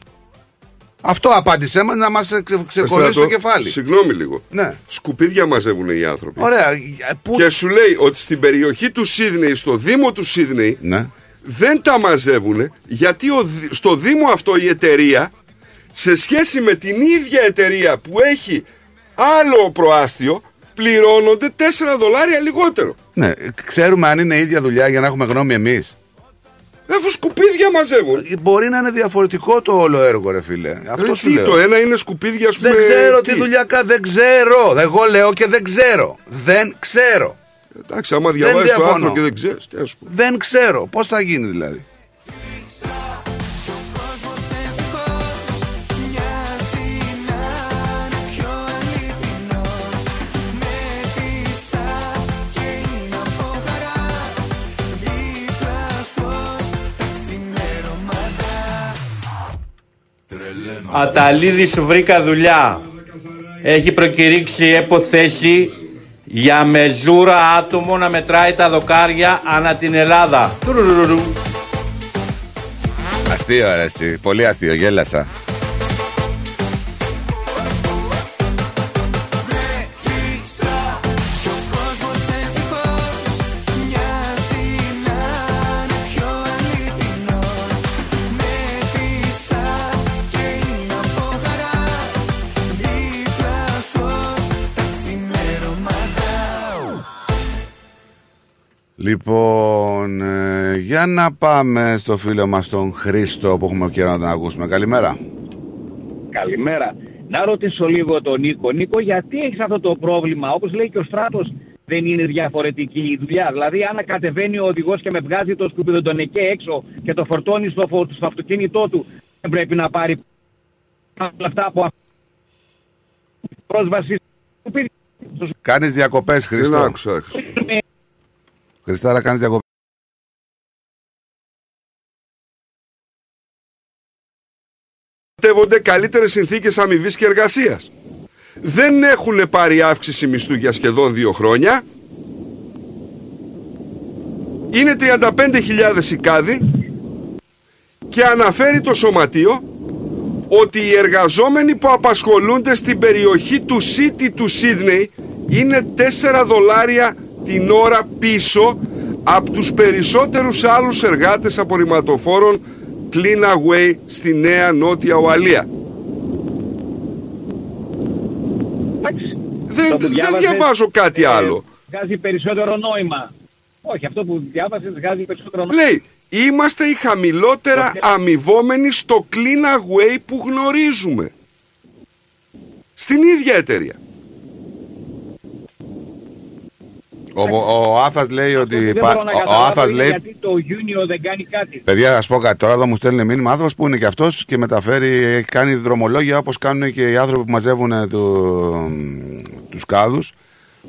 Αυτό απάντησέ μας να μας ξεκολλήσει το Στρατό, κεφάλι. Συγγνώμη λίγο. Ναι. Σκουπίδια μαζεύουν οι άνθρωποι. Ωραία. ε, Πού... Και σου λέει ότι στην περιοχή του Σίδνεϊ, στο Δήμο του Σίδνεϊ, Ναι. δεν τα μαζεύουν γιατί ο Δη- στο Δήμο αυτό η εταιρεία σε σχέση με την ίδια εταιρεία που έχει άλλο προάστιο πληρώνονται 4 δολάρια λιγότερο. ναι. Ξέρουμε αν είναι η ίδια δουλειά για να έχουμε γνώμη εμείς. Αφού σκουπίδια μαζεύουν. Μπορεί να είναι διαφορετικό το όλο έργο, ρε φίλε. Αυτό Ρε, σου τι, λέω. το ένα είναι σκουπίδια, ας πούμε. Δεν ξέρω τι; δουλειά κάνει. Δεν ξέρω. Εγώ λέω και δεν ξέρω. Δεν ξέρω. Εντάξει, άμα Δεν διαβάζεις το διαφωνώ. άρθρο και δεν ξέρεις, τι να σου πω. Δεν ξέρω. Πώς θα γίνει δηλαδή; Αταλίδη σου βρήκα δουλειά. Έχει προκηρύξει έποθέση για μεζούρα άτομο να μετράει τα δοκάρια ανά την Ελλάδα. Τουρουρουρου. Αστείο, ρε, έτσι. Πολύ αστείο. Γέλασα. Λοιπόν, ε, για να πάμε στο φίλο μας τον Χρήστο που έχουμε καιρό να τον ακούσουμε. Καλημέρα. Καλημέρα. Να ρωτήσω λίγο τον Νίκο. Νίκο, γιατί έχεις αυτό το πρόβλημα, όπως λέει και ο στράτος, δεν είναι διαφορετική η δουλειά. Δηλαδή, αν κατεβαίνει ο οδηγός και με βγάζει το σκουπίδι τον εκεί έξω και το φορτώνει στο, φο- στο αυτοκίνητό του, δεν πρέπει να πάρει όλα αυτά από πρόσβαση στο σκουπίδι. Κάνεις διακοπές, Δεν Χρήστο. άκουσα. Χριστάρα, κάνεις διακοπές. Πιστεύονται καλύτερες συνθήκες αμοιβής και εργασίας. Δεν έχουν πάρει αύξηση μισθού για σχεδόν δύο χρόνια. Είναι 35.000 οι κάδοι και αναφέρει το σωματείο ότι οι εργαζόμενοι που απασχολούνται στην περιοχή του City του Σίδνεϊ είναι 4 δολάρια την ώρα πίσω από τους περισσότερους άλλους εργάτες απορριμματοφόρων Clean Away στη Νέα Νότια Ουαλία. Δεν, Το που δεν διάβαζες, διαβάζω κάτι ε, άλλο. βγάζει περισσότερο νόημα. Όχι, αυτό που διάβασες βγάζει περισσότερο νόημα. Λέει, είμαστε οι χαμηλότερα αμοιβόμενοι στο clean away που γνωρίζουμε. Στην ίδια εταιρεία. Ο, ο Άθας λέει ότι. Δεν υπά- μπορώ να Ο, ο καταλάβω Άθας είναι λέει. γιατί το Junior δεν κάνει κάτι. Παιδιά, να σα πω κάτι. Τώρα εδώ μου στέλνει μήνυμα άνθρωπος που είναι και αυτός και μεταφέρει, έχει κάνει δρομολόγια όπως κάνουν και οι άνθρωποι που μαζεύουν του τους κάδους.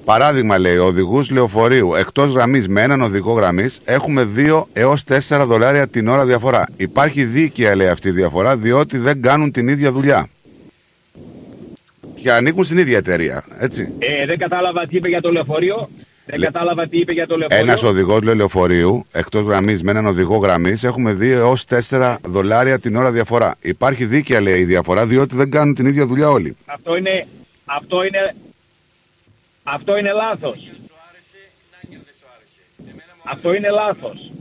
Παράδειγμα, λέει, οδηγούς λεωφορείου εκτός γραμμής με έναν οδηγό γραμμής έχουμε 2 έως 4 δολάρια την ώρα διαφορά. Υπάρχει δίκαια, λέει αυτή η διαφορά, διότι δεν κάνουν την ίδια δουλειά. Και ανήκουν στην ίδια εταιρεία, έτσι. Ε, δεν κατάλαβα τι είπε για το λεωφορείο. Δεν κατάλαβα τι είπε για το λεωφορείο. Ένας οδηγός λεωφορείου εκτός γραμμής με έναν οδηγό γραμμής έχουμε 2 έως 4 δολάρια την ώρα διαφορά. Υπάρχει δίκαια, λέει, η διαφορά, διότι δεν κάνουν την ίδια δουλειά όλοι. Αυτό είναι, αυτό είναι, αυτό είναι λάθος. Αυτό είναι λάθος.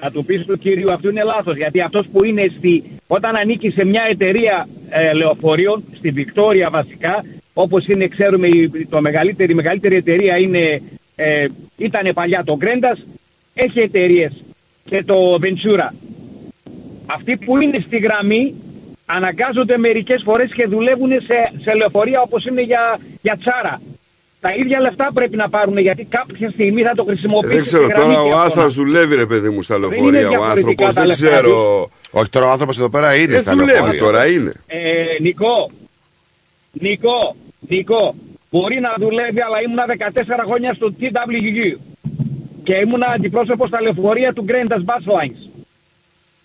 Να του πεις του κύριου αυτό είναι λάθος. Γιατί αυτός που είναι στη, όταν ανήκει σε μια εταιρεία ε, λεωφορείων, στη Βικτόρια βασικά, όπως είναι ξέρουμε η, το μεγαλύτερη, η μεγαλύτερη εταιρεία είναι, ε, ήταν παλιά το Γκρέντας, έχει εταιρείες και το Ventura. Αυτοί που είναι στη γραμμή αναγκάζονται μερικές φορές και δουλεύουν σε, σε λεωφορεία όπως είναι για, για τσάρα. Τα ίδια λεφτά πρέπει να πάρουν γιατί κάποια στιγμή θα το χρησιμοποιήσουν. Δεν ξέρω, στη γραμμή τώρα και ο αυτό. Άθας δουλεύει ρε παιδί μου στα είναι λεωφορεία. Ο διαφορετικά άνθρωπος τα δεν λεφτά ξέρω. Όχι, τώρα ο άνθρωπος εδώ πέρα είναι Δεν στα δουλεύει λεωφορεία. τώρα, είναι. Ε, Νικό, Νικό, Νικό, μπορεί να δουλεύει αλλά ήμουνα 14 χρόνια στο TWU και ήμουνα αντιπρόσωπος στα λεωφορεία του Grandas Bus Lines.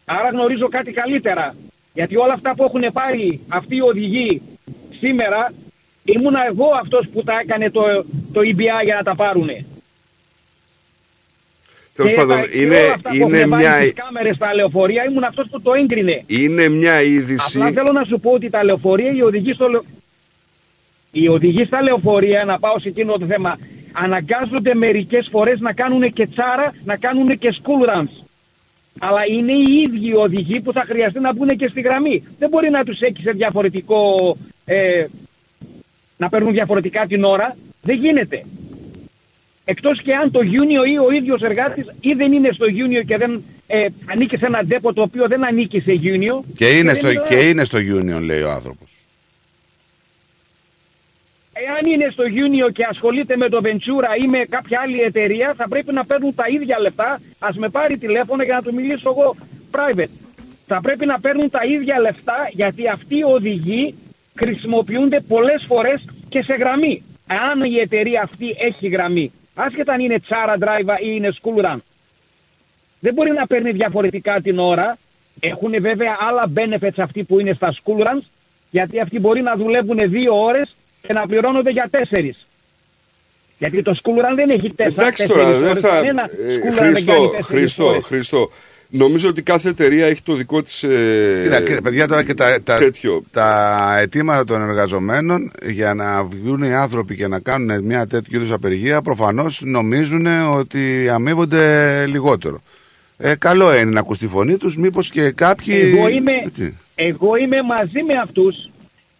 Άρα γνωρίζω κάτι καλύτερα. Γιατί όλα αυτά που έχουν πάρει αυτοί οι οδηγοί σήμερα, ήμουνα εγώ αυτός που τα έκανε το, το EBI για να τα πάρουνε. Τέλος Και πάντων, τα- και είναι, όλα αυτά που είναι, έχουν βάλει μια, στις κάμερες στα λεωφορεία, ήμουν αυτός που το έγκρινε. είναι μια είδηση. Απλά θέλω να σου πω ότι τα λεωφορεία, οι οδηγοί, στο λεω... οι οδηγοί στα λεωφορεία, να πάω σε εκείνο το θέμα, αναγκάζονται μερικές φορές να κάνουν και τσάρα, να κάνουν και school runs. Αλλά είναι οι ίδιοι οι οδηγοί που θα χρειαστεί να μπουν και στη γραμμή. Δεν μπορεί να τους έχει σε διαφορετικό... Ε, να παίρνουν διαφορετικά την ώρα. Δεν γίνεται. Εκτός και αν το Γιούνιο ή ο ίδιος εργάτης ή δεν είναι στο Γιούνιο και δεν ε, ανήκει σε ένα ντέπο το οποίο δεν ανήκει σε Γιούνιο. Και είναι, δεν στο, είναι και είναι στο Union, λέει ο άνθρωπος. Εάν είναι στο Γιούνιο και ασχολείται με το Ventura ή με κάποια άλλη εταιρεία, θα πρέπει να παίρνουν τα ίδια λεφτά. Α με πάρει τηλέφωνο για να του μιλήσω εγώ private. Θα πρέπει να παίρνουν τα ίδια λεφτά γιατί αυτοί οι οδηγοί χρησιμοποιούνται πολλές φορές και σε γραμμή. Αν η εταιρεία αυτή έχει γραμμή, άσχετα αν είναι τσάρα driver ή είναι school run, δεν μπορεί να παίρνει διαφορετικά την ώρα. Έχουν βέβαια άλλα benefits αυτοί που είναι στα school runs, γιατί αυτοί μπορεί να δουλεύουν δύο ώρες και να πληρώνονται για τέσσερις. Γιατί το school run δεν έχει τέσσερα, Εντάξει τώρα, τέσσερις δεν ώρες. θα. Κανένα ε, school run δεν κάνει Χριστό, τέσσερις Χριστό, ώρες. Χριστό. Νομίζω ότι κάθε εταιρεία έχει το δικό της ε, Κοίτα, και, παιδιά, τώρα και τα, τα, τέτοιο. τα αιτήματα των εργαζομένων για να βγουν οι άνθρωποι και να κάνουν μια τέτοιου είδους απεργία προφανώς νομίζουν ότι αμείβονται λιγότερο. Ε, καλό είναι να ακούς τη φωνή τους, μήπως και κάποιοι... Εγώ είμαι, έτσι. εγώ είμαι μαζί με αυτούς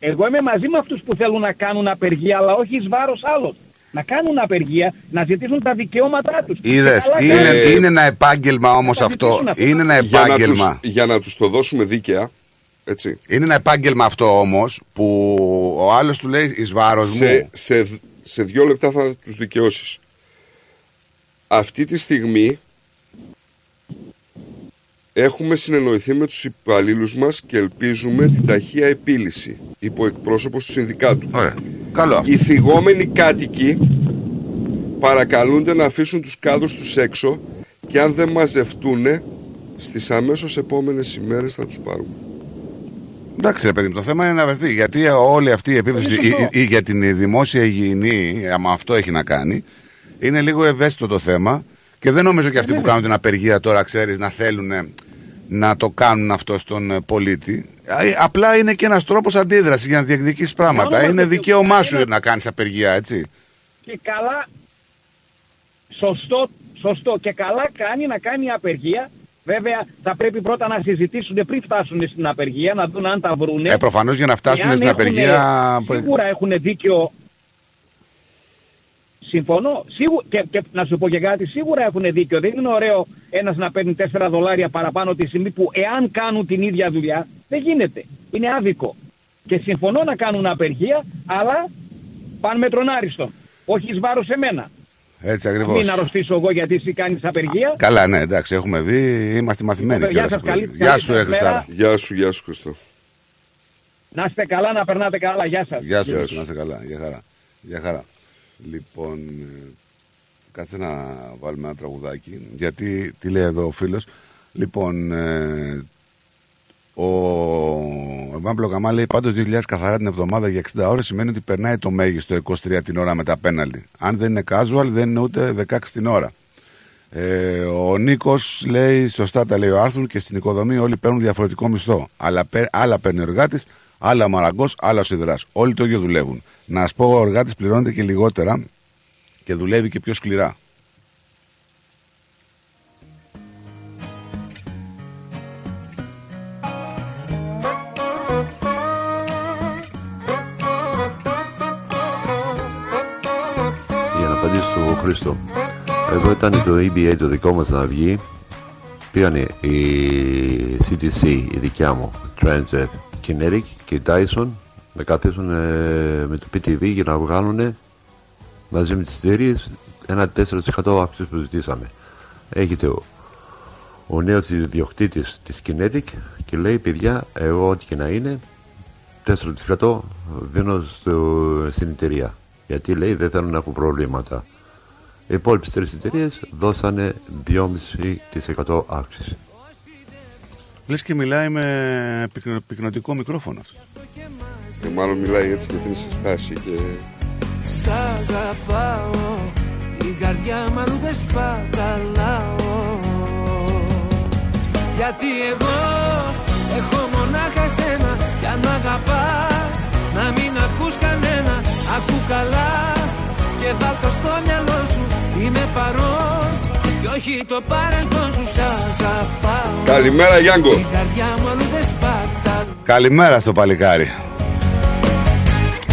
εγώ είμαι μαζί με αυτούς που θέλουν να κάνουν απεργία αλλά όχι εις βάρος άλλων. Να κάνουν απεργία, να ζητήσουν τα δικαιώματά τους. Είδες, Και καλά είναι, κάνουν. είναι ένα επάγγελμα όμως τα αυτό. ζητήσουν αυτά. Είναι ένα για να, τους, επάγγελμα. για να τους το δώσουμε δίκαια, έτσι. Είναι ένα επάγγελμα αυτό όμως που ο άλλος του λέει εις βάρος Σε, μου. σε, σε δύο λεπτά θα τους δικαιώσεις. Αυτή τη στιγμή έχουμε συνεννοηθεί με τους υπαλλήλους μας και ελπίζουμε την ταχεία επίλυση υπό εκπρόσωπος του συνδικάτου. Ωραία. Καλό. Οι θυγόμενοι κάτοικοι παρακαλούνται να αφήσουν τους κάδους τους έξω και αν δεν μαζευτούν στις αμέσως επόμενες ημέρες θα τους πάρουμε. Εντάξει, ρε παιδί μου, το θέμα είναι να βρεθεί. Γιατί όλη αυτή η επίθεση Είναι σωστό. η- η- για την δημόσια υγιεινή, άμα αυτό έχει να κάνει, είναι λίγο ευαίσθητο το θέμα. Και δεν νομίζω και αυτοί που κάνουν την απεργία τώρα, ξέρεις, να θέλουν ε, να το κάνουν αυτό στον ε, πολίτη. Ε, Απλά είναι και ένας τρόπος αντίδρασης για να διεκδικήσεις πράγματα. όνομα Είναι του Θεού, δικαίωμά σου κανένα- να κάνεις απεργία, έτσι. Και καλά, σωστό, σωστό και καλά κάνει να κάνει απεργία. Βέβαια θα πρέπει πρώτα να συζητήσουν πριν φτάσουν στην απεργία, να δουν αν τα βρούνε. Ε, προφανώς για να φτάσουν Εάν στην έχουνε- απεργία. Σίγουρα έχουν δίκιο. Συμφωνώ. Σίγου... Και, και να σου πω και κάτι, σίγουρα έχουν δίκιο. Δεν είναι ωραίο ένας να παίρνει 4 δολάρια παραπάνω τη στιγμή που εάν κάνουν την ίδια δουλειά, δεν γίνεται. Είναι άδικο. Και συμφωνώ να κάνουν απεργία, αλλά πάνε με τον άριστο. Όχι εις βάρος εμένα. Έτσι ακριβώς. Μην αρρωστήσω εγώ γιατί εσύ κάνεις απεργία. Καλά, ναι, εντάξει, έχουμε δει, είμαστε μαθημένοι. Γεια κιόλας σας, που καλή- λέμε. Γεια σου, καλή ρε Χριστάρα. Γεια σου, γεια σου Χριστό. Να είστε καλά, να περνάτε καλά. Γεια σας. Γεια σου, να είσαι καλά. Γεια χαρά. Γεια χαρά. Λοιπόν, ε, κάτσε να βάλουμε ένα τραγουδάκι. Γιατί, τι λέει εδώ ο φίλος. Λοιπόν, ε, ο Εβάν Πλοκαμά λέει πάντως 2.000 καθαρά την εβδομάδα για 60 ώρες σημαίνει ότι περνάει το μέγιστο 23 την ώρα με τα πέναλτι. Αν δεν είναι casual δεν είναι ούτε 16 την ώρα. Ε, ο Νίκος λέει, σωστά τα λέει ο Άρθουρ και στην οικοδομή όλοι παίρνουν διαφορετικό μισθό. Αλλά, παι- άλλα παίρνει ο εργάτης, άλλα μαραγκός, άλλα ο σιδεράς. Όλοι το ίδιο δουλεύουν. Να σου πω, ο εργάτης πληρώνεται και λιγότερα και δουλεύει και πιο σκληρά. Για να απαντήσω στον Χρήστο. Εδώ ήταν το EBA το δικό μας να βγει. Πήγανε η CTC, η δικιά μου, Transit, Kinetic και η Dyson να καθίσουν ε, με το PTV για να βγάλουν μαζί με τις εταιρείες ένα 4% αύξηση που ζητήσαμε. Έχετε ο, ο νέος ιδιοκτήτης της Kinetic και λέει παιδιά εγώ ό,τι και να είναι 4% δίνω στο, στην εταιρεία. Γιατί λέει δεν θέλουν να έχουν προβλήματα. Οι υπόλοιπες τρεις εταιρείες δώσανε 2,5% αύξηση. Λες και μιλάει με πυκνο, πυκνοτικό μικρόφωνο αυτός. Και μάλλον μιλάει έτσι γιατί είναι σε στάση και... Σ' αγαπάω Η καρδιά μου αλλού δεν σπαταλάω. Γιατί εγώ έχω μονάχα σένα Κι αν μ' αγαπάς να μην ακούς κανένα. Ακού καλά και βάλ' το στο μυαλό σου Είμαι παρόν και όχι το παρελθόν σου. Σ' αγαπάω. Καλημέρα Γιάνγκο. Η καρδιά μου αλλού δεν σπαταλάω. Καλημέρα στο παλικάρι.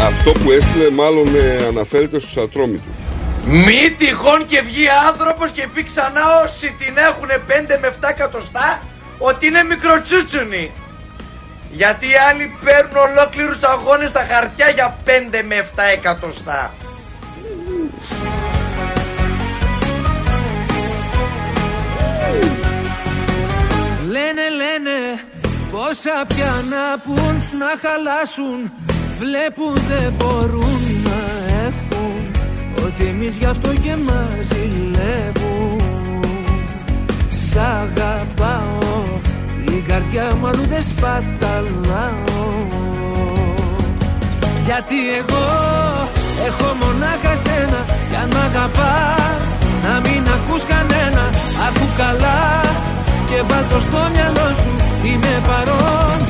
Αυτό που έστειλε μάλλον ε, αναφέρεται στους ατρόμητους. Μη τυχόν και βγει άνθρωπος και πει ξανά όσοι την έχουν 5 με 7 εκατοστά ότι είναι μικροτσούτσουνοι. Γιατί οι άλλοι παίρνουν ολόκληρους αγώνες στα χαρτιά για 5 με 7 εκατοστά. Λένε, λένε πόσα πια να πουν να χαλάσουν Βλέπουν δεν μπορούν να έχουν Ότι εμείς γι' αυτό και μας ζηλεύουν Σ' αγαπάω Την καρδιά μου αλλού δεν σπαταλάω. Γιατί εγώ έχω μονάχα σένα Κι αν μ' αγαπάς να μην ακούς κανένα. Ακού καλά και βάλ' το στο μυαλό σου Είμαι παρόν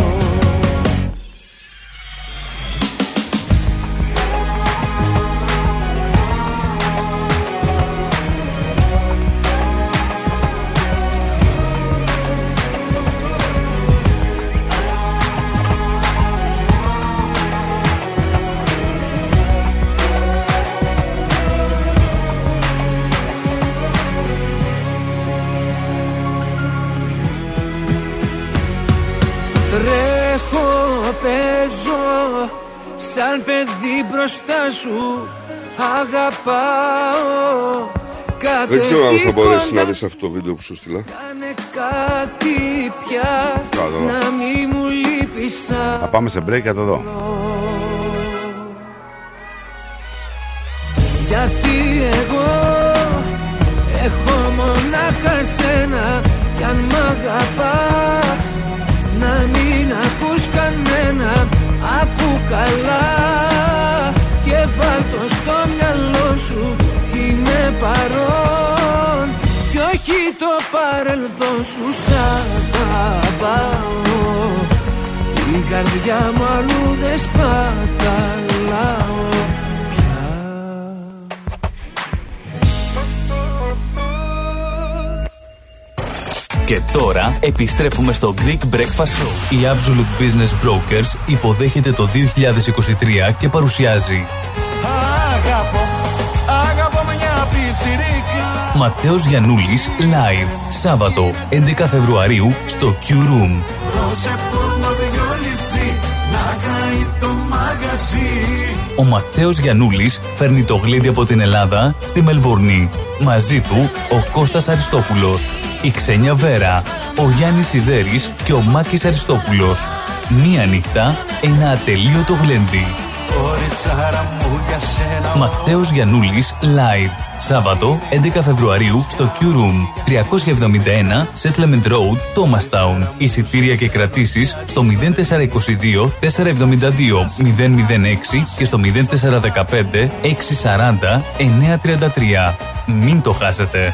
Τρέχω, παίζω σαν παιδί μπροστά σου Αγαπάω κάθε Δεν ξέρω αν θα τι μπορέσεις κοντά να δεις αυτό το βίντεο που σου στείλα. Κάνε κάτι πια Κάτω εδώ. να μη μου λείπεις Θα πάμε σε break για το δω. Γιατί εγώ έχω μονάχα σένα Κι αν μ' αγαπάς να μην ακούς κανένα. Ακού καλά και βάλ' το στο μυαλό σου Είμαι παρόν. Κι όχι το παρελθόν σου Σ' αγαπάω. Την καρδιά μου αλλού δεν σπαταλάω Και τώρα επιστρέφουμε στο Greek Breakfast Show. Η Absolute Business Brokers υποδέχεται το 2023 και παρουσιάζει Αγαπώ, αγαπώ μια πιτσιρίκα Ματέος Γιαννούλης Live Σάββατο 11 Φεβρουαρίου στο Q Room. Δώσε πόρνο δυο λιτσί να καεί το μαγαζί Ο Ματέος Γιαννούλης φέρνει το γλέντι από την Ελλάδα στη Μελβορνή. Μαζί του ο Κώστας Αριστόπουλος, η Ξένια Βέρα, ο Γιάννης Σιδέρης και ο Μάκης Αριστόπουλος. Μία νύχτα, ένα ατελείωτο γλέντι. Κοριτσάρα μου για σένα Ματέος Γιαννούλης Live. Σάββατο 11 Φεβρουαρίου στο Q Room 371 Settlement Road, Thomastown. Εισιτήρια και κρατήσεις στο 0422 472 006 και στο 0415 640 933. Μην το χάσετε.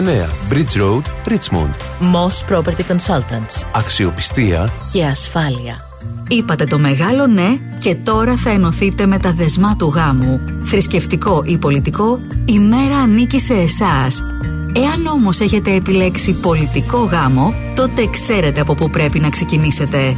Bridge Road, Richmond. Moss Property Consultants. Αξιοπιστία Και ασφάλεια. Είπατε το μεγάλο ναι και τώρα θα ενωθείτε με τα δεσμά του γάμου. Θρησκευτικό ή πολιτικό, η μέρα ανήκει σε εσάς. Εάν όμως έχετε επιλέξει πολιτικό γάμο, τότε ξέρετε από πού πρέπει να ξεκινήσετε.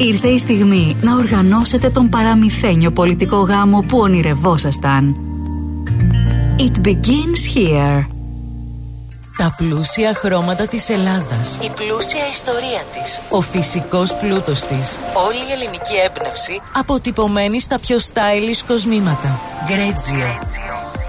Ήρθε η στιγμή να οργανώσετε τον παραμυθένιο πολιτικό γάμο που ονειρευόσασταν. It begins here. Τα πλούσια χρώματα της Ελλάδας. Η πλούσια ιστορία της. Ο φυσικός πλούτος της. Όλη η ελληνική έμπνευση. Αποτυπωμένη στα πιο stylish κοσμήματα. Γκρέτζιο.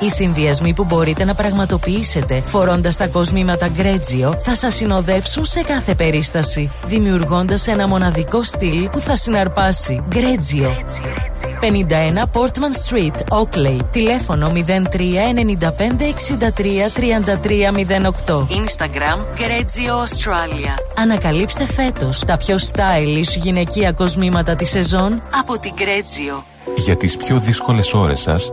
Οι συνδυασμοί που μπορείτε να πραγματοποιήσετε φορώντας τα κοσμήματα Γκρέτζιο θα σας συνοδεύσουν σε κάθε περίσταση, δημιουργώντας ένα μοναδικό στυλ που θα συναρπάσει. Γκρέτζιο. 51 Portman Street, Oakley. Τηλέφωνο 03 95 63 33 08. Instagram Γκρέτζιο Australia. Ανακαλύψτε φέτος τα πιο stylish γυναικεία κοσμήματα της σεζόν από την Γκρέτζιο. Για τις πιο δύσκολες ώρες σας,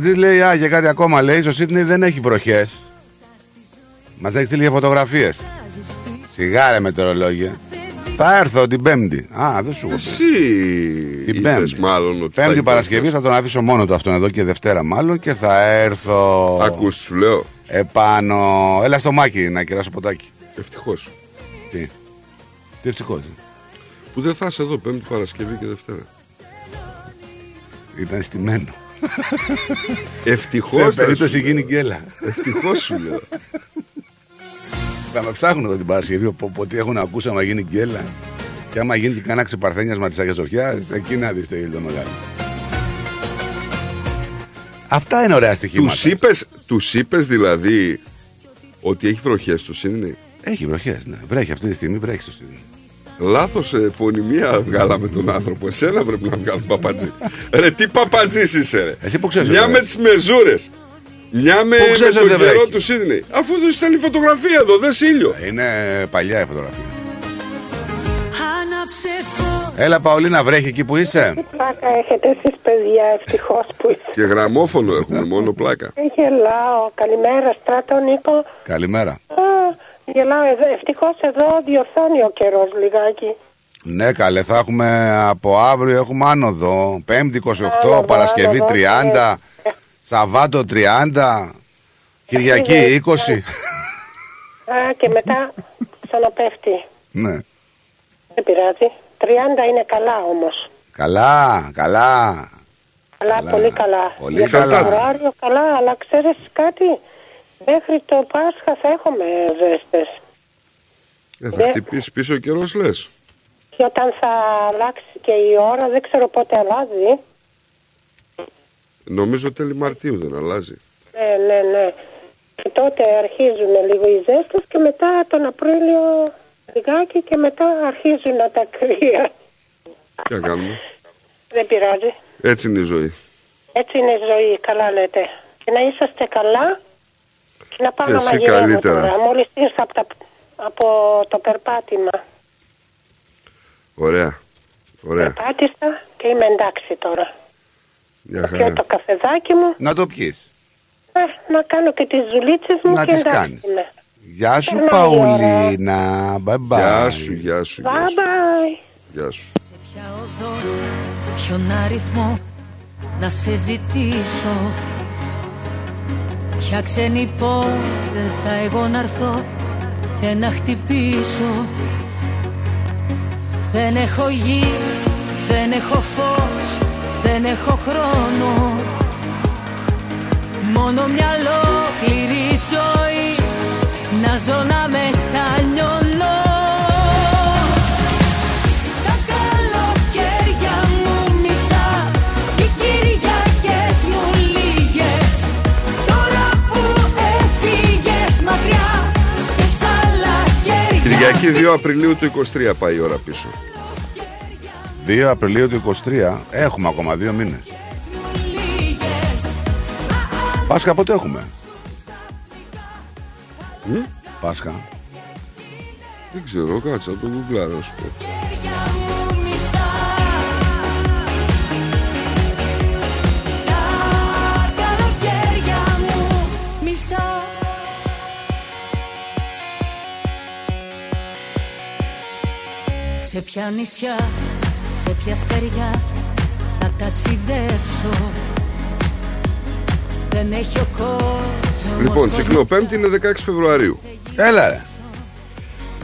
Ο Παπατζής λέει, α, για κάτι ακόμα λέει, στο Σίδνεϊ δεν έχει βροχές. Μας έχει στείλει και φωτογραφίες. Σιγάρε με το ρολόγιο. Θα έρθω την Πέμπτη. Α, δεν σου έχω πει. Εσύ Την είπες Πέμπτη. μάλλον ότι θα Πέμπτη έχει Παρασκευή θα τον αφήσω μόνο του αυτόν εδώ και Δευτέρα μάλλον και θα έρθω. Ακούς, σου λέω. Επάνω. Έλα στο μάκι να κεράσω ποτάκι. Ευτυχώς. Τι; Τι ευτυχώς. Που δεν θα είσαι εδώ Πέμπτη Παρασκευή και Δευτέρα. Ήταν στημένο. Ευτυχώς. Σε θα περίπτωση σου γίνει γκέλα. Ευτυχώς σου λέω. Θα με ψάχνουν εδώ την Παρασκευή. Οπότε τι έχουν ακούσει άμα γίνει γκέλα. Και άμα γίνει και κανένα ξεπαρθένιασμα τη Αγία Σοφιά, εκεί να δεις το ήλιο το μεγάλο. Αυτά είναι ωραία στοιχήματα. Τους είπες, τους είπες δηλαδή ότι έχει βροχές στο Σίδνεϊ; Έχει βροχές, ναι. Βρέχει αυτή τη στιγμή, βρέχει στο Σίδνεϊ. Λάθος επωνυμία βγάλαμε τον άνθρωπο. Εσένα πρέπει να βγάλουμε παπατζή. ρε τι παπατζής είσαι ρε. Εσύ που ξέρεις Μια ότι με δεν τις μεζούρες. Μια με, Πού με ξέρεις τον ότι δεν καιρό βρέχει. του Σίδνεϊ. Αφού δεν στέλνει φωτογραφία εδώ, δεν ήλιο. Είναι παλιά η φωτογραφία. Άναψε φώτα Έλα, Παολίνα, βρέχει εκεί που είσαι. Πλάκα έχετε εσείς παιδιά, ευτυχώς που είστε. Και γραμμόφωνο έχουμε, μόνο πλάκα. Γελάω. Καλημέρα, Στράτο, Νίκο. Καλημέρα. Α, γελάω εδώ. Ευτυχώς εδώ διορθώνει ο καιρός λιγάκι. Ναι, καλέ, θα έχουμε από αύριο έχουμε άνοδο. Πέμπτη 28, Άνοδο, Παρασκευή άνοδο, 30, Σαββάτο 30, Κυριακή 20. Α, και μετά ξαναπέφτει. Ναι. Δεν πειράζει. 30 είναι καλά όμως. Καλά, καλά. Καλά, Καλά. πολύ καλά. Πολύ Για καλά. το Φεβρουάριο καλά, αλλά ξέρεις κάτι; Μέχρι το Πάσχα θα έχουμε ζέστες. Ε, θα χτυπήσει πίσω ο καιρός λες. Και όταν θα αλλάξει και η ώρα, δεν ξέρω πότε αλλάζει. Νομίζω τέλη Μαρτίου δεν αλλάζει. Ναι, ναι, ναι. Και τότε αρχίζουν λίγο οι ζέστες και μετά τον Απρίλιο λιγάκι και μετά αρχίζουν τα κρύα. Τι να κάνουμε; Δεν πειράζει. Έτσι είναι η ζωή. Έτσι είναι η ζωή, καλά λέτε. Και να είσαστε καλά και να πάω Και να εσύ μαγειρεύω καλύτερα. τώρα. Μόλις ήρθα από, τα, από το περπάτημα. Ωραία. Ωραία. Περπάτησα και είμαι εντάξει τώρα. Μια Πιω το χαρά. καφεδάκι μου, Να το πιείς. ε, να κάνω και τις δουλίτσες μου Να και τις εντάξει κάνεις. είμαι. Γεια σου, Περνάει η ώρα. Παολίνα. Bye bye. Γεια σου, γεια σου, Bye γεια σου. bye. Γεια σου. Ποια οδό, ποιον αριθμό να σε ζητήσω Ποια ξένη πόρτα εγώ να έρθω και να χτυπήσω. Δεν έχω γη, δεν έχω φως, δεν έχω χρόνο. Μόνο μια ολόκληρη ζωή. Να ζω να μετανιώνω Κυριακή 2 Απριλίου του 23 πάει η ώρα πίσω. 2 Απριλίου του 23. Έχουμε ακόμα δύο μήνες. Πάσχα πότε έχουμε; Μ; Πάσχα. Δεν ξέρω, κάτσα το γκουγκλάρω να σου πω. Σε ποια νησιά, σε ποια στεριά να ταξιδέψω Δεν έχει ο κόσμος Λοιπόν, Τσικνοπέμπτη είναι 16 Φεβρουαρίου. Έλα ρε.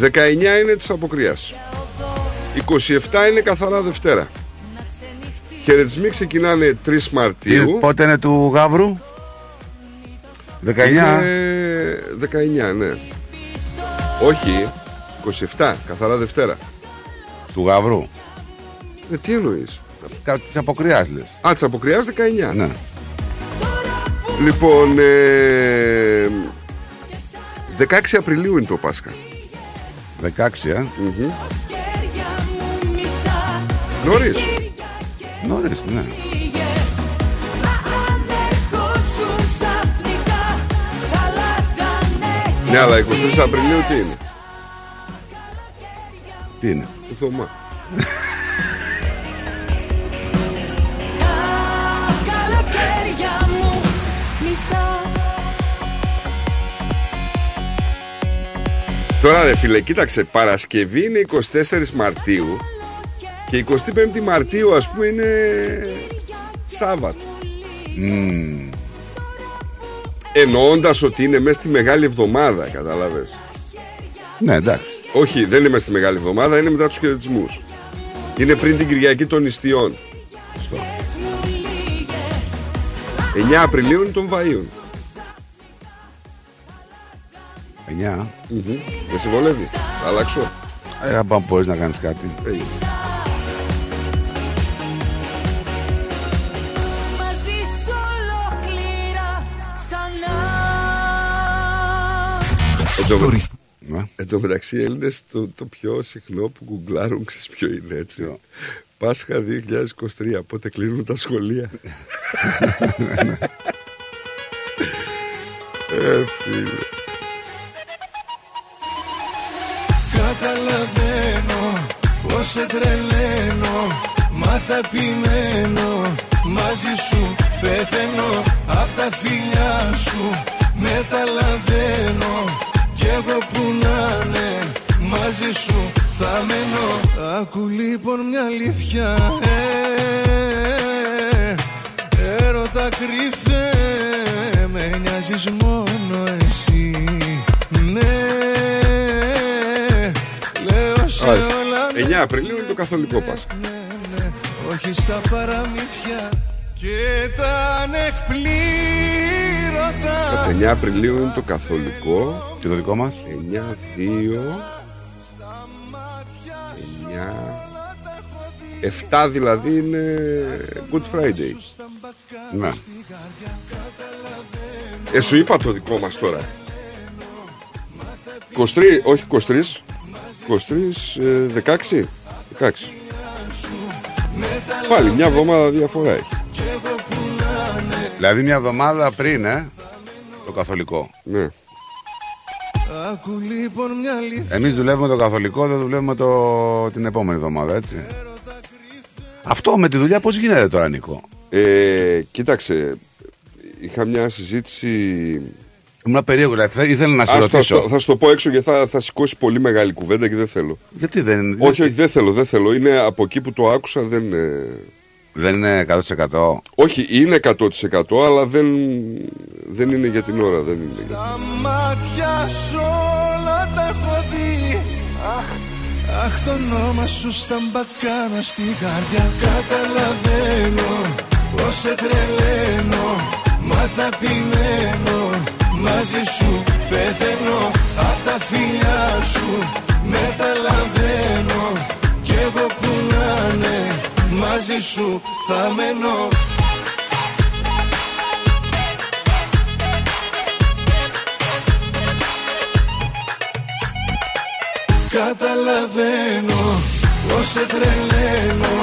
19 είναι της Αποκριάς. 27 είναι καθαρά Δευτέρα. Χαιρετισμοί ξεκινάνε 3 Μαρτίου. Πότε είναι του Γαύρου; 19. Είναι 19, ναι. Όχι, 27, καθαρά Δευτέρα. Του γαβρού. Ε, τι εννοείς; Τη αποκριάς λες. Α, τις αποκριάς 19. Ναι. Λοιπόν, ε, 16 Απριλίου είναι το Πάσχα. 16, ε. Mm-hmm. Νωρίς. Νωρίς, ναι. Ναι, αλλά 23 Απριλίου τι είναι; Τι είναι; Το Θωμά. καλοκαίρια μου μισά Τώρα ρε φίλε, κοίταξε, Παρασκευή είναι 24 Μαρτίου και 25 Μαρτίου ας πούμε είναι Σάββατο. Μμμ. Εννοώντας ότι είναι μέσα στη Μεγάλη Εβδομάδα, κατάλαβες. Ναι, εντάξει. Όχι, δεν είναι μέσα στη Μεγάλη Εβδομάδα, είναι μετά τους χαιρετισμούς. Είναι πριν την Κυριακή των Ιστιών. 9 Απριλίου είναι των Βαΐων. 9. Μμμ. Δεν σε βολεύει. Θα αλλάξω. Ε, αν μπορείς να κάνεις κάτι. Έγινε. μαζί σου ολόκληρα ξανά Εν τω- Ναι. Εν τω μεταξύ, οι Έλληνες το, το πιο συχνό που γκουγκλάρουν, ξέρεις ποιο είναι έτσι. Πάσχα 2023, πότε κλείνουν τα σχολεία. [LAUGHS] ε, φίλε. Καταλαβαίνω πως σε τρελαίνω Μα θα επιμένω Μαζί σου πεθαίνω Απ' τα φιλιά σου Μεταλαβαίνω Κι εγώ που να είναι Μαζί σου θα μένω Άκου λοιπόν μια αλήθεια ε, Έρωτα κρυφέ Με νοιάζεις μόνο εσύ Ναι Λέω σε Μάλιστα. όλα 9 Απριλίου είναι το καθολικό Πάσχα. ναι, όχι στα παραμύθια και τα ανεκπλήρωτα. Κάτσε, 9 Απριλίου είναι το καθολικό. Και το δικό μας; 9, 2, 9, 7 δηλαδή είναι Good Friday. Ναι. Ε, σου είπα το δικό μας τώρα. 23, όχι 23, 23, ε, 16, 16. Πάλι μια εβδομάδα διαφορά έχει. Δηλαδή μια εβδομάδα πριν, ε, το καθολικό. Ναι. Άκου λοιπόν μια αλήθεια. Εμείς δουλεύουμε το καθολικό, δεν δουλεύουμε το... την επόμενη εβδομάδα, έτσι. Αυτό με τη δουλειά πώς γίνεται τώρα, Νίκο; Ε, κοίταξε, είχα μια συζήτηση. Ήμουν περίεργο, δηλαδή θα- ήθελα να σε Ας το- ρωτήσω. Θα, θα σου το πω έξω και θα, θα σηκώσει πολύ μεγάλη κουβέντα και δεν θέλω. Γιατί δεν. Όχι, όχι, δεν θέλω, δεν θέλω. Είναι από εκεί που το άκουσα, δεν. Ε, Δεν είναι 100%. Όχι, είναι 100% αλλά δεν, δεν είναι για την ώρα. Δεν είναι για την... Τα μάτια σου όλα τα έχω δει. Αχ, αχ το όνομα σου στα μπακάνα στην καρδιά Καταλαβαίνω πως σε τρελαίνω Μα θα επιμένω μαζί σου πεθαίνω Απ' τα φιλιά σου μεταλαβαίνω μαζί σου θα μένω. Καταλαβαίνω πως σε τρελαίνω.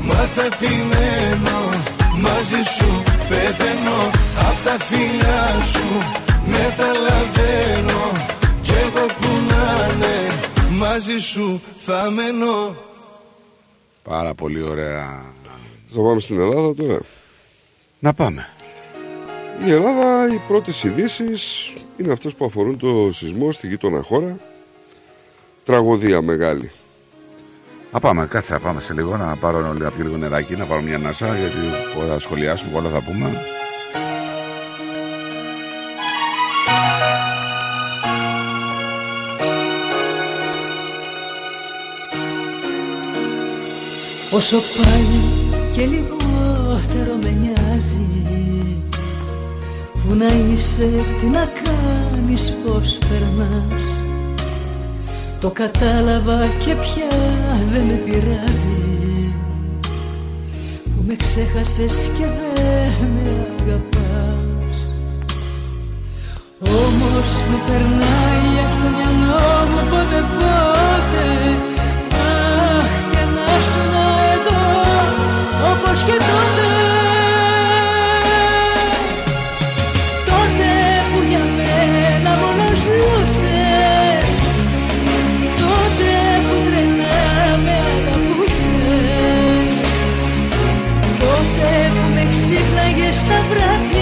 Μα θα επιμένω μαζί σου πεθαίνω. Απ' τα φιλιά σου μεταλαβαίνω. Κι εγώ που να είναι μαζί σου θα μένω Πάρα πολύ ωραία. Θα πάμε στην Ελλάδα τώρα. Να πάμε. Η Ελλάδα, οι πρώτες ειδήσεις είναι αυτές που αφορούν το σεισμό στη γείτονα χώρα. Τραγωδία μεγάλη. Να πάμε, κάτσε να πάμε σε λίγο να πάρω να πιω λίγο νεράκι, να πάρω μια ανάσα γιατί πολλά θα σχολιάσουμε, πολλά θα πούμε. Όσο πάλι και λιγότερο με νοιάζει Που να είσαι, τι να κάνεις, πώς περνάς. Το κατάλαβα και πια δεν με πειράζει Που με ξέχασες και δεν με αγαπάς. Όμως μου περνάει από το μυαλό μου πότε πότε εδώ όπως και τότε. Τότε που για μένα μόνο ζούσες Τότε που τρελά με αγαπούσες Τότε που με ξύπναγες τα βράδια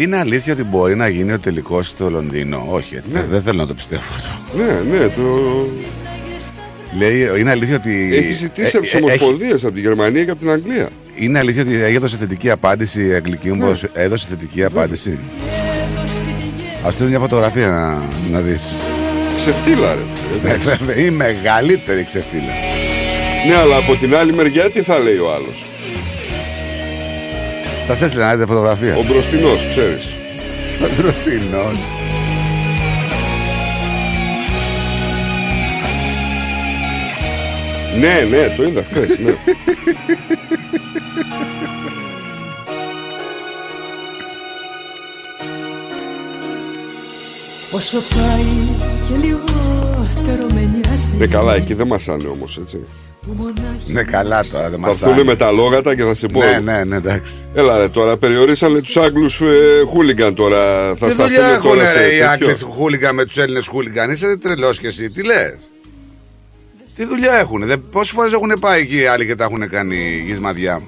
Είναι αλήθεια ότι μπορεί να γίνει ο τελικός στο Λονδίνο; Όχι, έτσι, δεν θέλω να το πιστεύω αυτό. Ναι, ναι, το... Λέει, είναι αλήθεια ότι. Έχει ζητήσει ε, από τις ε, ομοσπονδίες, από τη Γερμανία και από την Αγγλία. Είναι αλήθεια ότι έδωσε θετική απάντηση η Αγγλική Ναι. μου. Έδωσε θετική απάντηση. Α στείλω μια φωτογραφία να, να δεις. Ξεφτύλα, ρε. [LAUGHS] Ναι, βέβαια, η μεγαλύτερη ξεφτύλα. Ναι, αλλά από την άλλη μεριά τι θα λέει ο άλλος; Θα σε έστειλα να δείτε φωτογραφία. Ο μπροστινός, ξέρεις. Ο μπροστινός. Ναι, ναι, το είδα χθες. Ναι. Όσο πάει και λιγότερο με νοιάζει ναι, καλά, εκεί δεν μασάνε όμως, έτσι. Που μονάχη Ναι, καλά τώρα, δεν Θα μας έρθουν με τα λόγατα και θα σε πω. Ναι, ναι, ναι, εντάξει. Έλα ρε τώρα, περιορίσανε τους Άγγλους ε, χούλιγκαν τώρα. Θα Τι δουλειά σταθούν έχουν τώρα σε ρε, οι τέτοιο. Άγγλοι χούλιγκαν με τους Έλληνες χούλιγκαν; Είσαι τρελός κι εσύ, τι λες; Τι δουλειά έχουν. Πόσες φορές έχουν πάει εκεί οι άλλοι και τα έχουν κάνει γυσμαδιά;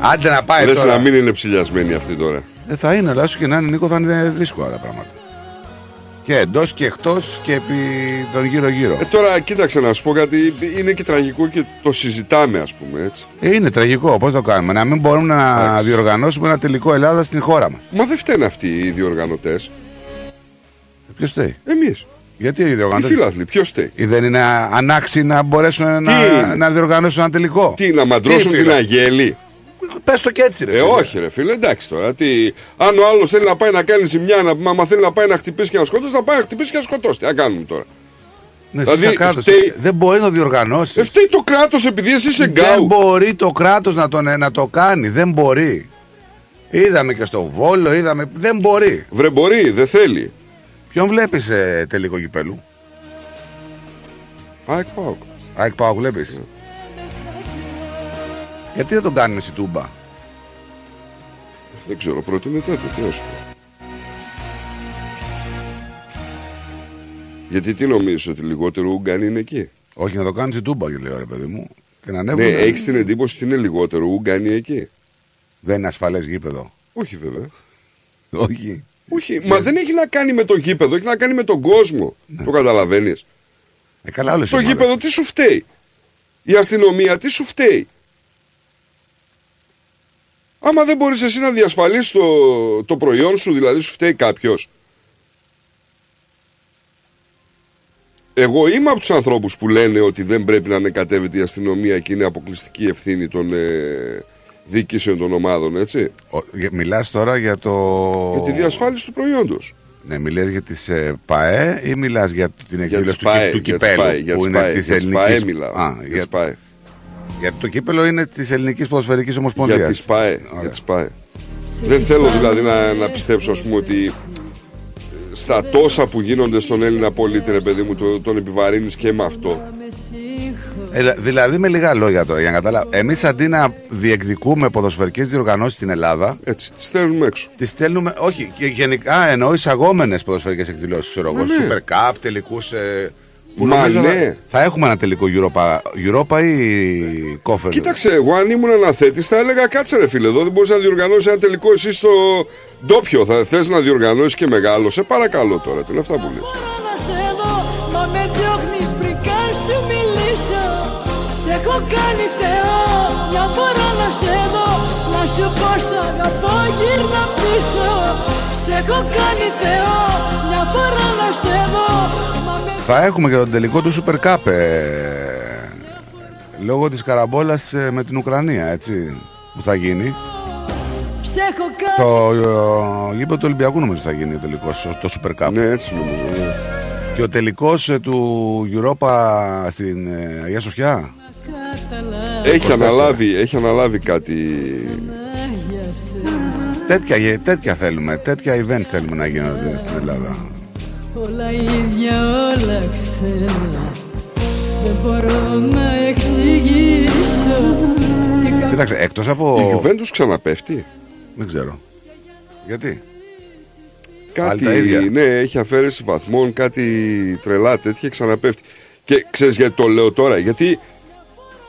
Άντε να πάει Λες τώρα. να μην είναι ψηλιασμένοι αυτοί τώρα. Ε, θα είναι, αλλά όσο και να είναι, Νίκο, θα είναι δύσκολα τα πράγματα. Και εντός και εκτός και επί τον γύρω-γύρω. Ε, τώρα κοίταξε να σου πω κάτι, είναι και τραγικό και το συζητάμε ας πούμε έτσι. Ε, είναι τραγικό. Πώς το κάνουμε, Να μην μπορούμε να Εντάξει. διοργανώσουμε ένα τελικό Ελλάδα στην χώρα μας. Μα δεν φταίνουν αυτοί οι διοργανωτές. Ποιος φταίει; Εμείς. Γιατί οι Οι διοργανωτέ. φίλαθλοι, ποιος φταίει; Δεν είναι ανάξιοι να μπορέσουν να, είναι; να διοργανώσουν ένα τελικό; Τι, να μαντρώσουν Τι, την φίλε; αγέλη; Πες το και έτσι, ρε. Ε, φίλε. όχι ρε φίλε, εντάξει τώρα. Τι, αν ο άλλος θέλει να πάει να κάνει ζημιά, να, άμα θέλει να πάει να χτυπήσει και να σκοτώσει, θα πάει να χτυπήσει και να σκοτώσει. Τι να κάνουμε τώρα; Ναι, Δηλαδή, εσύ σαν κράτος, φταίει- Δεν μπορείς να το διοργανώσεις. Ε, φταίει το κράτος επειδή εσύ είσαι Δεν γκάου. μπορεί το κράτος να, τον- να το κάνει. Δεν μπορεί. Είδαμε και στο Βόλο, είδαμε. Δεν μπορεί. Βρε μπορεί, δεν θέλει. Ποιον βλέπεις ε, τελικό κυπέλλου; ΑΕΚ ΠΑΟΚ. ΑΕΚ Πάοκ βλέπεις. Γιατί δεν τον κάνουν εσύ τούμπα; Δεν ξέρω, προτείνεται το, τι να σου πω. Γιατί τι νομίζεις ότι λιγότερο Ούγγαν είναι εκεί; Όχι να το κάνει η τούμπα, λέει ρε παιδί μου. Και να Ναι, ανέβουν. έχεις την εντύπωση ότι είναι λιγότερο Ούγγαν εκεί; Δεν είναι ασφαλές γήπεδο. Όχι βέβαια. Όχι. Όχι, μα δεν έχει να κάνει με το γήπεδο, έχει να κάνει με τον κόσμο. Το καταλαβαίνεις. Ε, καλά, όλες οι Το ομάδες. γήπεδο τι σου φταίει; Η αστυνομία τι σου φταίει; Άμα δεν μπορείς εσύ να διασφαλίσεις το, το προϊόν σου, δηλαδή σου φταίει κάποιος. Εγώ είμαι από τους ανθρώπους που λένε ότι δεν πρέπει να ανεκατεύεται η αστυνομία και είναι αποκλειστική ευθύνη των ε, διοικήσεων των ομάδων, έτσι. Μιλάς τώρα για το. Για τη διασφάλιση του προϊόντος. Ναι, μιλάς για τις ε, ΠΑΕ ή μιλάς για την εκδήλωση τις του, ΠΑΕ, του για τις κυπέλου ΠΑΕ, για που τις είναι ΠΑΕ, της για τις ελληνικής... ΠΑΕ μιλάω, Α, για για... τις ΠΑΕ. Γιατί το κύπελο είναι της ελληνικής ποδοσφαιρικής ομοσπονδίας. Για τις ΠΑΕ. Για τις ΠΑΕ. Δεν θέλω δηλαδή να, να πιστέψω ας πούμε ότι στα τόσα που γίνονται στον Έλληνα πολίτη ρε παιδί μου το, τον επιβαρύνεις και με αυτό. Ε, δηλαδή με λίγα λόγια τώρα για να καταλάβω. Εμείς αντί να διεκδικούμε ποδοσφαιρικές διοργανώσεις στην Ελλάδα Έτσι, τις στέλνουμε έξω. Τις στέλνουμε, όχι, και γενικά εννοώ εισαγόμενες ποδοσφαιρικές εκδηλώσεις, ξέρω εγώ, ναι. Super Cup, τελικούς... Ε, που Μα νομίζω θα- ναι. θα, έχουμε ένα τελικό Europa, Europa ή κόφερ. Κοίταξε, εγώ αν ήμουν αναθέτης θα έλεγα κάτσε ρε φίλε εδώ δεν μπορείς να διοργανώσεις ένα τελικό εσύ στο ντόπιο. Θα θες να διοργανώσεις και μεγάλο. Σε παρακαλώ τώρα, τι είναι αυτά που λες. να σε δω Μα με διώχνεις πριν καν σου μιλήσω Σε έχω κάνει Θεό Μια φορά να σε δω Να σου πω σ' αγαπώ γύρνα πίσω Σε έχω κάνει Θεό Μια φορά να σε δω Μα με Θα έχουμε και τον τελικό του Super Cup ε, λόγω της καραμπόλας ε, με την Ουκρανία, έτσι, που θα γίνει. σε έχω κάνει Το ε, γήπεδο του Ολυμπιακού νομίζω θα γίνει ο τελικός, το Super Cup. Ναι, έτσι νομίζω. ναι. Και ο τελικός ε, του Europa στην ε, Αγία Σοφιά. Έχει 24. αναλάβει, έχει αναλάβει κάτι. Τέτοια, γε- τέτοια θέλουμε, τέτοια event θέλουμε να γίνονται στην Ελλάδα. Όλα ίδια, όλα ξένα Δεν μπορώ να εξηγήσω Τι κα- Κοίταξε, εκτός Η από... Juventus ξαναπέφτει. Δεν ξέρω. Γιατί; Πάλι τα Κάτι, ίδια. ναι, έχει αφαίρεση βαθμών, κάτι τρελά τέτοια, ξαναπέφτει. Και ξέρεις γιατί το λέω τώρα, γιατί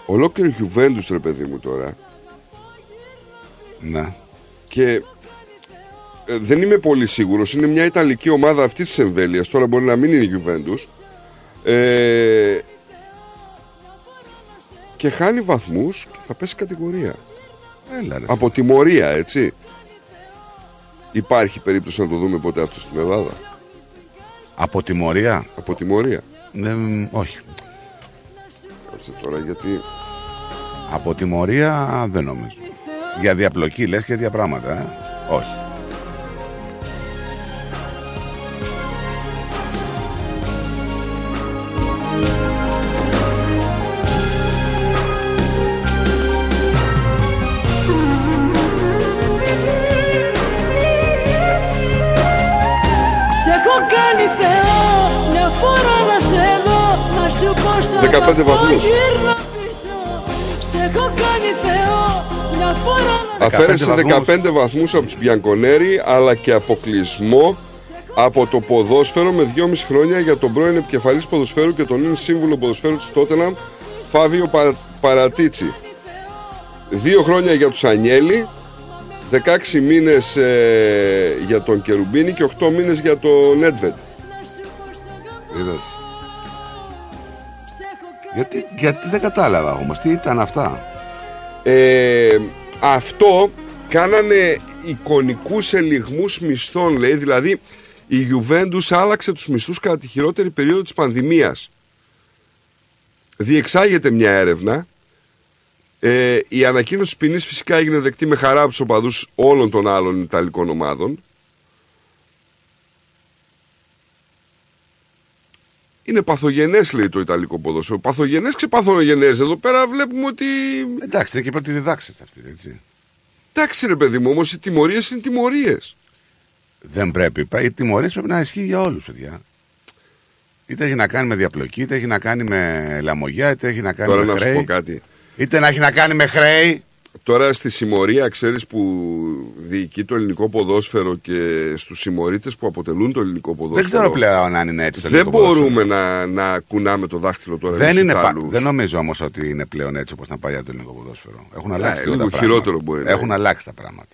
ολόκληρη Juventus, ρε παιδί μου τώρα, Ναι. και ε, δεν είμαι πολύ σίγουρος, είναι μια Ιταλική ομάδα αυτής της εμβέλειας, τώρα μπορεί να μην είναι η Juventus, ε, και χάνει βαθμούς και θα πέσει κατηγορία. Έλα, ρε. Από τιμωρία, έτσι. Υπάρχει περίπτωση να το δούμε ποτέ αυτό στην Ελλάδα. Από τιμωρία; Από τιμωρία. Ναι, μ, όχι. Κάτσε τώρα γιατί. Από τιμωρία δεν νομίζω. Για διαπλοκή λες και τέτοια πράγματα, ε. Όχι. Φορά να σε δω Να σου πω σ' 15 αγαπώ, βαθμούς. γύρνα πίσω Σε έχω κάνει Θεό μια φορά να Αφαίρεσε 15 15 βαθμούς από τους Μπιανκονέρη αλλά και αποκλεισμό από το ποδόσφαιρο με 2,5 χρόνια για τον πρώην επικεφαλής ποδοσφαίρου και τον νυν σύμβουλο ποδοσφαίρου της Τότεναμ Φάβιο Παρα- Παρατίτσι. Δύο χρόνια για τους Ανιέλη, 16 μήνες ε, για τον Κερουμπίνη και 8 μήνες για τον Νέντβεντ. Είδες; Γιατί, γιατί δεν κατάλαβα όμως. Τι ήταν αυτά; Ε, αυτό κάνανε εικονικούς ελιγμούς μισθών, λέει, δηλαδή η Juventus άλλαξε τους μισθούς κατά τη χειρότερη περίοδο της πανδημίας. Διεξάγεται μια έρευνα. Ε, η ανακοίνωση της ποινής φυσικά έγινε δεκτή με χαρά από τους οπαδούς όλων των άλλων Ιταλικών ομάδων. Είναι παθογενές λέει το Ιταλικό ποδόσφαιρο. Παθογενές ξεπαθογενές. Εδώ πέρα βλέπουμε ότι Εντάξει, είναι και πρώτη διδάξεις αυτή, έτσι. Εντάξει ρε παιδί μου, όμως οι τιμωρίες είναι τιμωρίες. Δεν πρέπει. πα- Οι τιμωρίες πρέπει να ισχύει για όλους, παιδιά. Είτε έχει να κάνει με διαπλοκή, είτε έχει να κάνει με λαμογιά, είτε έχει να κάνει Τώρα με να σου χρέη. πω κάτι. Είτε να έχει να κάνει με χρέη. Τώρα στη συμμορία, ξέρεις που διοικεί το ελληνικό ποδόσφαιρο και στους συμμορίτες που αποτελούν το ελληνικό ποδόσφαιρο; Δεν ξέρω πλέον αν είναι έτσι το Δεν ελληνικό ποδόσφαιρο. μπορούμε να, να κουνάμε το δάχτυλο τώρα. Δεν, στους είναι, πα- Ιταλούς. δεν νομίζω όμως ότι είναι πλέον έτσι όπως ήταν παλιά το ελληνικό ποδόσφαιρο. Έχουν Ναι, αλλάξει λίγο τα πράγματα. χειρότερο μπορεί να Έχουν είναι. αλλάξει τα πράγματα.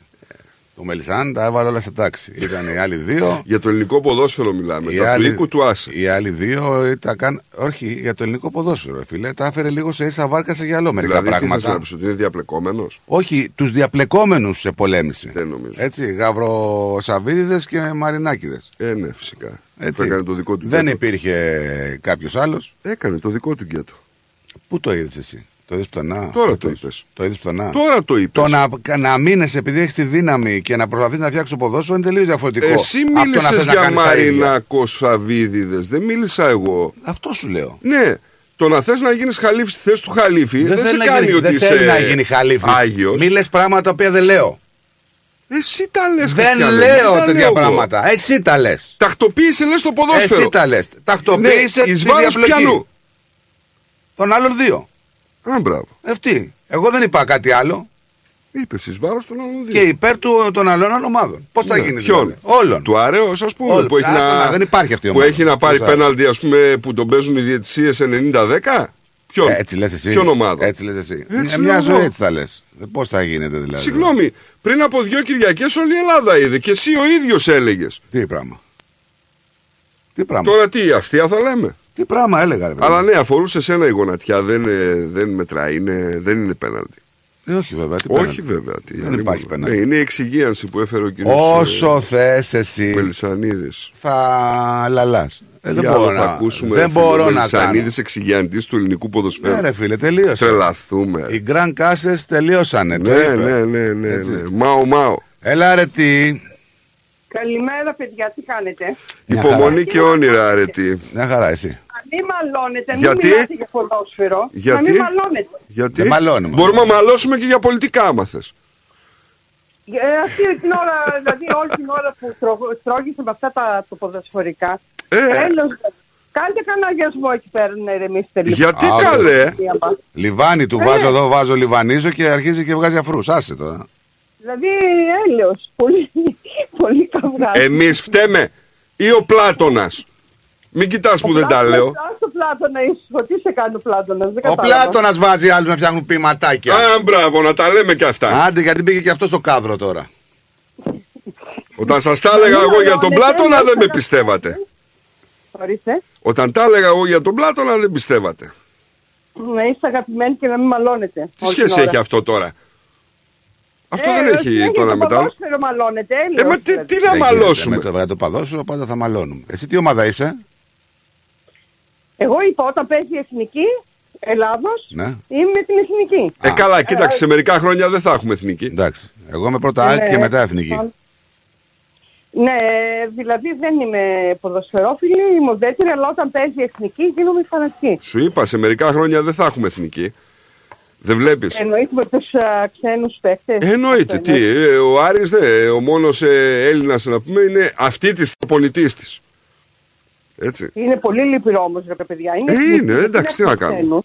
Το Μελισάν τα έβαλε όλα σε τάξη. Ήταν οι άλλοι δύο. Για το ελληνικό ποδόσφαιρο μιλάμε. Οι Τα του άλλοι- οίκου του Άσε. Οι άλλοι δύο τα καν... Όχι, για το ελληνικό ποδόσφαιρο, ρε φίλε. Τα έφερε λίγο σε ίσα βάρκα σε γυαλό μερικά Δηλαδή, τι θες πράγματα. να πεις, ότι είναι διαπλεκόμενος; Όχι, τους διαπλεκόμενους σε πολέμηση. Δεν νομίζω. Έτσι, γαυροσαβίδιδες και μαρινάκιδες. Ε, ναι, φυσικά. Έτσι. Έκανε το δικό του Δεν γκέτο. υπήρχε κάποιος άλλος. Έκανε το δικό του γκέτο. Πού το είδες εσύ, Το είδες πουθενά. Τώρα φέτος; το είπες. Το είδες πουθενά. Τώρα το είπες. Το να, να μείνεις επειδή έχεις τη δύναμη και να προσπαθείς να φτιάξεις το ποδόσφαιρο είναι τελείως διαφορετικό. Εσύ από το να μίλησες θες να για κάνεις τα ίδια. Μαρινάκο Σαββίδιδε. Δεν μίλησα εγώ. Αυτό σου λέω. Ναι. Το να θες να γίνεις χαλίφης στη θέση του χαλίφη δεν, σε θέλει να κάνει γίνει- ότι δεν είσαι θέλει να γίνει χαλίφης. Άγιος. Μη λες πράγματα τα οποία δεν λέω. Εσύ τα λες. δεν λέω τέτοια πράγματα. Εσύ τα λες. Τακτοποίησε λες το ποδόσφαιρο. Εσύ τα λες. Τακτοποίησε Ναι, τη εις βάρος διαπλοκή. ποιανού; Των άλλων δύο. Α, μπράβο. Αυτή. Εγώ δεν είπα κάτι άλλο. Είπε εις βάρος των άλλων δύο. Και υπέρ του, των άλλων ομάδων. Πώς θα Ναι, γίνει ποιον; δηλαδή; Όλων. Του Αρέως, ας πούμε. Όλων. Που έχει, Άστα να... να, δεν υπάρχει αυτή η που ομάδα. έχει να πάρει Πώς θα- πέναλτι, ας πούμε, που τον παίζουν οι διαιτησίες 90-10. Ποιον; Έτσι λες εσύ. Ποιον ομάδα; Έτσι λες εσύ. Έτσι μια λέω ζωή εγώ. έτσι θα λες. Πώς θα γίνεται δηλαδή; Συγγνώμη, πριν από δύο Κυριακές όλη η Ελλάδα είδε και εσύ ο ίδιος έλεγες. Τι πράγμα. Τι πράγμα. Τώρα τι, αστεία θα λέμε; Τι πράγμα έλεγα, ρε παιδί. Αλλά ναι, αφορούσε σένα η γονατιά, δεν, ε, δεν μετράει, είναι, δεν είναι πέναλτι. Ε, όχι βέβαια. Τι Όχι πέναλτι. βέβαια. Τι, Δεν αλλήμον. υπάρχει πέναλτι. Ναι, είναι η εξυγίανση που έφερε ο κύριος Όσο θες εσύ Μελισανίδης. θα λαλάς. Ε, δεν Τι μπορώ άλλο θα να, ακούσουμε. δεν μπορώ να κάνω. Μελισανίδη εξυγιαντής του ελληνικού ποδοσφαίρου. Ναι, ρε φίλε, τελείωσε. Τρελαθούμε. Οι Grand Casses τελείωσανε. το Ναι, είπε. ναι, ναι, ναι, Έτσι. ναι. Μάω, μάω. Έλα ρε τι. Καλημέρα, παιδιά, τι κάνετε; Υπομονή και όνειρα, αρετή. Μια χαρά εσύ. Να μην μαλώνετε, μην Γιατί; μιλάτε για ποδόσφαιρο. Γιατί; Να μην μαλώνετε. Γιατί; Δεν μαλώνουμε. μπορούμε να μαλώσουμε και για πολιτικά, άμα θες. Ε, αυτή την ώρα, δηλαδή όλη την ώρα που τρο- τρώγησε με αυτά τα το ποδοσφορικά. Ε. Τέλος, κάντε κανένα αγιασμό εκεί πέρα να ηρεμήσετε λίγο. Γιατί Α, καλέ. Λιβάνι του Ε. βάζω εδώ, βάζω λιβανίζω και αρχίζει και βγάζει αφρούς. Άσε τώρα. Δηλαδή έλεος, πολύ, πολύ καυγάς. Εμείς φταίμε ή ο Πλάτωνας. Μην κοιτάς που δεν τα λέω. Ας το Πλάτωνας ίσως, τι σε κάνει ο Πλάτωνας, δεν Ο κατάλαβα. Πλάτωνας βάζει άλλους να φτιάχνουν ποιηματάκια. Α, μπράβο, να τα λέμε και αυτά. Άντε, γιατί πήγε και αυτό στο κάδρο τώρα. Όταν σας τα έλεγα εγώ για τον Πλάτωνα δεν με πιστεύατε. Ορίστε, Όταν τα έλεγα εγώ για τον Πλάτωνα δεν πιστεύατε. να είστε αγαπημένοι και να μην μαλώνετε. Τι σχέση έχει αυτό τώρα; Αυτό δεν έχει τώρα μετά. μετά. Το ποδόσφαιρο μαλώνετε, έλεος. Ε, μα τι, δηλαδή. τι να Δεν μαλώσουμε; γίνεται, Με το, με το παδόσφαιρο πάντα θα μαλώνουμε. Εσύ τι ομάδα είσαι; Εγώ είπα όταν παίζει η εθνική Ελλάδος, Ναι. είμαι την εθνική. Ε, καλά, κοίταξε, σε μερικά χρόνια δεν θα έχουμε εθνική. Εντάξει. Εγώ είμαι πρώτα ΑΕΚ Ναι. και μετά εθνική. Ναι, δηλαδή δεν είμαι ποδοσφαιρόφιλη, είμαι ουδέτερη, αλλά όταν παίζει η εθνική γίνομαι φανατική. Σου είπα, σε μερικά χρόνια δεν θα έχουμε εθνική. Δεν βλέπεις; Εννοείται με τους α, ξένους παίκτες. Εννοείται. Τι, ε, ο Άρης, δε, ο μόνος ε, Έλληνας να πούμε, είναι αυτή της προπονητής της. Έτσι. Είναι πολύ λυπηρό όμως ρε παιδιά. Είναι, Ε, εθνική, είναι, δεν εντάξει, τι να έχουμε κάνουμε. ξένους.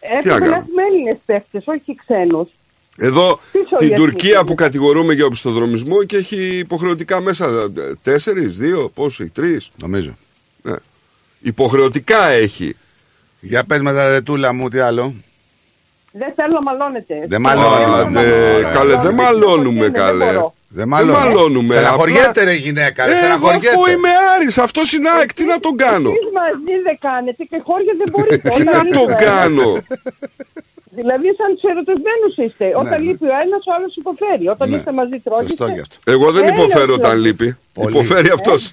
Τι να Έπρεπε να κάνουμε. έχουμε Έλληνες παίκτες, όχι ξένους. Εδώ Πίσω την η Τουρκία εθνική που κατηγορούμε για οπισθοδρομισμό και έχει υποχρεωτικά μέσα ε, τέσσερις, δύο, πόσο έχει, τρεις. Νομίζω. Ναι. Υποχρεωτικά έχει. Για πες με τα ρετούλα μου, τι άλλο. Δεν θέλω να μαλώνετε. Δεν μαλώνουμε. Ε, Ωραία. καλέ, δεν μαλώνουμε, Δεν καλέ. μπορώ. Δεν μαλώνουμε. μαλώνουμε. Στεναχωριέται Απλά- ρε γυναίκα. ρε, Ε, εγώ στεναχωριέται. αφού είμαι Άρης, αυτός είναι ΑΕΚ, τι να τον κάνω; Εσείς μαζί δεν κάνετε και χώρια δεν μπορείτε. [LAUGHS] Τι Όταν να λείπει τον ο ένας- κάνω; Δηλαδή σαν τους ερωτευμένους είστε. Όταν ναι. λείπει ο ένας, ο άλλος υποφέρει. Όταν Ναι. είστε μαζί τρώγετε. Σωστό και αυτό. Εγώ δεν Έλεος, υποφέρω όταν δηλαδή. λείπει. Πολύ. Υποφέρει αυτός. [LAUGHS]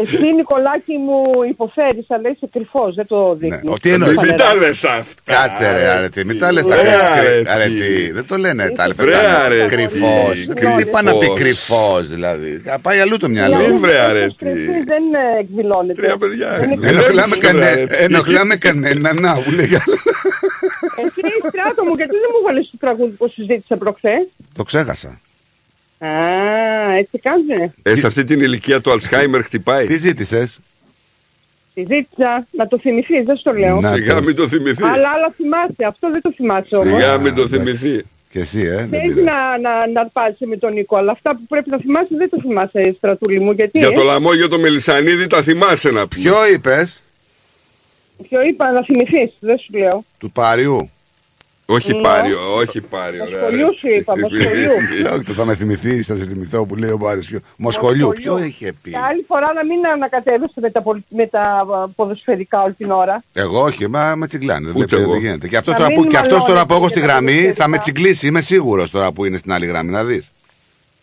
Εσύ Νικολάκη μου υποφέρεις, αλλά είσαι κρυφός, δεν το Ναι. δείχνεις. Ο, τι εννοείς. Μην τα λες αυτά. Κάτσε ρε αρετή, μην τα λες τα Ρε, κρυ- αρετή. αρετή. Δεν το λένε τα Ρε, λεφτά. αρετή. Κρυφός. Κρυφός. Τι πάει να πει κρυφός δηλαδή. Πάει αλλού το Μη μυαλό. βρε αρέτη. Εσείς δεν ε, εκδηλώνετε. Τρία παιδιά. Ενοχλάμε, Ηρέμησε, ρε, κανέ, αρετή. ενοχλάμε κανένα. Να, μου λέει άλλα. Εσύ στράτο μου, γιατί δεν μου βάλεις το τραγούδι που σου ζήτησα προχθές; Το ξέχασα. Α, έτσι κάνετε. Ε, σε αυτή την ηλικία το Αλτσχάιμερ χτυπάει. Τι ζήτησες; Τη ζήτησα να το θυμηθείς, δεν σου το λέω. Να Σιγά το. μην το θυμηθεί. Αλλά άλλα θυμάσαι, αυτό δεν το θυμάσαι όμως. Σιγά μην το εντάξει. θυμηθεί. Και εσύ, ε. δεν Θέλεις πειράζει. να, να, να αρπάζεσαι με τον Νίκο, αλλά αυτά που πρέπει να θυμάσαι δεν το θυμάσαι, στρατούλη μου. Γιατί Για ε; το λαμόγιο το Μελισανίδη τα θυμάσαι να πεις. Ποιο είπες; Ποιο είπα να θυμηθείς, δεν σου λέω. του Παριού. Όχι Ναι. πάριο, όχι πάριο. ρε, Μοσχολιού ρε. σου είπα, [LAUGHS] μοσχολιού. Ε, [LAUGHS] Όχι, το θα με θυμηθείς, θα σε θυμηθώ που λέει ο Πάρης. Ποιο- Μοσχολιού, ποιο είχε πει; Και άλλη φορά να μην ανακατεύεσαι με τα, πολ- με τα α, ποδοσφαιρικά όλη την ώρα. Εγώ όχι, μα με τσιγκλάνε. Δεν Ούτε βλέπει εγώ. τι γίνεται. Και αυτός Να τώρα, μην που, και αυτός τώρα που έχω στη μαλώνετε γραμμή για τα θα με ποδοσφαιρικά. τσιγκλίσει. Είμαι σίγουρος τώρα που είναι στην άλλη γραμμή. Να δεις.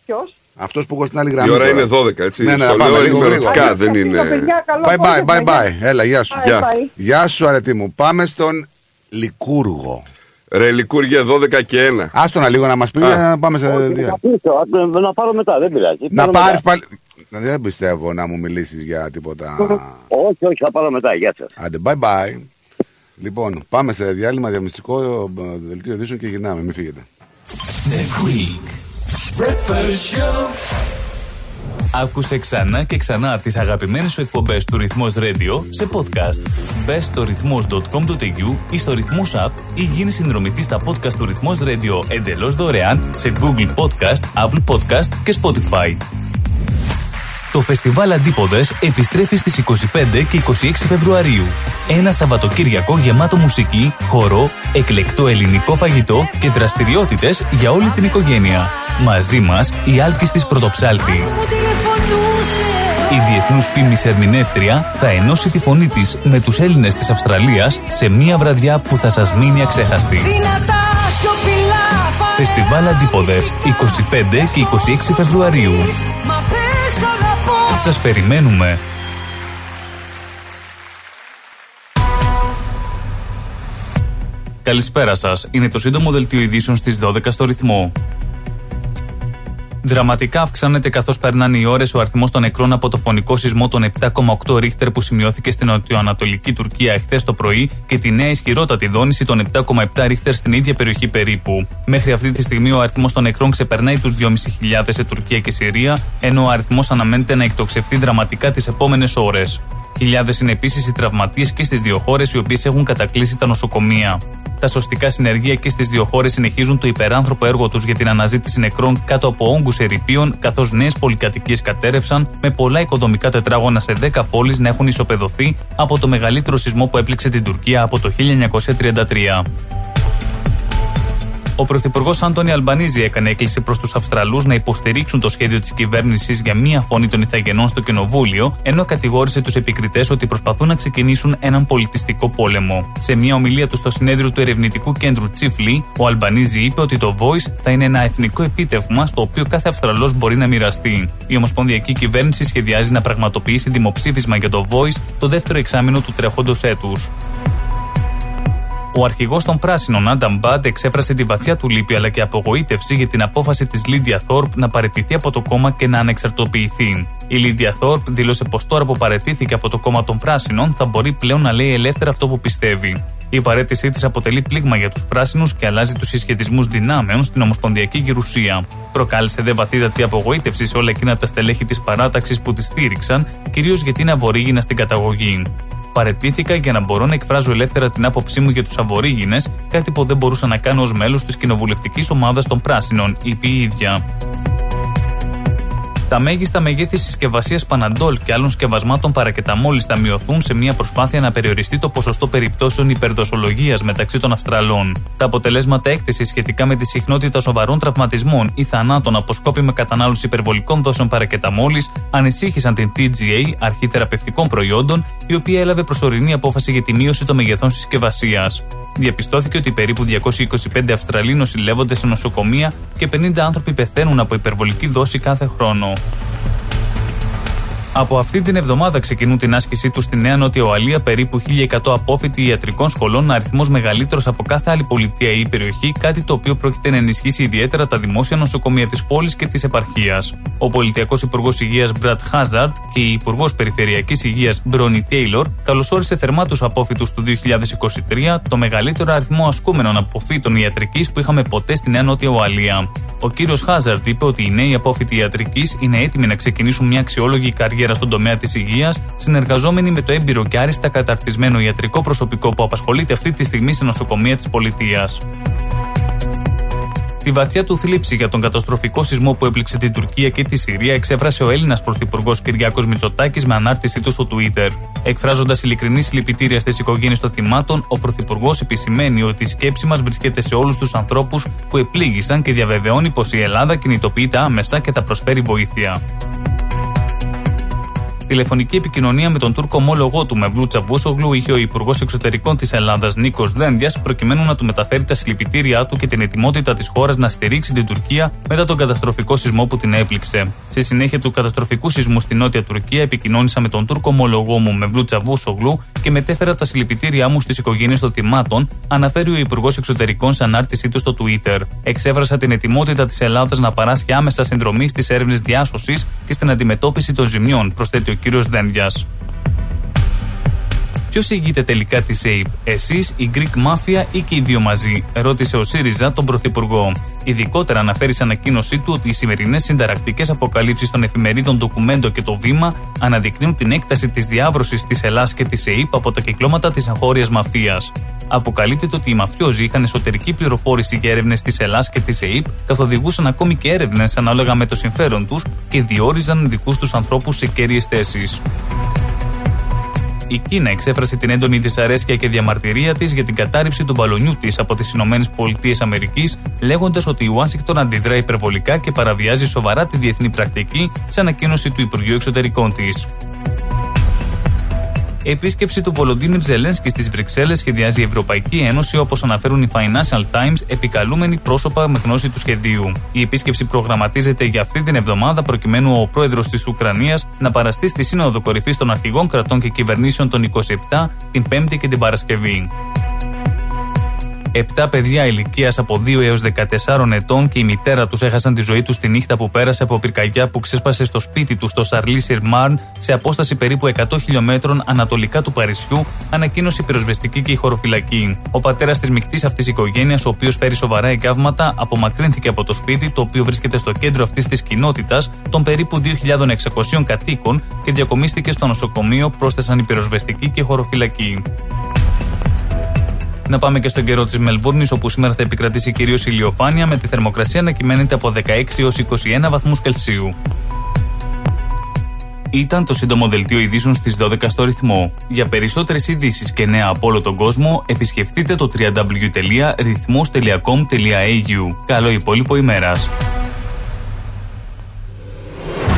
Ποιος; Αυτός που έχω στην άλλη γραμμή. Η ώρα τώρα. είναι 12, έτσι. Ναι, ναι, Στο να πάμε λέω λίγο ενημερωτικά, γρήγορα. δεν είναι. Bye bye, bye bye. Έλα, γεια σου. Bye, Γεια. bye. Γεια σου, αρετή μου. Πάμε στον Λικούργο. Ρε Λικούργια 12 και 1. Άστο να λίγο να μας πει, να πάμε σε. Να πάρω μετά, δεν πειράζει. Να Πάρω πάρεις μετά. πάλι. Δεν πιστεύω να μου μιλήσεις για τίποτα. Όχι, όχι, θα πάρω μετά. Γεια σας. Άντε, bye bye. Λοιπόν, πάμε σε διάλειμμα διαμυστικό ε, δελτίο ειδήσεων και γυρνάμε. Μην φύγετε. The Greek Breakfast Show. Άκουσε ξανά και ξανά τις αγαπημένες σου εκπομπές του Ρυθμός Radio σε podcast. Μπες στο ρυθμός.com.au ή στο Ρυθμός App ή γίνει συνδρομητής στα podcast του Ρυθμός Radio εντελώς δωρεάν σε Google Podcast, Apple Podcast και Spotify. Το φεστιβάλ Αντίποδες επιστρέφει στις 25 και 26 Φεβρουαρίου. Ένα Σαββατοκύριακο γεμάτο μουσική, χορό, εκλεκτό ελληνικό φαγητό και δραστηριότητες για όλη την οικογένεια. Μαζί μας η Άλκης της Πρωτοψάλτη. Η διεθνούς φήμης ερμηνεύτρια θα ενώσει τη φωνή της με τους Έλληνες της Αυστραλίας σε μία βραδιά που θα σας μείνει αξέχαστη. Δυνατά σιωπηλά θα Φεστιβάλ Αντίποδες 25 και 26 Φεβρουαρίου. Μα πες αγαπώ Σας περιμένουμε. Καλησπέρα σας. Είναι το σύντομο δελτίο ειδήσεων στις 12 στο ρυθμό. Δραματικά αυξάνεται καθώς περνάνε οι ώρες ο αριθμός των νεκρών από το φωνικό σεισμό των 7,8 ρίχτερ που σημειώθηκε στην νοτιοανατολική Τουρκία εχθές το πρωί και τη νέα ισχυρότατη δόνηση των 7,7 ρίχτερ στην ίδια περιοχή περίπου. Μέχρι αυτή τη στιγμή ο αριθμός των νεκρών ξεπερνάει τους 2.500 σε Τουρκία και Συρία, ενώ ο αριθμός αναμένεται να εκτοξευτεί δραματικά τις επόμενες ώρες. Χιλιάδες είναι επίσης οι τραυματίες και στις δύο χώρες οι οποίες έχουν κατακλείσει τα νοσοκομεία. Τα σωστικά συνεργεία και στις δύο χώρες συνεχίζουν το υπεράνθρωπο έργο τους για την αναζήτηση νεκρών κάτω από όγκους ερηπείων, καθώς νέες πολυκατοικίες κατέρευσαν, με πολλά οικοδομικά τετράγωνα σε 10 πόλεις να έχουν ισοπεδωθεί από το μεγαλύτερο σεισμό που έπληξε την Τουρκία από το 1933. Ο Πρωθυπουργός Άντωνι Αλμπανίζη έκανε έκκληση προς τους Αυστραλούς να υποστηρίξουν το σχέδιο της κυβέρνησης για μία φωνή των Ιθαγενών στο Κοινοβούλιο, ενώ κατηγόρησε τους επικριτές ότι προσπαθούν να ξεκινήσουν έναν πολιτιστικό πόλεμο. Σε μια ομιλία του στο συνέδριο του Ερευνητικού Κέντρου Τσίφλι, ο Αλμπανίζη είπε ότι το Voice θα είναι ένα εθνικό επίτευγμα στο οποίο κάθε Αυστραλός μπορεί να μοιραστεί. Η Ομοσπονδιακή Κυβέρνηση σχεδιάζει να πραγματοποιήσει δημοψήφισμα για το Voice το δεύτερο εξάμεινο του τρέχοντος έτους. Ο αρχηγός των Πράσινων, Άνταμ Μπάντ, εξέφρασε τη βαθιά του λύπη αλλά και απογοήτευση για την απόφαση της Λίντια Θόρπ να παραιτηθεί από το κόμμα και να ανεξαρτοποιηθεί. Η Λίντια Θόρπ δήλωσε πως τώρα που παρετήθηκε από το κόμμα των Πράσινων θα μπορεί πλέον να λέει ελεύθερα αυτό που πιστεύει. Η παρέτησή της αποτελεί πλήγμα για τους πράσινους και αλλάζει τους συσχετισμούς δυνάμεων στην Ομοσπονδιακή Γερουσία. Προκάλεσε δε βαθύτατη απογοήτευση σε όλα εκείνα τα στελέχη της παράταξης που τη στήριξαν, κυρίως γιατί είναι αβορήγινα στην καταγωγή. Παρετήθηκα για να μπορώ να εκφράζω ελεύθερα την άποψή μου για τους Αβορήγινε, κάτι που δεν μπορούσα να κάνω ως μέλος της κοινοβουλευτικής ομάδας των Πράσινων, είπε η ίδια. Τα μέγιστα μεγέθη συσκευασίας Παναντόλ και άλλων σκευασμάτων παρακεταμόλης θα μειωθούν σε μια προσπάθεια να περιοριστεί το ποσοστό περιπτώσεων υπερδοσολογίας μεταξύ των Αυστραλών. Τα αποτελέσματα έκθεσης σχετικά με τη συχνότητα σοβαρών τραυματισμών ή θανάτων από σκόπιμη κατανάλωση υπερβολικών δόσεων παρακεταμόλης ανησύχησαν την TGA, αρχή θεραπευτικών προϊόντων, η οποία έλαβε προσωρινή απόφαση για τη μείωση των μεγεθών συσκευασίας διαπιστώθηκε ότι περίπου 225 Αυστραλοί νοσηλεύονται σε νοσοκομεία και 50 άνθρωποι πεθαίνουν από υπερβολική δόση κάθε χρόνο. フッ。Από αυτή την εβδομάδα ξεκινούν την άσκησή τους στη Νέα Νότια Ουαλία περίπου 1.100 απόφοιτοι ιατρικών σχολών, αριθμός μεγαλύτερος από κάθε άλλη πολιτεία ή περιοχή, κάτι το οποίο πρόκειται να ενισχύσει ιδιαίτερα τα δημόσια νοσοκομεία της πόλης και της επαρχίας. Ο Πολιτιακός Υπουργός Υγείας Μπρατ Χάζαρτ και η Υπουργός Περιφερειακής Υγείας Μπρόνι Τέιλορ καλωσόρισε θερμά του απόφοιτου του 2023, το μεγαλύτερο αριθμό ασκούμενων αποφύτων ιατρικής που είχαμε ποτέ στη Νέα Νότια Ουαλία. Ο κύριος Χάζαρτ είπε ότι οι νέοι απόφοιτοι ιατρικής είναι έτοιμοι να ξεκινήσουν μια αξιόλογη καριέρα στον τομέα της υγείας, συνεργαζόμενοι με το έμπειρο και άριστα καταρτισμένο ιατρικό προσωπικό που απασχολείται αυτή τη στιγμή σε νοσοκομεία της πολιτείας. Τη βαθιά του θλίψη για τον καταστροφικό σεισμό που έπληξε την Τουρκία και τη Συρία εξέφρασε ο Έλληνας Πρωθυπουργός Κυριάκος Μητσοτάκης με ανάρτησή του στο Twitter. Εκφράζοντας ειλικρινή συλληπιτήρια στις οικογένειες των θυμάτων, ο Πρωθυπουργός επισημαίνει ότι η σκέψη μας βρίσκεται σε όλους τους ανθρώπους που επλήγησαν και διαβεβαιώνει πως η Ελλάδα κινητοποιείται άμεσα και θα προσφέρει βοήθεια. Τηλεφωνική επικοινωνία με τον Τούρκο ομόλογό του Μευλού Τσαβούσογλου είχε ο Υπουργός Εξωτερικών της Ελλάδας Νίκος Δένδιας προκειμένου να του μεταφέρει τα συλληπιτήριά του και την ετοιμότητα της χώρας να στηρίξει την Τουρκία μετά τον καταστροφικό σεισμό που την έπληξε. Στη συνέχεια του καταστροφικού σεισμού στη Νότια Τουρκία επικοινώνησα με τον Τούρκο ομόλογό μου Μευλού Τσαβούσογλου και μετέφερα τα συλληπιτήριά μου στις οικογένειες των θυμάτων, αναφέρει ο Υπουργός Εξωτερικών σε ανάρτησή του στο Twitter. Εξέφρασα την ετοιμότητα της Ελλάδας να παράσχει άμεσα συνδρομή στις έρευνες διάσωσης και στην αντιμετώπιση των ζημιών, προσθέτει ο κύριος Δένδιας. Ποιος ηγείται τελικά της ΑΕΠ, εσείς, η Greek Mafia ή και οι δύο μαζί, ρώτησε ο ΣΥΡΙΖΑ τον Πρωθυπουργό. Ειδικότερα αναφέρει σε ανακοίνωσή του ότι οι σημερινές συνταρακτικές αποκαλύψεις των εφημερίδων Ντοκουμέντο και το Βήμα αναδεικνύουν την έκταση της διάβρωσης της Ελλάδα και της ΑΕΠ από τα κυκλώματα της εγχώρια μαφίας. Αποκαλύπτεται ότι οι μαφιόζοι είχαν εσωτερική πληροφόρηση για έρευνες της Ελλάδα και της ΑΕΠ, καθοδηγούσαν ακόμη και έρευνες ανάλογα με το συμφέρον τους και διόριζαν δικούς τους ανθρώπους σε κέρυες θέσεις. Η Κίνα εξέφρασε την έντονη δυσαρέσκεια και διαμαρτυρία της για την κατάρριψη του μπαλονιού της από τις ΗΠΑ, λέγοντας ότι η Ουάσιγκτον αντιδρά υπερβολικά και παραβιάζει σοβαρά τη διεθνή πρακτική, σε ανακοίνωση του Υπουργείου Εξωτερικών της. Επίσκεψη του Βολοντίμιρ Ζελένσκι στις Βρυξέλλες σχεδιάζει η Ευρωπαϊκή Ένωση, όπως αναφέρουν οι Financial Times, επικαλούμενοι πρόσωπα με γνώση του σχεδίου. Η επίσκεψη προγραμματίζεται για αυτή την εβδομάδα, προκειμένου ο πρόεδρος της Ουκρανίας να παραστεί στη Σύνοδο Κορυφής των Αρχηγών Κρατών και Κυβερνήσεων των 27 την Πέμπτη και την Παρασκευή. Επτά παιδιά ηλικίας από 2 έως 14 ετών και η μητέρα τους έχασαν τη ζωή τους τη νύχτα που πέρασε από πυρκαγιά που ξέσπασε στο σπίτι τους στο Σαρλί Σιρμάρν σε απόσταση περίπου 100 χιλιόμετρων ανατολικά του Παρισιού, ανακοίνωσε η πυροσβεστική και η χωροφυλακή. Ο πατέρας της μεικτής αυτής οικογένειας, ο οποίος φέρει σοβαρά εγκάβματα, απομακρύνθηκε από το σπίτι, το οποίο βρίσκεται στο κέντρο αυτής της κοινότητας των περίπου 2.600 κατοίκων και διακομίστηκε στο νοσοκομείο, πρόσθεσαν η πυροσβεστική και η χωροφυλακή. Να πάμε και στον καιρό της Μελβούρνης, όπου σήμερα θα επικρατήσει κυρίως ηλιοφάνεια, με τη θερμοκρασία να κυμαίνεται από 16 έως 21 βαθμούς Κελσίου. Ήταν το σύντομο δελτίο ειδήσεων στις 12 στο ρυθμό. Για περισσότερες ειδήσεις και νέα από όλο τον κόσμο, επισκεφτείτε το www.rythmos.com.au. Καλό υπόλοιπο ημέρας.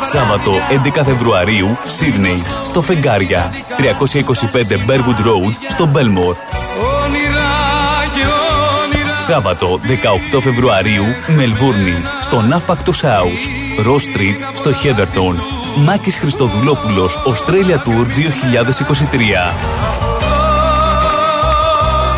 Σάββατο 11 Φεβρουαρίου, Σίδνεϊ, στο Φεγγάρια, 325 Μπέργκουντ Road, στο Μπέλμορ. Σάββατο 18 Φεβρουαρίου, Μελβούρνη, στο Ναύπακτος House, Ross Street, στο Χέδερτον. Μάκης Χριστοδουλόπουλος, Australia Tour 2023.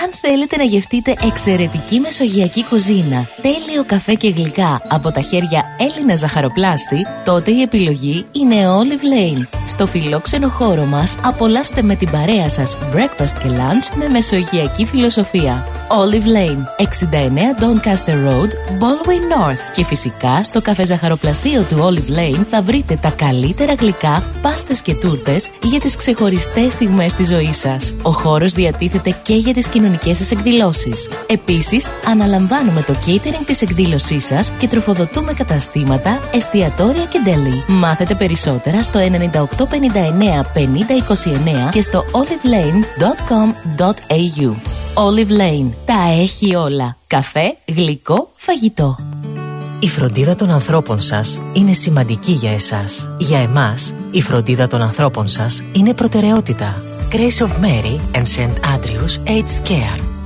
Αν θέλετε να γευτείτε εξαιρετική μεσογειακή κουζίνα, τέλειο καφέ και γλυκά από τα χέρια Έλληνα ζαχαροπλάστη, τότε η επιλογή είναι Olive Lane. Στο φιλόξενο χώρο μας απολαύστε με την παρέα σας breakfast και lunch με μεσογειακή φιλοσοφία. Olive Lane, 69 Doncaster Road, Baldwin North. Και φυσικά στο καφέ ζαχαροπλαστείο του Olive Lane θα βρείτε τα καλύτερα γλυκά, πάστες και τούρτες για τις ξεχωριστές στιγμές της ζωής σας. Ο χώρος διατίθεται και για τις κοινωνικές σας εκδηλώσεις. Επίσης, αναλαμβάνουμε το catering της εκδήλωσής σας και τροφοδοτούμε καταστήματα, εστιατόρια και deli. Μάθετε περισσότερα στο 9859 5029 και στο olivelane.com.au. Olive Lane. Τα έχει όλα. Καφέ, γλυκό, φαγητό. Η φροντίδα των ανθρώπων σας είναι σημαντική για εσάς. Για εμάς, η φροντίδα των ανθρώπων σας είναι προτεραιότητα. Grace of Mary and St. Andrews Aged Care.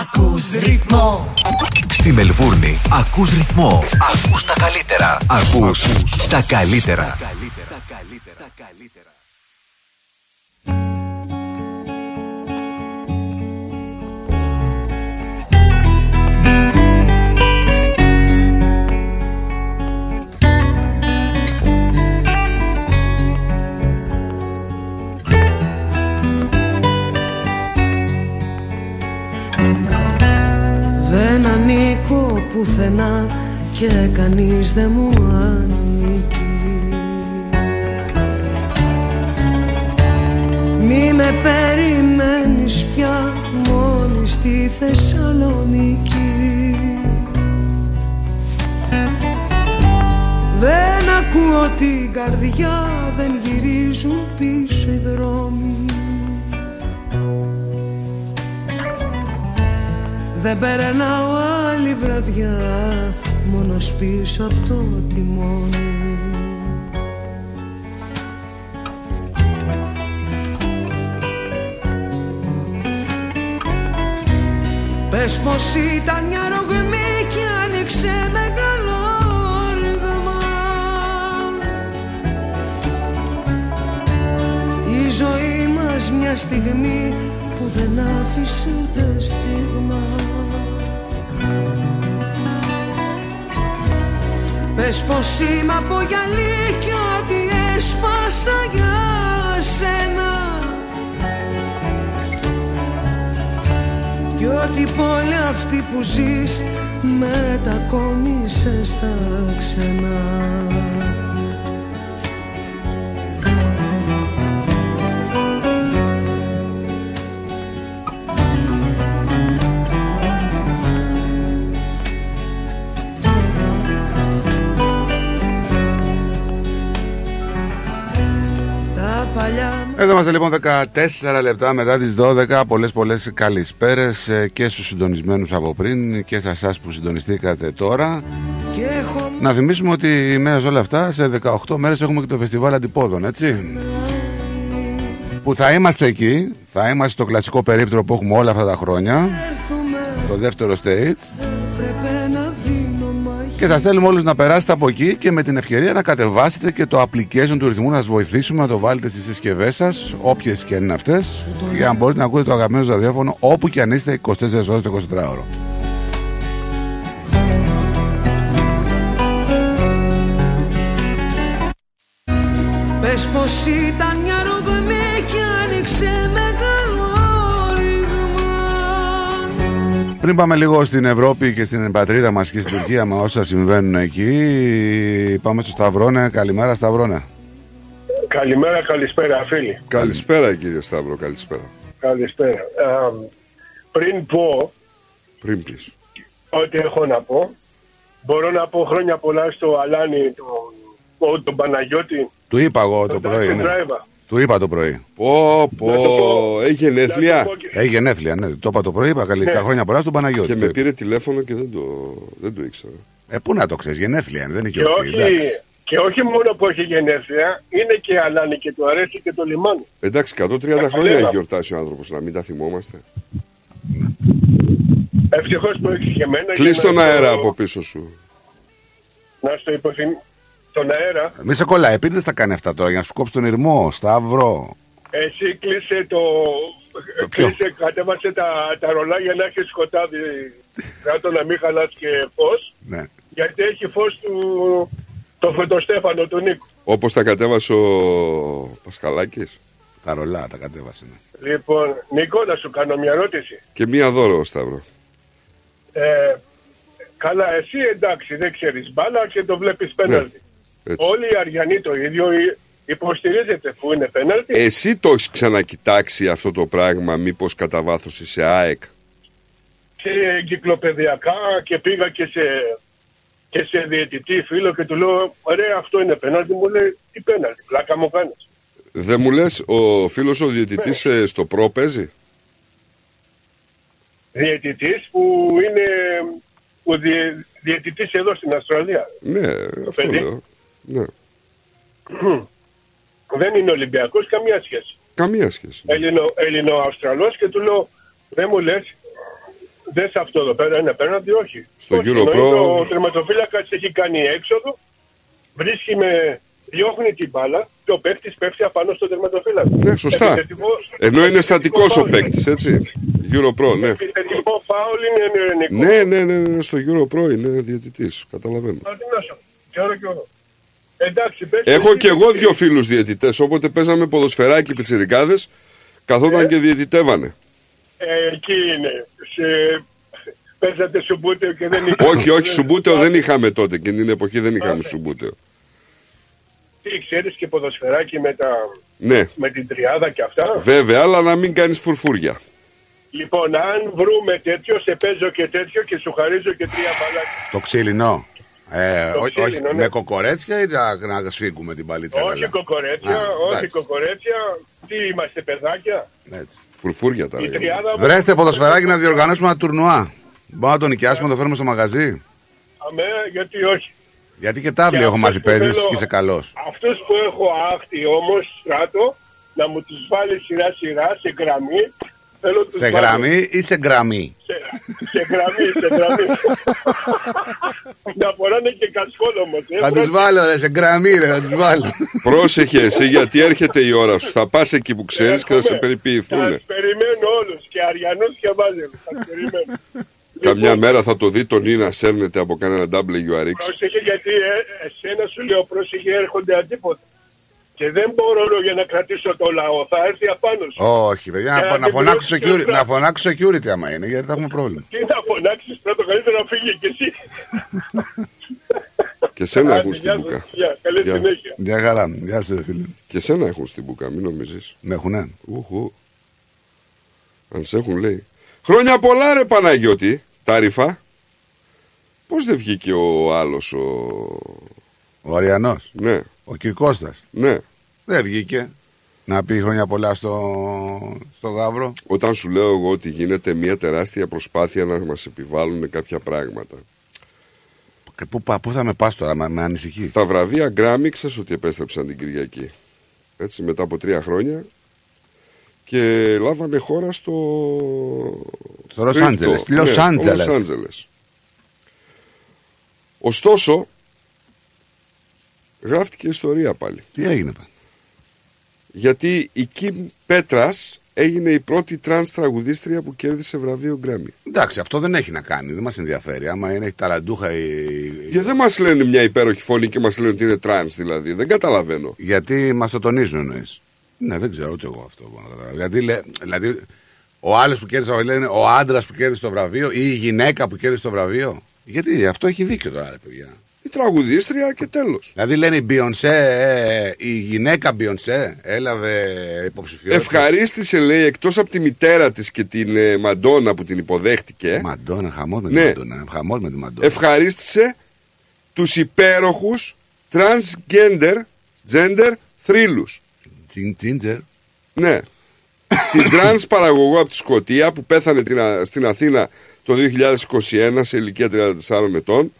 ακούς ρυθμό. Στη Μελβούρνη ακούς ρυθμό. Ακούς τα καλύτερα. Ακούς τα καλύτερα. Δεν πουθενά και κανείς δεν μου ανήκει. Μη με περιμένεις πια μόνη στη Θεσσαλονίκη. Δεν ακούω την καρδιά, δεν γυρίζουν πίσω οι δρόμοι Δεν περνάω άλλη βραδιά Μόνος πίσω από το τιμόνι. Πες πως ήταν μια ρογμή και άνοιξε μεγάλο όργαμα Η ζωή μας μια στιγμή που δεν άφησε ούτε στίγμα Πες πως είμαι από γυαλί και ότι έσπασα για σένα. Κι ότι πόλη αυτή που ζεις μετακόμισες στα ξένα Εδώ είμαστε λοιπόν 14 λεπτά μετά τις 12 Πολλές πολλές καλησπέρες ε, και στους συντονισμένους από πριν και σε εσάς που συντονιστήκατε τώρα. Και έχω Να θυμίσουμε ότι μέσα σε όλα αυτά σε 18 μέρες έχουμε και το φεστιβάλ αντιπόδων έτσι. Που θα είμαστε εκεί Θα είμαστε στο κλασικό περίπτωρο που έχουμε όλα αυτά τα χρόνια. Το δεύτερο stage Και θα στέλνουμε όλους να περάσετε από εκεί και με την ευκαιρία να κατεβάσετε και το application του ρυθμού να σας βοηθήσουμε να το βάλετε στις συσκευές σας, όποιες και είναι αυτές, για να μπορείτε να ακούτε το αγαπημένο σας ραδιόφωνο όπου και αν είστε 24 ώρες το 24ωρο. Πες πως ήταν Πριν πάμε λίγο στην Ευρώπη και στην πατρίδα μας και στην Τουρκία με όσα συμβαίνουν εκεί, πάμε στο Σταυρόνε. Καλημέρα Σταυρόνε. Καλημέρα, καλησπέρα φίλοι. Καλησπέρα κύριε Σταύρο, καλησπέρα. Καλησπέρα. Α, πριν πω Πριν πεις. ό,τι έχω να πω, μπορώ να πω χρόνια πολλά στο Αλάνι, τον, τον Παναγιώτη, Του είπα εγώ το τον πρωί. taxi Ναι. Driver. Του είπα το πρωί. Πω, πω, Να το πω. έχει γενέθλια. Να το πω και- Έχει γενέθλια, ναι. Το είπα το πρωί, είπα καλή Ναι. χρόνια πολλά στον Παναγιώτη. Και Το με είπα. πήρε τηλέφωνο και δεν το, δεν το ήξερα. Ε, πού να το ξέρεις, γενέθλια είναι, δεν είναι Και γιορτή. όχι, εντάξει. και όχι μόνο που έχει γενέθλια, είναι και Αλάνι και του αρέσει και το λιμάνι. Εντάξει, 130 Ε, χρόνια καλά. έχει γιορτάσει ο άνθρωπος, να μην τα θυμόμαστε. Ευτυχώς που έχεις και εμένα. Κλείς για να τον αέρα το- από πίσω σου. Να στο υποθυμ... Τον αέρα, Μη σε κολλάει, επίτηδες τα κάνει αυτά τώρα για να σου κόψει τον ηρμό, Σταύρο. εσύ κλείσε το. ποιο; Κλείσε, κατέβασε τα, τα ρολά για να έχεις σκοτάδι κάτω να μην χαλάς και φως Ναι. γιατί έχει φως του το φωτοστέφανο του Νίκου. Όπως τα κατέβασε ο Πασχαλάκης. Τα ρολά τα κατέβασε. Ναι. Λοιπόν, Νίκο, να σου κάνω μια ερώτηση. Και μία δώρο, Σταύρο. Ε, καλά, εσύ εντάξει, δεν ξέρεις μπάλα και το βλέπεις πέναλτι. Ναι, έτσι. Όλοι οι Αριανοί το ίδιο ε, υποστηρίζετε που είναι πέναλτι; Εσύ το έχεις ξανακοιτάξει αυτό το πράγμα, μήπως κατά βάθος είσαι ΑΕΚ; και εγκυκλοπαιδιακά και πήγα και σε, και σε διαιτητή φίλο και του λέω ρε αυτό είναι πέναλτι μου λέει τι πέναλτι πλάκα μου κάνεις Δεν μου λες, ο φίλος ο διαιτητής Ναι. ε, στο προ παίζει; διαιτητής που είναι ο διε, διαιτητής εδώ στην Αυστραλία Ναι, αυτό παιδί. λέω. Ναι. [CLEARS THROAT] δεν είναι Ολυμπιακός καμία σχέση Καμία σχέση. Ελληνο, Ελληνο-Αυστραλός και του λέω δεν μου λες δεν σε αυτό εδώ πέρα είναι πέναλτι όχι Στο Όχι, Europro- εννοείς Ο τερματοφύλακας έχει κάνει έξοδο βρίσκει με διώχνει την μπάλα και ο παίκτης πέφτει απάνω στο τερματοφύλακα. Ναι, σωστά. Επιθετικό- Ενώ είναι επιθετικό στατικός ο φάουλ. παίκτης, έτσι. Europro, ναι. Επιθετικό φάουλ είναι ελληνικό. Ναι, ναι, ναι, ναι, στο Europro είναι διαιτητής, καταλαβαίνω. Μα τι να σου πω, και ώρα και ώρα. Εντάξει, πες Έχω εσύ και τι εγώ ξέρεις. δύο φίλους διαιτητές, όποτε παίζαμε ποδοσφαιράκι πιτσιρικάδες, καθόταν και διαιτητεύανε. Ε, εκεί είναι. Σε... Παίζατε σουμπούτεο και δεν είχε. όχι, όχι, σουμπούτεο δεν είχαμε τότε, και την εποχή δεν είχαμε σουμπούτεο. Τι ξέρεις και ποδοσφαιράκι με, τα... Ναι, με την τριάδα και αυτά; βέβαια, αλλά να μην κάνεις φουρφούρια. Λοιπόν, αν βρούμε τέτοιο, σε παίζω και τέτοιο και σου χαρίζω και τρία μπαλάκια. Το ξύλινο. Ε, Το ό- ξύλινο, όχι, ναι. με κοκορέτσια ή να, να σφίγγουμε την παλίτσα όχι καλά. κοκορέτσια, Α, όχι εντάξει. κοκορέτσια. Τι είμαστε, παιδάκια. Έτσι. Φουρφούρια τα Η λέγαμε. τριάδα Βρέστε ποδοσφαιράκι να διοργανώσουμε ένα τουρνουά. Μπορούμε να τον νοικιάσουμε να το φέρουμε στο μαγαζί. Αμέ, γιατί όχι. Γιατί και τάβλη Και έχω μάθει αυτός που παίζεις θέλω- και είσαι καλός. Αυτούς που έχω άχτη όμως, στράτο, να μου τους βάλεις σειρά σειρά σε γραμμή. Θέλω τους Σε βάλω- γραμμή ή σε γραμμή; Σε, σε γραμμή, σε γραμμή. να φοράνε και κασκόλ όμως. ε, Θα πρώτα. τους βάλω ρε, σε γραμμή ρε, θα τους βάλω. Πρόσεχε εσύ γιατί έρχεται η ώρα σου. Θα πας εκεί που ξέρεις και θα σε περιποιηθούν. Σας περιμένω όλους και Αριανούς και Βάζελους. Σας περιμένω. Καμιά μέρα θα το δει τον Νίνα σέρνεται από κανένα WRX. Πρόσεχε γιατί ε, εσένα σου λέω πρόσεχε έρχονται αντίποτα. Και δεν μπορώ λέω, για να κρατήσω το λαό. Θα έρθει απάνω σου. Όχι, παιδιά, Και να, να, την φωνάξω πληρώσεις security, και να φωνάξω security άμα είναι, γιατί θα έχουμε πρόβλημα. Τι θα φωνάξεις πρώτο καλύτερα να φύγει και εσύ. [LAUGHS] Και σένα Άντε, έχουν στην γεια μπουκα. σας, γεια. Καλή Γεια. συνέχεια. Γεια χαρά, γεια σου ρε φίλε. Και σένα έχουν στην μπουκα, μην νομίζεις. Με έχουνε. Ουχου. Αν σε έχουν λέει. Χρόνια πολλά ρε Παναγιώτη, τα ρηφά. Πώς δεν βγήκε ο άλλος ο... Ο Αριανός, Ναι, ο Κυρκώστας. ναι. Δεν βγήκε να πει χρόνια πολλά στο, στο Γαύρο. Όταν σου λέω εγώ ότι γίνεται μια τεράστια προσπάθεια να μας επιβάλλουν κάποια πράγματα. Και πού, πα- πού θα με πας τώρα, με, με ανησυχείς; Τα βραβεία Γκράμι ξέρεις ότι επέστρεψαν την Κυριακή. Έτσι μετά από τρία χρόνια και λάβανε χώρα στο... Στο Λος Τρίπτο. Άντζελες. Ναι, Λος στο Άντζελες. Λος Άντζελες. Ωστόσο, γράφτηκε ιστορία πάλι. Τι έγινε πάλι; Γιατί η Κιμ Πέτρας έγινε η πρώτη τρανς τραγουδίστρια που κέρδισε βραβείο Γκράμι. Εντάξει, αυτό δεν έχει να κάνει, δεν μας ενδιαφέρει. Άμα είναι έχει ταλαντούχα η... Γιατί δεν μας λένε μια υπέροχη φωνή και μας λένε ότι είναι τρανς δηλαδή. Δεν καταλαβαίνω. Γιατί μας το τονίζουν εννοείς. Ναι, δεν ξέρω ούτε εγώ αυτό. μπορώ να καταλάβω. Δηλαδή, λέ- δηλαδή ο άλλος που κέρδισε το βραβείο είναι ο άντρας που κέρδισε το βραβείο ή η γυναίκα που κέρδισε το βραβείο. Γιατί αυτό έχει δίκιο τώρα, ρε παιδιά. Η τραγουδίστρια και τέλος. Δηλαδή λένε η Beyoncé, ε, η γυναίκα Beyoncé έλαβε υποψηφιότητα. Ευχαρίστησε λέει εκτός από τη μητέρα της και την ε, Μαντόνα που την υποδέχτηκε. Μαντόνα, χαμός με Ναι. τη Μαντόνα. Χαμός με τη Μαντόνα. Ευχαρίστησε τους υπέροχους transgender gender θρύλους. Gender. Ναι. την τρανς παραγωγό από τη Σκωτία που πέθανε την Α- στην Αθήνα το 2021 σε ηλικία 34 ετών.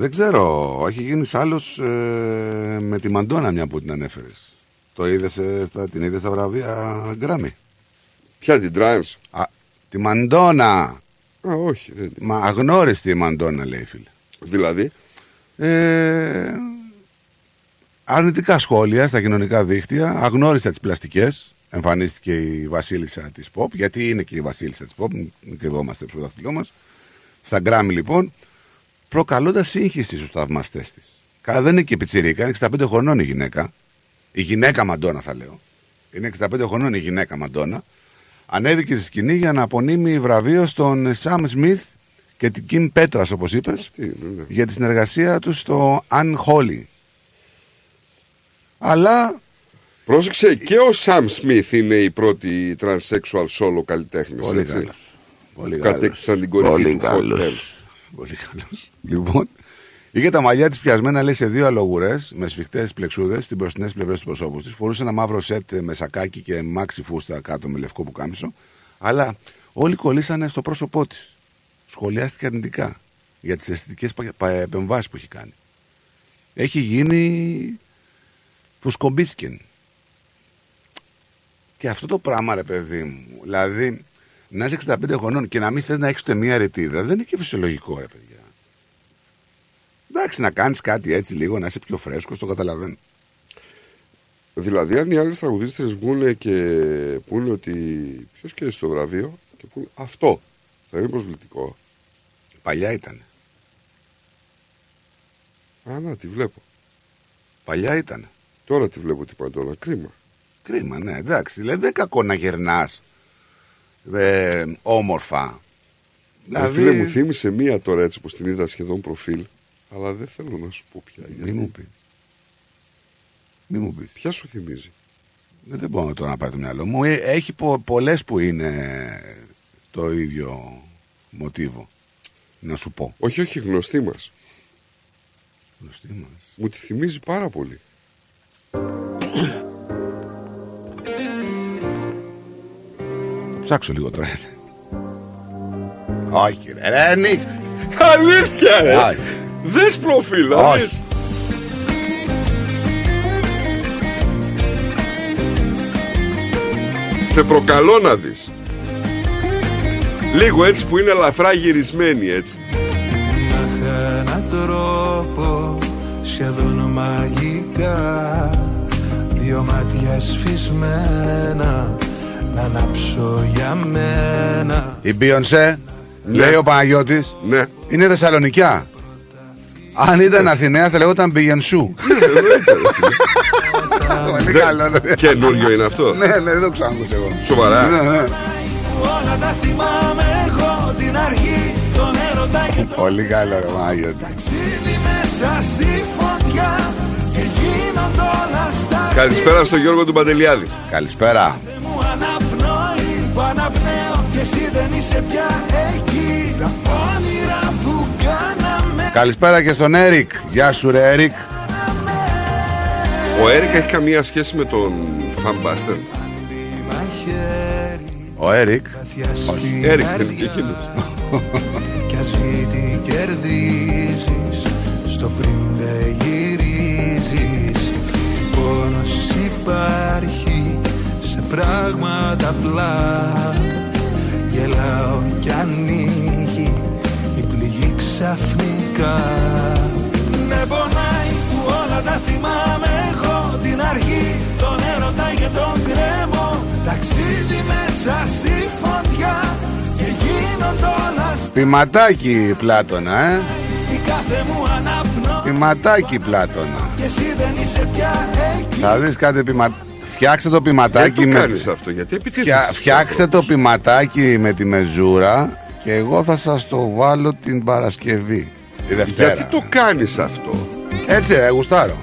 Δεν ξέρω, έχει γίνει σάλος με τη Μαντόνα μια που την ανέφερες. Το είδε στα, την είδες στα βραβεία Γκράμι. Ποια την τρανς. Α, τη Μαντόνα. Α, όχι. Δεν... Μα αγνώριστη η Μαντόνα, λέει φίλε. Δηλαδή; Ε, αρνητικά σχόλια στα κοινωνικά δίκτυα, αγνώριστη τις πλαστικές. Εμφανίστηκε η βασίλισσα της pop, γιατί είναι και η βασίλισσα της pop, μην κρυβόμαστε στο δάχτυλό μας. Στα γκράμι λοιπόν, προκαλώντας σύγχυση στους θαυμαστές της. Καλά δεν είναι και πιτσιρίκα, είναι 65 χρονών η γυναίκα. Η γυναίκα Μαντόνα θα λέω. Είναι 65 χρονών η γυναίκα Μαντόνα. Ανέβηκε στη σκηνή για να απονείμει βραβείο στον Σαμ Σμιθ και την Κιμ Πέτρας, όπως είπες, ναι. για τη συνεργασία τους στο Unholy. Αλλά Πρόσεξε, και ο Σαμ Σμιθ είναι η πρώτη transsexual solo καλλιτέχνης. Πολύ καλός. Πολύ που καλός. κατέκτησαν την κορυφή Πολύ του καλός. Hot Πολύ καλός. Λοιπόν, είχε τα μαλλιά της πιασμένα λέει σε δύο αλογουρές με σφιχτές πλεξούδες στι μπροστινές πλευρές του προσώπου της. Φορούσε ένα μαύρο σετ με σακάκι και μάξι φούστα κάτω με λευκό πουκάμισο. Αλλά όλοι κολλήσανε στο πρόσωπό της. Σχολιάστηκε αρνητικά για τις αισθητικές επεμβάσεις που έχει κάνει. Έχει γίνει φουσκομπίσκιν. Και αυτό το πράγμα, ρε παιδί μου, δηλαδή να είσαι 65 χρονών και να μην θες να έχεις ούτε μία ρετίδα, δεν είναι και φυσιολογικό, ρε παιδιά. Εντάξει, να κάνεις κάτι έτσι λίγο, να είσαι πιο φρέσκος, το καταλαβαίνω. Δηλαδή, αν οι άλλες τραγουδίστρες βγουν και πούνε ότι ποιος κέρδισε το βραβείο και πούνε αυτό, θα είναι προσβλητικό. Παλιά ήταν. Α, να, τη βλέπω. Παλιά ήταν. Τώρα τη βλέπω την Παντόνα. Κρίμα. Κρίμα, ναι, εντάξει. Δηλαδή δεν είναι κακό να γερνάς ε, όμορφα. Δηλαδή... Φίλε μου θύμισε μία τώρα έτσι που την είδα σχεδόν προφίλ, αλλά δεν θέλω να σου πω πια. Μη μου πεις. Μη μου πεις. Ποια σου θυμίζει; Δεν, δεν μπορώ τώρα να πάει το μυαλό μου. Ε, Έχει πο, πολλές που είναι το ίδιο μοτίβο. Να σου πω. Όχι, όχι, γνωστή μας. Γνωστή μας. Μου τη θυμίζει πάρα πολύ. [COUGHS] Ψάξω λίγο τώρα. Όχι, ρε, ρε, Νίκ. Αλήθεια, ρε. Όχι. Δες προφίλ, Όχι. δες. Σε προκαλώ να δεις. Λίγο έτσι που είναι ελαφρά γυρισμένη έτσι. Είχα έναν τρόπο σχεδόν μαγικά Δυο μάτια σφισμένα να ανάψω για μένα Η Μπίονσε, λέει ο Παναγιώτης, Ναι. είναι Θεσσαλονικιά. Αν ήταν Αθηναία θα λέγονταν Μπιγενσού. [LAUGHS] Πολύ καλό. ναι. Καινούριο είναι αυτό. Ναι, ναι, δεν το ξανακούσα εγώ. Σοβαρά. Ναι, ναι. Όλα τα θυμάμαι εγώ την αρχή Τον έρωτα και το Πολύ καλό ρε Παναγιώτη. ταξίδι μέσα στη φωτιά Και γίνονται όλα στα Καλησπέρα στο Γιώργο του Παντελιάδη. Καλησπέρα. Μου αναπνοεί που αναπνέω Και εσύ δεν είσαι πια εκεί Τα όνειρα που κάναμε Καλησπέρα και στον Έρικ. Γεια σου ρε Έρικ. Ο Έρικ έχει καμία σχέση με τον Φαμπάστερ; Ο Έρικ. Καθιαστή Έρικ, καρδιά. είναι και εκείνος. Κι ας τι κερδίζεις Στο πριν δεν γυρίζεις Πόνος υπάρχει σε πράγματα απλά. Γελάω κι ανοίγει η πληγή ξαφνικά. Με πονάει που όλα τα θυμάμαι. Εγώ Την αρχή, τον έρωτα και τον κρέμο Ταξίδι μέσα στη φωτιά Και γίνονται όλα Πηματάκι Πλάτωνα, ε. η κάθε μου αναπνό Πηματάκι Πλάτωνα. Και εσύ δεν είσαι πια εκεί. Θα δεις κάτι πειμα... Φτιάξτε το πηματάκι Δεν το με... κάνεις αυτό, γιατί επιτίθεσαι Φτια... στους Φτιάξτε το πηματάκι με τη μεζούρα και εγώ θα σας το βάλω την Παρασκευή. Τη Δευτέρα. Γιατί το κάνεις αυτό; Έτσι, ε, γουστάρω.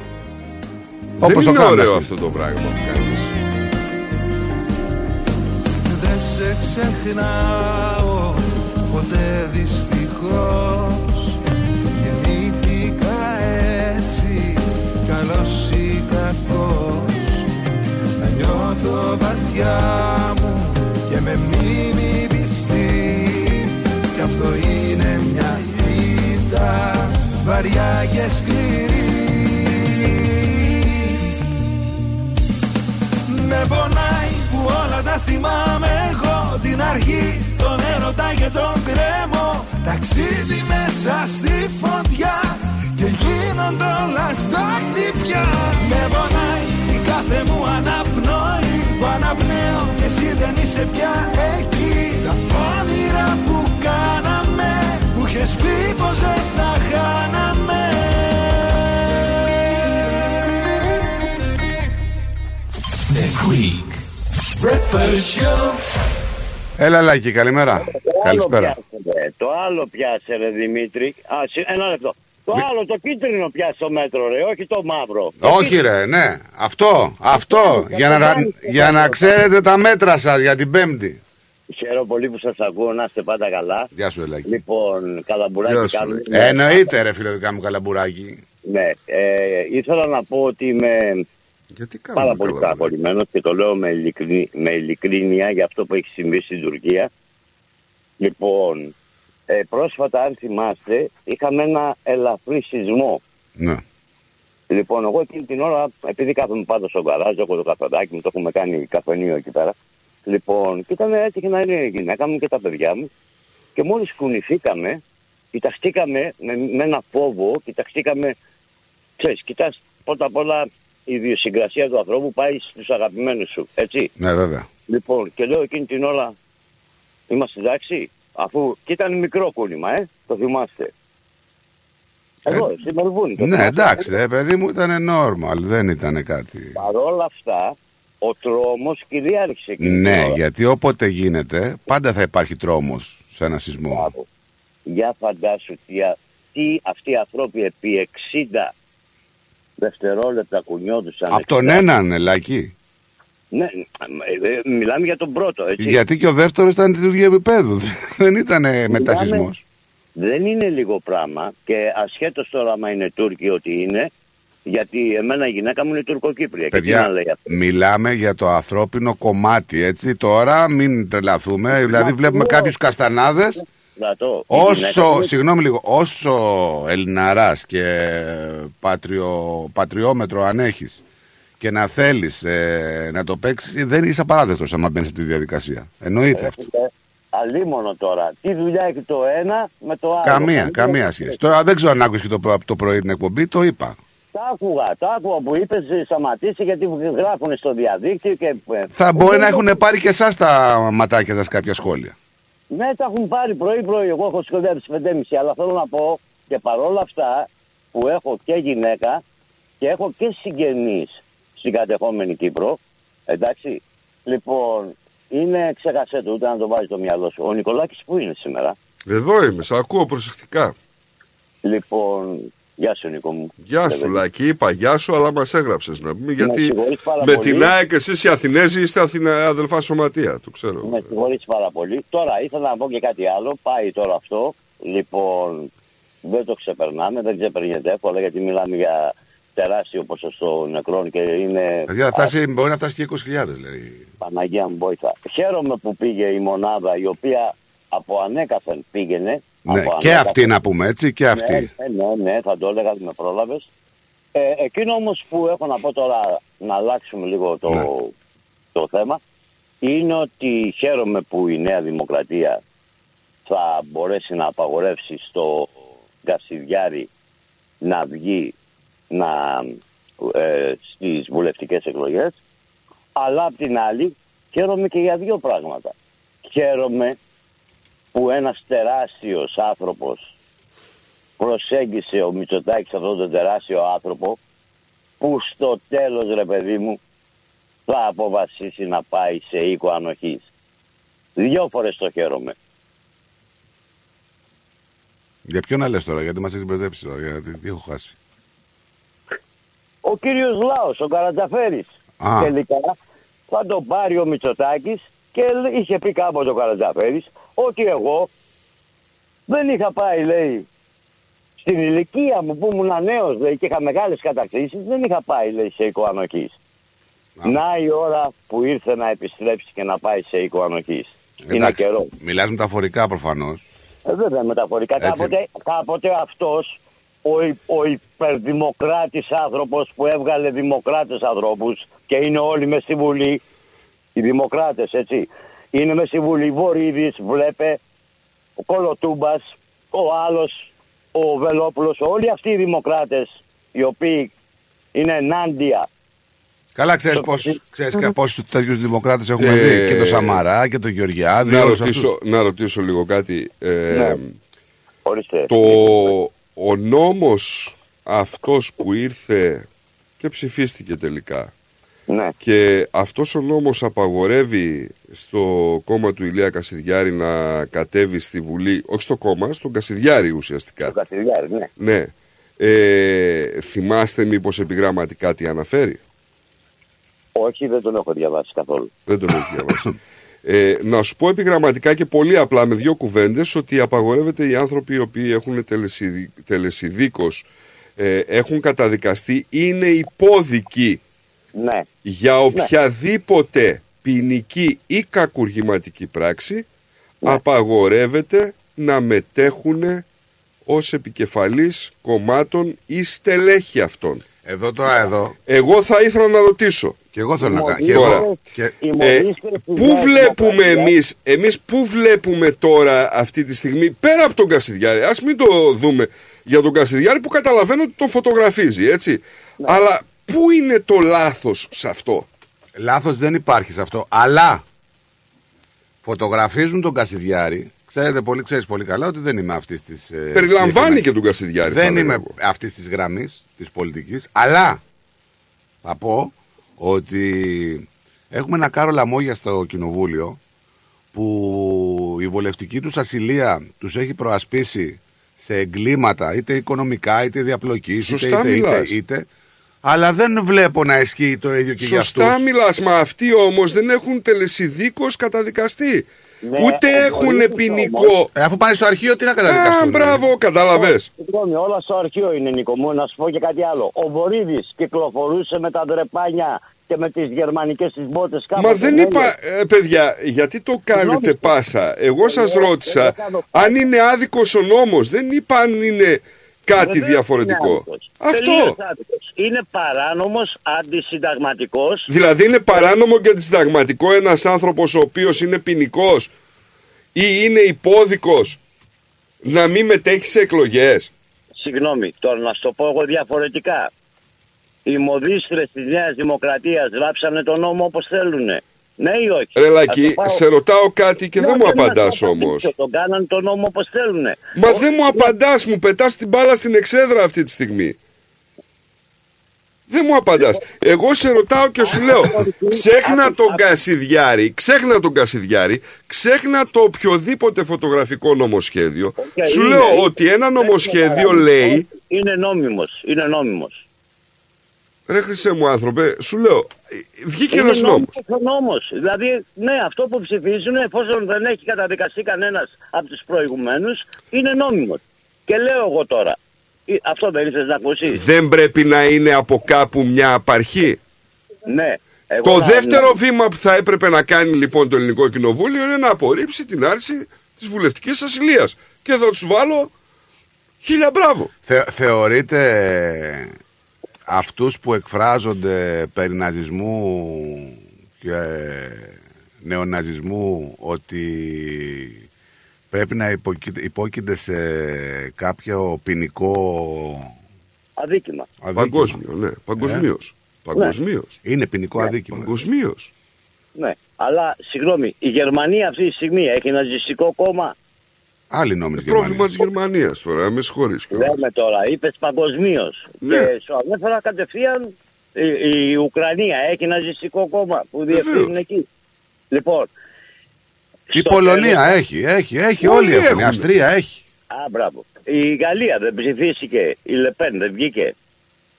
Δεν Όπως το είναι κάνουν ωραίο αυτοί. αυτό το πράγμα που κάνεις. Δεν σε ξεχνάω ποτέ δυστυχώς σκληρή. Με πονάει που όλα τα θυμάμαι εγώ. Την αρχή, τον έρωτα και τον κρέμο Ταξίδι μέσα στη φωτιά Και γίνονται όλα στα χτυπιά. Με πονάει η κάθε μου αναπνοή. Που αναπνέω και εσύ δεν είσαι πια εκεί. Τα όνειρα που κάναμε Που είχες πει πως δεν θα χάναμε Greek Breakfast Show. Έλα, Λάκη, καλημέρα. Καλησπέρα. πιάσετε, Το άλλο πιάσε ρε Δημήτρη. Α, συ- ένα λεπτό. Το άλλο το κίτρινο πιάσε το μέτρο ρε, όχι το μαύρο. Το Όχι κίτρινο. ρε, ναι. Αυτό, αυτό. Για να, για να ξέρετε τα μέτρα σας για την Πέμπτη. Χαίρομαι πολύ που σας ακούω, να είστε πάντα καλά. Γεια σου, Ελάκη. Λοιπόν, καλαμπουράκι κάνουμε. Ε, Εννοείται ρε φίλε δικά μου καλαμπουράκι. Ναι, ε, ήθελα να πω ότι είμαι πάρα πολύ παραπολισμένος και το λέω με, ειλικρι... με ειλικρίνεια για αυτό που έχει συμβεί στην Τουρκία. Λοιπόν, ε, πρόσφατα αν θυμάστε είχαμε ένα ελαφρύ σεισμό. Ναι. Λοιπόν, εγώ εκείνη την ώρα, επειδή κάθομαι πάντα στο γκαράζ, έχω το καφεδάκι μου, το έχουμε κάνει καφενείο εκεί πέρα. Λοιπόν, και ήταν έτυχε να είναι η γυναίκα μου και τα παιδιά μου. Και μόλις κουνηθήκαμε, κοιταχτήκαμε με, με ένα φόβο, κοιταχτήκαμε. Ξέρεις, κοιτάς πρώτα απ' όλα η ιδιοσυγκρασία του ανθρώπου πάει στους αγαπημένους σου, έτσι. Ναι, βέβαια. Λοιπόν, και λέω εκείνη την ώρα, είμαστε εντάξει, αφού και ήταν μικρό κούνημα, ε, το θυμάστε. Εδώ, στη Μελβούνι. το Ναι, θυμάστε. εντάξει, ρε παιδί μου ήταν normal, δεν ήταν κάτι. Παρ' όλα αυτά, ο τρόμος κυριάρχησε εκείνη την Ναι, ώρα. γιατί όποτε γίνεται, πάντα θα υπάρχει τρόμος σε ένα σεισμό. Για φαντάσου τι, α- τι αυτοί οι άνθρωποι επί 60 δευτερόλεπτα κουνιόντουσαν. Από τον εξτρά- έναν, Ελάκη. Ναι, ε, ε, μιλάμε για τον πρώτο, έτσι. Γιατί και ο δεύτερος ήταν του ίδιου επίπεδου. [LAUGHS] Δεν ήταν μετασυσμός. Δεν είναι λίγο πράγμα και ασχέτως τώρα άμα είναι Τούρκοι ότι είναι, Γιατί εμένα η γυναίκα μου είναι τουρκοκύπρια. Και τι να Παιδιά, λέει αυτό. μιλάμε για το ανθρώπινο κομμάτι, έτσι. Τώρα μην τρελαθούμε. Δηλαδή, βλέπουμε κάποιους καστανάδες. Στρατό, η γυναίκα Όσο, μου- συγγνώμη λίγο, όσο Ελληναράς και πατριο, πατριόμετρο αν έχεις και να θέλεις ε, να το παίξεις, δεν είσαι απαράδεκτος άμα μπαίνεις σε τη διαδικασία. Εννοείται αυτό. Ε, Αλίμονο τώρα. Τι δουλειά έχει το ένα με το άλλο; Καμία, καμία σχέση. Τώρα δεν ξέρω αν άκουσες και το, προ- το πρωί την εκπομπή, το είπα. Τα άκουγα, τα άκουγα που είπες σταματήσει γιατί γράφουν στο διαδίκτυο και. ε, Θα μπορεί να εγώ- έχουν πάρει και εσάς τα ματάκια σας κάποια σχόλια. Ναι, τα έχουν πάρει πρωί-πρωί. Εγώ έχω σκοτέψει 5,5 αλλά θέλω να πω και παρόλα αυτά που έχω και γυναίκα και έχω και συγγενείς στην κατεχόμενη Κύπρο. Εντάξει. Λοιπόν, είναι ξέχασέ το, ούτε να το βάζει το μυαλό σου. Ο Νικολάκης που είναι σήμερα; Εδώ είμαι, σε ακούω προσεκτικά. Λοιπόν, γεια σου Νίκο μου. Γεια σου, Λάκη. Είπα γεια σου, αλλά μας έγραψες να πούμε. Γιατί συγχωρείς πάρα με πολύ. την ΑΕΚ εσείς οι Αθηνέζοι είστε Αθηνα, αδελφά σωματεία, το ξέρω. Με συγχωρείς πάρα πολύ. Τώρα ήθελα να πω και κάτι άλλο. Πάει τώρα αυτό. Λοιπόν, δεν το ξεπερνάμε, δεν ξεπερνιέται εύκολα γιατί μιλάμε για τεράστιο ποσοστό νεκρών και είναι. Δηλαδή θα φτάσει, μπορεί να φτάσει και 20.000 λέει. Παναγία μου βοήθα. Χαίρομαι που πήγε η μονάδα η οποία από ανέκαθεν πήγαινε. Ναι, από και ανέκαθεν. αυτή να πούμε έτσι, και αυτή. Ναι, ναι, ναι, θα το έλεγα, με πρόλαβες. Ε, εκείνο όμως που έχω να πω τώρα, να αλλάξουμε λίγο το, Ναι. το θέμα, είναι ότι χαίρομαι που η Νέα Δημοκρατία θα μπορέσει να απαγορεύσει στο Κασιδιάρη να βγει να, ε, στις βουλευτικές εκλογές αλλά απ' την άλλη χαίρομαι και για δύο πράγματα. Χαίρομαι που ένας τεράστιος άνθρωπος προσέγγισε ο Μητσοτάκης αυτόν τον τεράστιο άνθρωπο που στο τέλος ρε παιδί μου θα αποφασίσει να πάει σε οίκο ανοχής. Δυο φορές το χαίρομαι. Για ποιον να λες τώρα, γιατί μας έχεις μπερδέψει τώρα, γιατί τι έχω χάσει. Ο κύριος Λάος, ο Καρατζαφέρης, Α. τελικά θα το πάρει ο Μητσοτάκης και είχε πει κάποτε ο Καρατζαφέρης ότι εγώ δεν είχα πάει, λέει, στην ηλικία μου που ήμουν νέος, λέει, και είχα μεγάλες κατακτήσεις, δεν είχα πάει, λέει, σε οίκο ανοχής. Να η ώρα που ήρθε να επιστρέψει και να πάει σε οίκο ανοχής. Είναι Εντάξει, καιρό. Μιλάς μεταφορικά προφανώς. Ε, βέβαια μεταφορικά. Έτσι. Κάποτε, κάποτε αυτός ο, υ- ο υπερδημοκράτης άνθρωπος που έβγαλε δημοκράτες ανθρώπους και είναι όλοι με στη Βουλή, οι δημοκράτες έτσι, είναι με στη Βουλή Βορύδης, βλέπε, ο Κολοτούμπας, ο άλλος, ο Βελόπουλος, όλοι αυτοί οι δημοκράτες οι οποίοι είναι ενάντια Καλά, ξέρεις, πώς, ξέρεις και πόσους τέτοιους δημοκράτες έχουμε Ε, δει. Και το Σαμαρά και το Γεωργιάδη. να, όλους ρωτήσω, αυτούς. να ρωτήσω λίγο κάτι. Ε, Ναι. Ορίστε. το, ο νόμος αυτός που ήρθε και ψηφίστηκε τελικά Ναι. και αυτός ο νόμος απαγορεύει στο κόμμα του Ηλία Κασιδιάρη να κατέβει στη Βουλή, όχι στο κόμμα, στον Κασιδιάρη ουσιαστικά. Το Κασιδιάρη, ναι. Ναι. Ε, θυμάστε μήπως επιγραμματικά τι αναφέρει; Όχι, δεν τον έχω διαβάσει καθόλου. Δεν τον έχεις διαβάσει. Ε, να σου πω επιγραμματικά και πολύ απλά με δύο κουβέντες ότι απαγορεύεται οι άνθρωποι οι οποίοι έχουν τελεσιδι... τελεσιδίκως ε, έχουν καταδικαστεί είναι υπόδικοι Ναι. για οποιαδήποτε ποινική ή κακουργηματική πράξη απαγορεύεται να μετέχουν ως επικεφαλής κομμάτων ή στελέχη αυτών. Εδώ τώρα εδώ. Εγώ θα ήθελα να ρωτήσω. Και εγώ θέλω να κάνω. Μολύς- Και Τώρα, εγώ. Και... ε, πού βλέπουμε εμείς, εμείς πού βλέπουμε τώρα αυτή τη στιγμή πέρα από τον Κασιδιάρη, ας μην το δούμε για τον Κασιδιάρη που καταλαβαίνω ότι τον φωτογραφίζει έτσι, αλλά πού είναι το λάθος σε αυτό; Λάθος δεν υπάρχει σε αυτό. Αλλά φωτογραφίζουν τον Κασιδιάρη. Ξέρετε πολύ, ξέρεις πολύ καλά ότι δεν είμαι αυτής της. Περιλαμβάνει και τον Κασιδιάρη. θα Δεν έλεγα είμαι εγώ. αυτής της γραμμής της πολιτικής. Αλλά θα πω ότι έχουμε ένα κάρο λαμόγια στο κοινοβούλιο που η βολευτική τους ασυλία τους έχει προασπίσει σε εγκλήματα είτε οικονομικά είτε διαπλοκής είτε, Σωστά είτε, είτε, μιλάς. είτε αλλά δεν βλέπω να ισχύει το ίδιο και για αυτούς Σωστά μιλάς, μα αυτοί όμως δεν έχουν τελεσιδίκως καταδικαστεί. Ναι, Ούτε έχουν ποινικό. Ε, αφού πάνε στο αρχείο, τι να Α, καταδικαστούν. μπράβο, κατάλαβες. Συγγνώμη, όλα στο αρχείο είναι Νίκο μου. Να σου πω και κάτι άλλο. Ο Βορύδης κυκλοφορούσε με τα ντρεπάνια και με τις γερμανικές τις μπότες κάπου. Μα δεν είπα, ε, παιδιά, γιατί το κάνετε πάσα. Εγώ σας ρώτησα αν είναι άδικος ο νόμος. Δεν είπα αν είναι κάτι διαφορετικό. Αυτό. Είναι παράνομος, αντισυνταγματικός. Δηλαδή είναι παράνομο και αντισυνταγματικό ένας άνθρωπος ο οποίος είναι ποινικός ή είναι υπόδικος να μην μετέχει σε εκλογές. Συγγνώμη, τώρα να σου το πω εγώ διαφορετικά. Οι μοδίστρες της Νέας Δημοκρατίας γράψανε τον νόμο όπως θέλουνε. Ναι ή όχι; Ρε Λάκη, Ας το πάω- σε ρωτάω κάτι και Ναι, δεν μου δεν μας απαντάς το όμως. απαντήσω, Τον κάνανε τον νόμο όπως θέλουνε. Μα δεν μου απαντάς, μου πετάς την μπάλα στην εξέδρα αυτή τη στιγμή. Δεν μου απαντάς. Εγώ σε ρωτάω και σου λέω, ξέχνα τον Κασιδιάρη, ξέχνα τον Κασιδιάρη, ξέχνα το οποιοδήποτε φωτογραφικό νομοσχέδιο. Και Σου είναι, λέω είναι. ότι ένα νομοσχέδιο λέει, Είναι νόμιμος, είναι νόμιμος. Ρε χρυσέ μου άνθρωπε, σου λέω, ε, βγήκε Είναι ένας νόμος. νόμιμος ο νόμος. Δηλαδή, ναι, αυτό που ψηφίζουν, εφόσον δεν έχει καταδικαστεί κανένας από τους προηγουμένους, είναι νόμιμος. Και λέω εγώ τώρα, ε, αυτό δεν ήθελες να ακούσεις; Δεν πρέπει να είναι από κάπου μια απαρχή. Ναι. Εγώ Το να- δεύτερο να- βήμα που θα έπρεπε να κάνει λοιπόν το ελληνικό κοινοβούλιο είναι να απορρίψει την άρση της βουλευτικής ασυλίας. Και θα τους βάλω χίλια μπράβο. Θε, θεωρείτε αυτούς που εκφράζονται περί ναζισμού και νεοναζισμού ότι πρέπει να υποκεί- υπόκεινται σε κάποιο ποινικό Αδίκημα. αδίκημα. Παγκόσμιο, ναι. Παγκοσμίως. Παγκοσμίως. Είναι ποινικό Ναι. αδίκημα. Παγκοσμίως. Ναι. Αλλά, συγγνώμη, η Γερμανία αυτή τη στιγμή έχει ναζιστικό κόμμα. Άλλη νόμη της Πρόβλημα Γερμανίας. της Γερμανίας τώρα, με συγχωρείς. κιόλας. Λέμε τώρα, είπες παγκοσμίως. Ναι. Και σου ανέφερα κατευθείαν η, η Ουκρανία έχει ναζιστικό κόμμα που διευθύνουν Βεβαίως. εκεί. Λοιπόν. Η στο Πολωνία τέλος- έχει, έχει, έχει, Όλοι όλοι έχουν. Η έχουν. Αυστρία έχει. Α, μπράβο. Η Γαλλία δεν ψηφίστηκε. Η Λεπέν δεν βγήκε.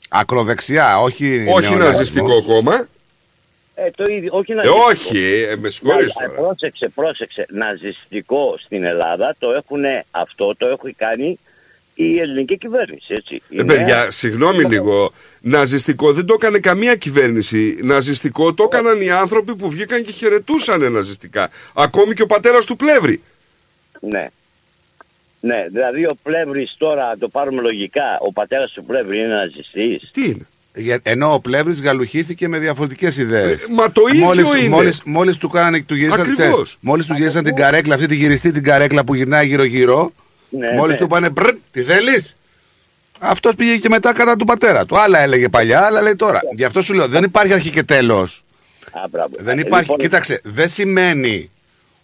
Ακροδεξιά, όχι. Όχι νεοναζισμός. ναζιστικό κόμμα. Ε, το ίδιο, όχι Ε, ναζιστικό. όχι, ε, με συγχωρείς Να- ε, τώρα. Πρόσεξε, πρόσεξε. Ναζιστικό στην Ελλάδα το έχουν αυτό, το έχει κάνει η ελληνική κυβέρνηση, έτσι. Ε, Είναι- παιδιά, συγγνώμη λίγο. Ναζιστικό δεν το έκανε καμία κυβέρνηση. Ναζιστικό το έκαναν οι άνθρωποι που βγήκαν και χαιρετούσαν ναζιστικά. Ακόμη και ο πατέρας του Πλεύρη. Ναι. Ναι, δηλαδή ο Πλεύρης τώρα, αν το πάρουμε λογικά, ο πατέρας του Πλεύρη είναι ναζιστής. Τι είναι; Για- Ενώ ο Πλεύρης γαλουχήθηκε με διαφορετικές ιδέες. Ε, μα το ίδιο μόλις, είναι. Μόλις, μόλις του κάνανε, του γυρίσαν, Ακριβώς. ξέρεις, μόλις του γυρίσαν την καρέκλα, αυτή τη γυριστή την καρέκλα που γυρνάει γύρω-γύρω, Ναι, μόλις ναι. του πάνε μπρ, τι θέλεις; Αυτός πήγε και μετά κατά του πατέρα του. Άλλα έλεγε παλιά, άλλα λέει τώρα. Γι' αυτό σου λέω, δεν υπάρχει αρχή και τέλος. Α, μπράβο. Δεν Ε, υπάρχει, λοιπόν, κοίταξε, δεν σημαίνει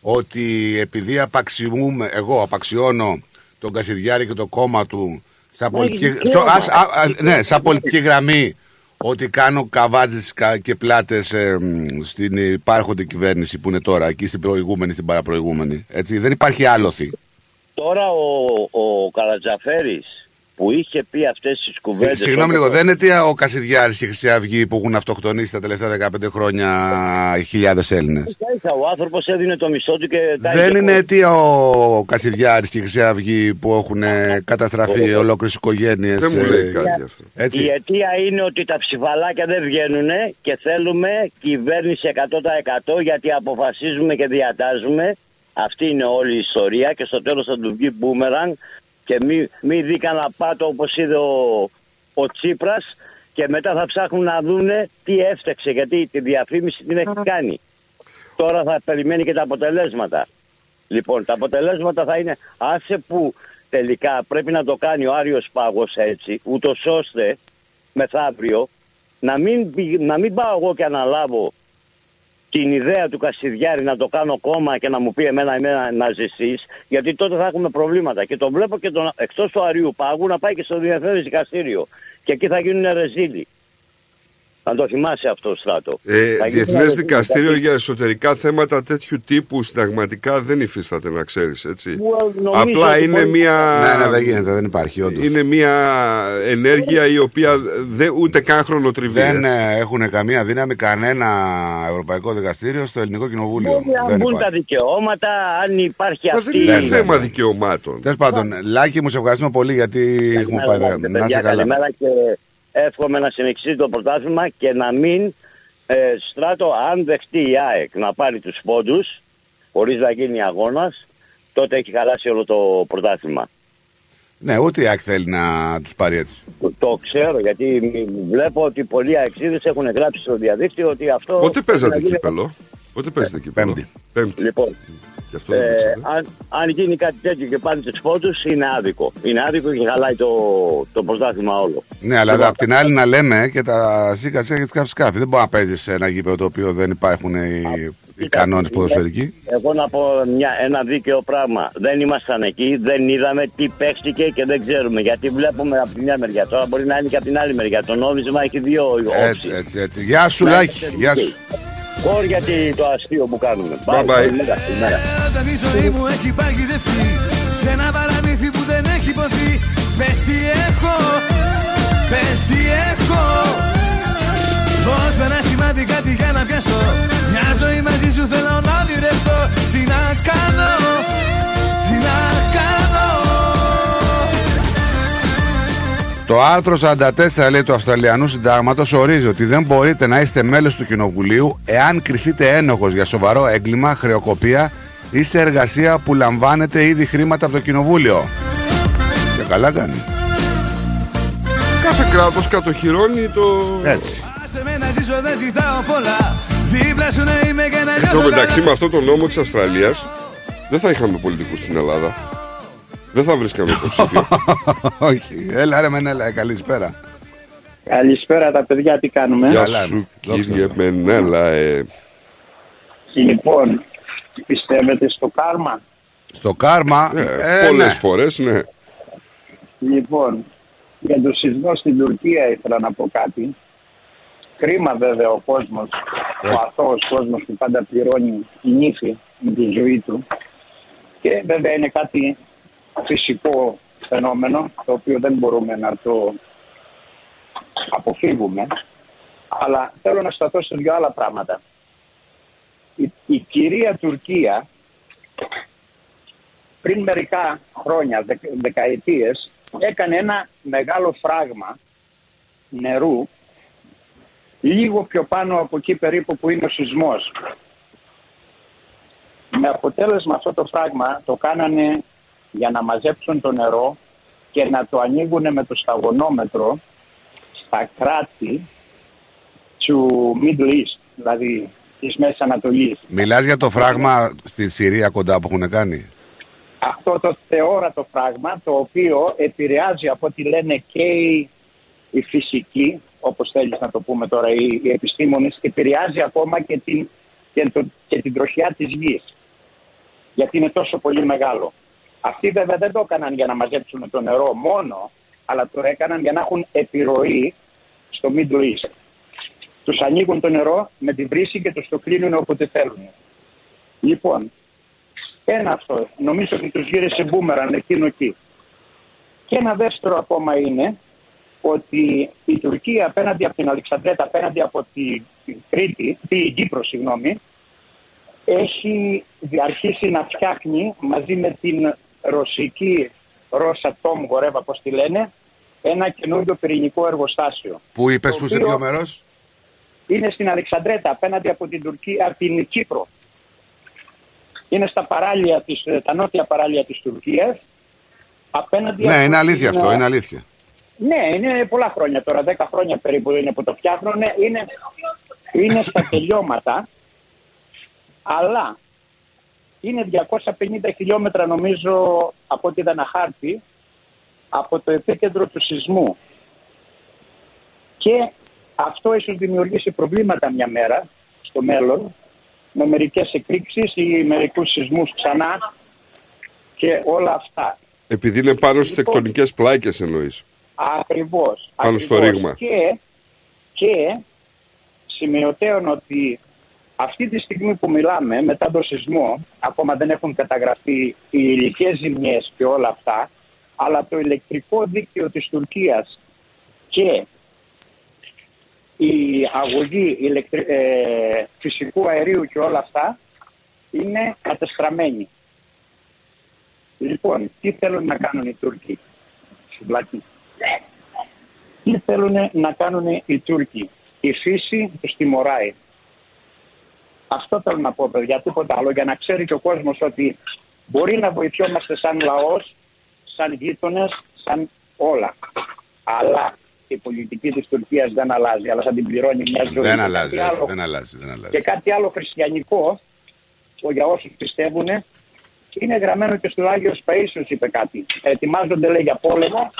ότι επειδή απαξιούμε, εγώ απαξιώνω τον Κασιδιάρη και το κόμμα του σαν Μα πολιτική, έχει στο- δικαίωμα. ας- α- α- ναι, σαν πολιτική γραμμή ότι κάνω καβάτες κα- και πλάτες ε, μ, στην υπάρχοντη κυβέρνηση που είναι τώρα, εκεί στην προηγούμενη, στην παραπροηγούμενη. Έτσι, δεν υπάρχει άλοθη. Τώρα ο, ο Καρατζαφέρης που είχε πει αυτές τις κουβέντες... Συγγνώμη όπως- λίγο, δεν είναι αιτία ο Κασιδιάρης και η Χρυσή Αυγή που έχουν αυτοκτονήσει τα τελευταία 15 χρόνια χιλιάδες Έλληνες; Ίσα ίσα, Ο άνθρωπος έδινε το μισό του και... τα Δεν είχε είναι αιτία ο Κασιδιάρης και η Χρυσή Αυγή που έχουν ε, καταστραφεί ολόκληρες οικογένειες. Δεν μου λέει κάτι αυτό. Έτσι. Η αιτία είναι ότι τα ψηφαλάκια δεν βγαίνουν και θέλουμε κυβέρνηση 100% γιατί αποφασίζουμε και διατάζουμε. Αυτή είναι όλη η ιστορία και στο τέλος θα του βγει μπούμεραν και μη, μη δει κανένα πάτο όπως είδε ο, ο Τσίπρας και μετά θα ψάχνουν να δούνε τι έφταξε γιατί τη διαφήμιση την έχει κάνει. Τώρα θα περιμένει και τα αποτελέσματα. Λοιπόν, τα αποτελέσματα θα είναι άσε που τελικά πρέπει να το κάνει ο Άριος Πάγος έτσι, ούτως ώστε μεθαύριο να μην, πη- να μην πάω εγώ και αναλάβω την ιδέα του Κασιδιάρη να το κάνω κόμμα και να μου πει εμένα εμένα ναζιστής, γιατί τότε θα έχουμε προβλήματα. Και τον βλέπω και τον, εκτός του Αρίου Πάγου να πάει και στο Διεθνές Δικαστήριο. Και εκεί θα γίνουν ρεζίλοι. Αν το θυμάσαι αυτό, Στράτο. Ε, Θα Διεθνές ήθελα- δικαστήριο για εσωτερικά θέματα τέτοιου τύπου συνταγματικά δεν υφίσταται να ξέρεις, έτσι. Well, νομίζω Απλά ότι είναι μπορεί- μια. Ναι, ναι, δεν γίνεται, δεν υπάρχει όντως. Είναι μια ενέργεια η οποία δεν, ούτε καν χρονοτριβεί. Δεν έτσι. έχουν καμία δύναμη κανένα Ευρωπαϊκό Δικαστήριο στο Ελληνικό Κοινοβούλιο. Μπορεί αν Δεν μπουν υπάρχει. τα δικαιώματα, αν υπάρχει Μα αυτή. δεν είναι δεν- θέμα δεν- δικαιωμάτων. Τέλος πάντων, Λάκη, μου σε ευχαριστούμε πολύ γιατί έχουμε πάει. Καλημέρα, Να παιδιά, είσαι καλά. Καλημέρα και εύχομαι να συνεχίσει το πρωτάθλημα και να μην ε, στράτο αν δεχτεί η ΑΕΚ να πάρει τους πόντους χωρίς να γίνει αγώνας τότε έχει χαλάσει όλο το πρωτάθλημα. Ναι, ούτε η ΑΕΚ θέλει να τους πάρει έτσι. Το, το ξέρω γιατί μ- βλέπω ότι πολλοί αεξίδες έχουν γράψει στο διαδίκτυο ότι αυτό... Πότε παίζατε πρέπει να γίνει- κύπελο. Πότε παίζατε κύπελο. Πέμπτη. Πέμπτη. Λοιπόν, Γι' αυτό δεν ε, παίξατε. αν, αν γίνει κάτι τέτοιο και πάρει τους πόντους είναι άδικο. Είναι άδικο και χαλάει το, το πρωτάθλημα όλο. Ναι, αλλά Λοιπόν, απ' την άλλη να λέμε και τα σίκα σίκα και σκάφη σκάφη. Δεν μπορεί να παίζεις σε ένα γήπεδο το οποίο δεν υπάρχουν οι, οι κανόνες ποδοσφαιρικοί. Εγώ να πω μια, ένα δίκαιο πράγμα. Δεν ήμασταν εκεί, δεν είδαμε τι παίχτηκε και δεν ξέρουμε. Γιατί βλέπουμε από τη μια μεριά. Τώρα μπορεί να είναι και από την άλλη μεριά. Το νόμισμα έχει δύο Έτσι, έτσι, έτσι. Γεια σου, Λάκη. Γεια σου. Χωρ γιατί το αστείο που κάνουμε. Bye bye. Καλημέρα, καλημέρα. Όταν η ζωή μου έχει παγιδευτεί Σε ένα παραμύθι που δεν έχει υποθεί Πες τι έχω, πες τι έχω Πώς με ένα σημάδι κάτι για να πιάσω Μια ζωή μαζί σου θέλω να ονειρευτώ Τι να κάνω, Το άρθρο 44 λέει του Αυστραλιανού Συντάγματος ορίζει ότι δεν μπορείτε να είστε μέλος του Κοινοβουλίου εάν κρυθείτε ένοχος για σοβαρό έγκλημα, χρεοκοπία ή σε εργασία που λαμβάνετε ήδη χρήματα από το Κοινοβούλιο. Και καλά κάνει. Κάθε κράτος κατοχυρώνει το. Έτσι. Σε μένα ζήσω δεν ζητάω πολλά Δίπλα σου να είμαι και να Εν νιώθω τω μεταξύ καλά με αυτό το νόμο της Αυστραλίας δεν θα είχαμε πολιτικούς στην Ελλάδα. Δεν θα βρίσκαμε υποψήφιο. [LAUGHS] Όχι. Έλα ρε Μενέλα, ε, καλησπέρα. Καλησπέρα τα παιδιά, τι κάνουμε; Γεια Καλά, σου δόξα κύριε τω. Μενέλα. Ε. Λοιπόν, πιστεύετε στο κάρμα; Στο κάρμα; Ε, ε, Πολλές ναι. φορές, ναι. Λοιπόν, για το σεισμό στην Τουρκία ήθελα να πω κάτι. Κρίμα βέβαια ο κόσμος, ο αθώος κόσμος που πάντα πληρώνει νύφη με τη ζωή του. Και βέβαια είναι κάτι φυσικό φαινόμενο, το οποίο δεν μπορούμε να το αποφύγουμε. Αλλά θέλω να σταθώ σε δύο άλλα πράγματα. Η, η κυρία Τουρκία πριν μερικά χρόνια, δεκ, δεκαετίες, έκανε ένα μεγάλο φράγμα νερού λίγο πιο πάνω από εκεί περίπου που είναι ο σεισμός. Με αποτέλεσμα αυτό το φράγμα το κάνανε για να μαζέψουν το νερό και να το ανοίγουν με το σταγονόμετρο στα κράτη του Middle East, δηλαδή της Μέσης Ανατολής. Μιλάς για το φράγμα στη Συρία κοντά που έχουν κάνει; αυτό το θεόρατο πράγμα το οποίο επηρεάζει από ό,τι λένε και η, η φυσική όπως θέλεις να το πούμε τώρα οι, οι επιστήμονες επηρεάζει ακόμα και την, και, το, και την τροχιά της γης γιατί είναι τόσο πολύ μεγάλο. Αυτοί βέβαια δεν το έκαναν για να μαζέψουν το νερό μόνο αλλά το έκαναν για να έχουν επιρροή στο Middle East. Τους ανοίγουν το νερό με την βρύση και τους το κλείνουν όποτε θέλουν. Λοιπόν, ένα αυτό. Νομίζω ότι τους γύρισε μπούμεραν εκείνο εκεί. Και ένα δεύτερο ακόμα είναι ότι η Τουρκία απέναντι από την Αλεξανδρέτα, απέναντι από την Κρήτη, την Κύπρο, συγγνώμη, έχει αρχίσει να φτιάχνει μαζί με την ρωσική Ρώσα Τόμ Γορέβα, πώς τη λένε, ένα καινούριο πυρηνικό εργοστάσιο. Πού είπες που σε οποίο ποιο μέρος; Είναι στην Αλεξανδρέτα, απέναντι από την, Τουρκία, από την Κύπρο. Είναι στα παράλια της, ε, τα νότια παράλια της Τουρκίας. Απέναντι Ναι, από είναι αλήθεια την, αυτό, ε, είναι αλήθεια. Ναι, είναι πολλά χρόνια τώρα, 10 χρόνια περίπου είναι που το φτιάχνουν. Είναι, είναι στα [LAUGHS] τελειώματα, αλλά είναι 250 χιλιόμετρα νομίζω από ό,τι είδα ένα χάρτη από το επίκεντρο του σεισμού. Και αυτό ίσως δημιουργήσει προβλήματα μια μέρα στο μέλλον με μερικές εκρήξεις ή μερικούς σεισμούς ξανά και όλα αυτά. Επειδή είναι πάνω στι τεκτονικές πλάκες εννοείς. Ακριβώς. Πάνω στο ακριβώς. ρήγμα. Και, και Σημειωτέων ότι αυτή τη στιγμή που μιλάμε, μετά το σεισμό, ακόμα δεν έχουν καταγραφεί οι υλικές ζημιές και όλα αυτά, αλλά το ηλεκτρικό δίκτυο της Τουρκίας και η αγωγή ηλεκτρι... ε, φυσικού αερίου και όλα αυτά είναι κατεστραμμένοι. Λοιπόν, τι θέλουν να κάνουν οι Τούρκοι; Στην πλάτη. Τι θέλουν να κάνουν οι Τούρκοι; Η φύση τους τιμωράει. Αυτό θέλω να πω παιδιά, τίποτα άλλο, για να ξέρει και ο κόσμος ότι μπορεί να βοηθιόμαστε σαν λαός, σαν γείτονες, σαν όλα. Αλλά η πολιτική της Τουρκίας δεν αλλάζει, αλλά θα την πληρώνει μια ζωή. Δεν Και αλλάζει, κάτι άλλο- δεν αλλάζει, δεν αλλάζει. και κάτι άλλο χριστιανικό, που για όσους πιστεύουν, είναι γραμμένο και στο Άγιος Παΐσιος είπε κάτι. Ετοιμάζονται λέει για πόλεμο,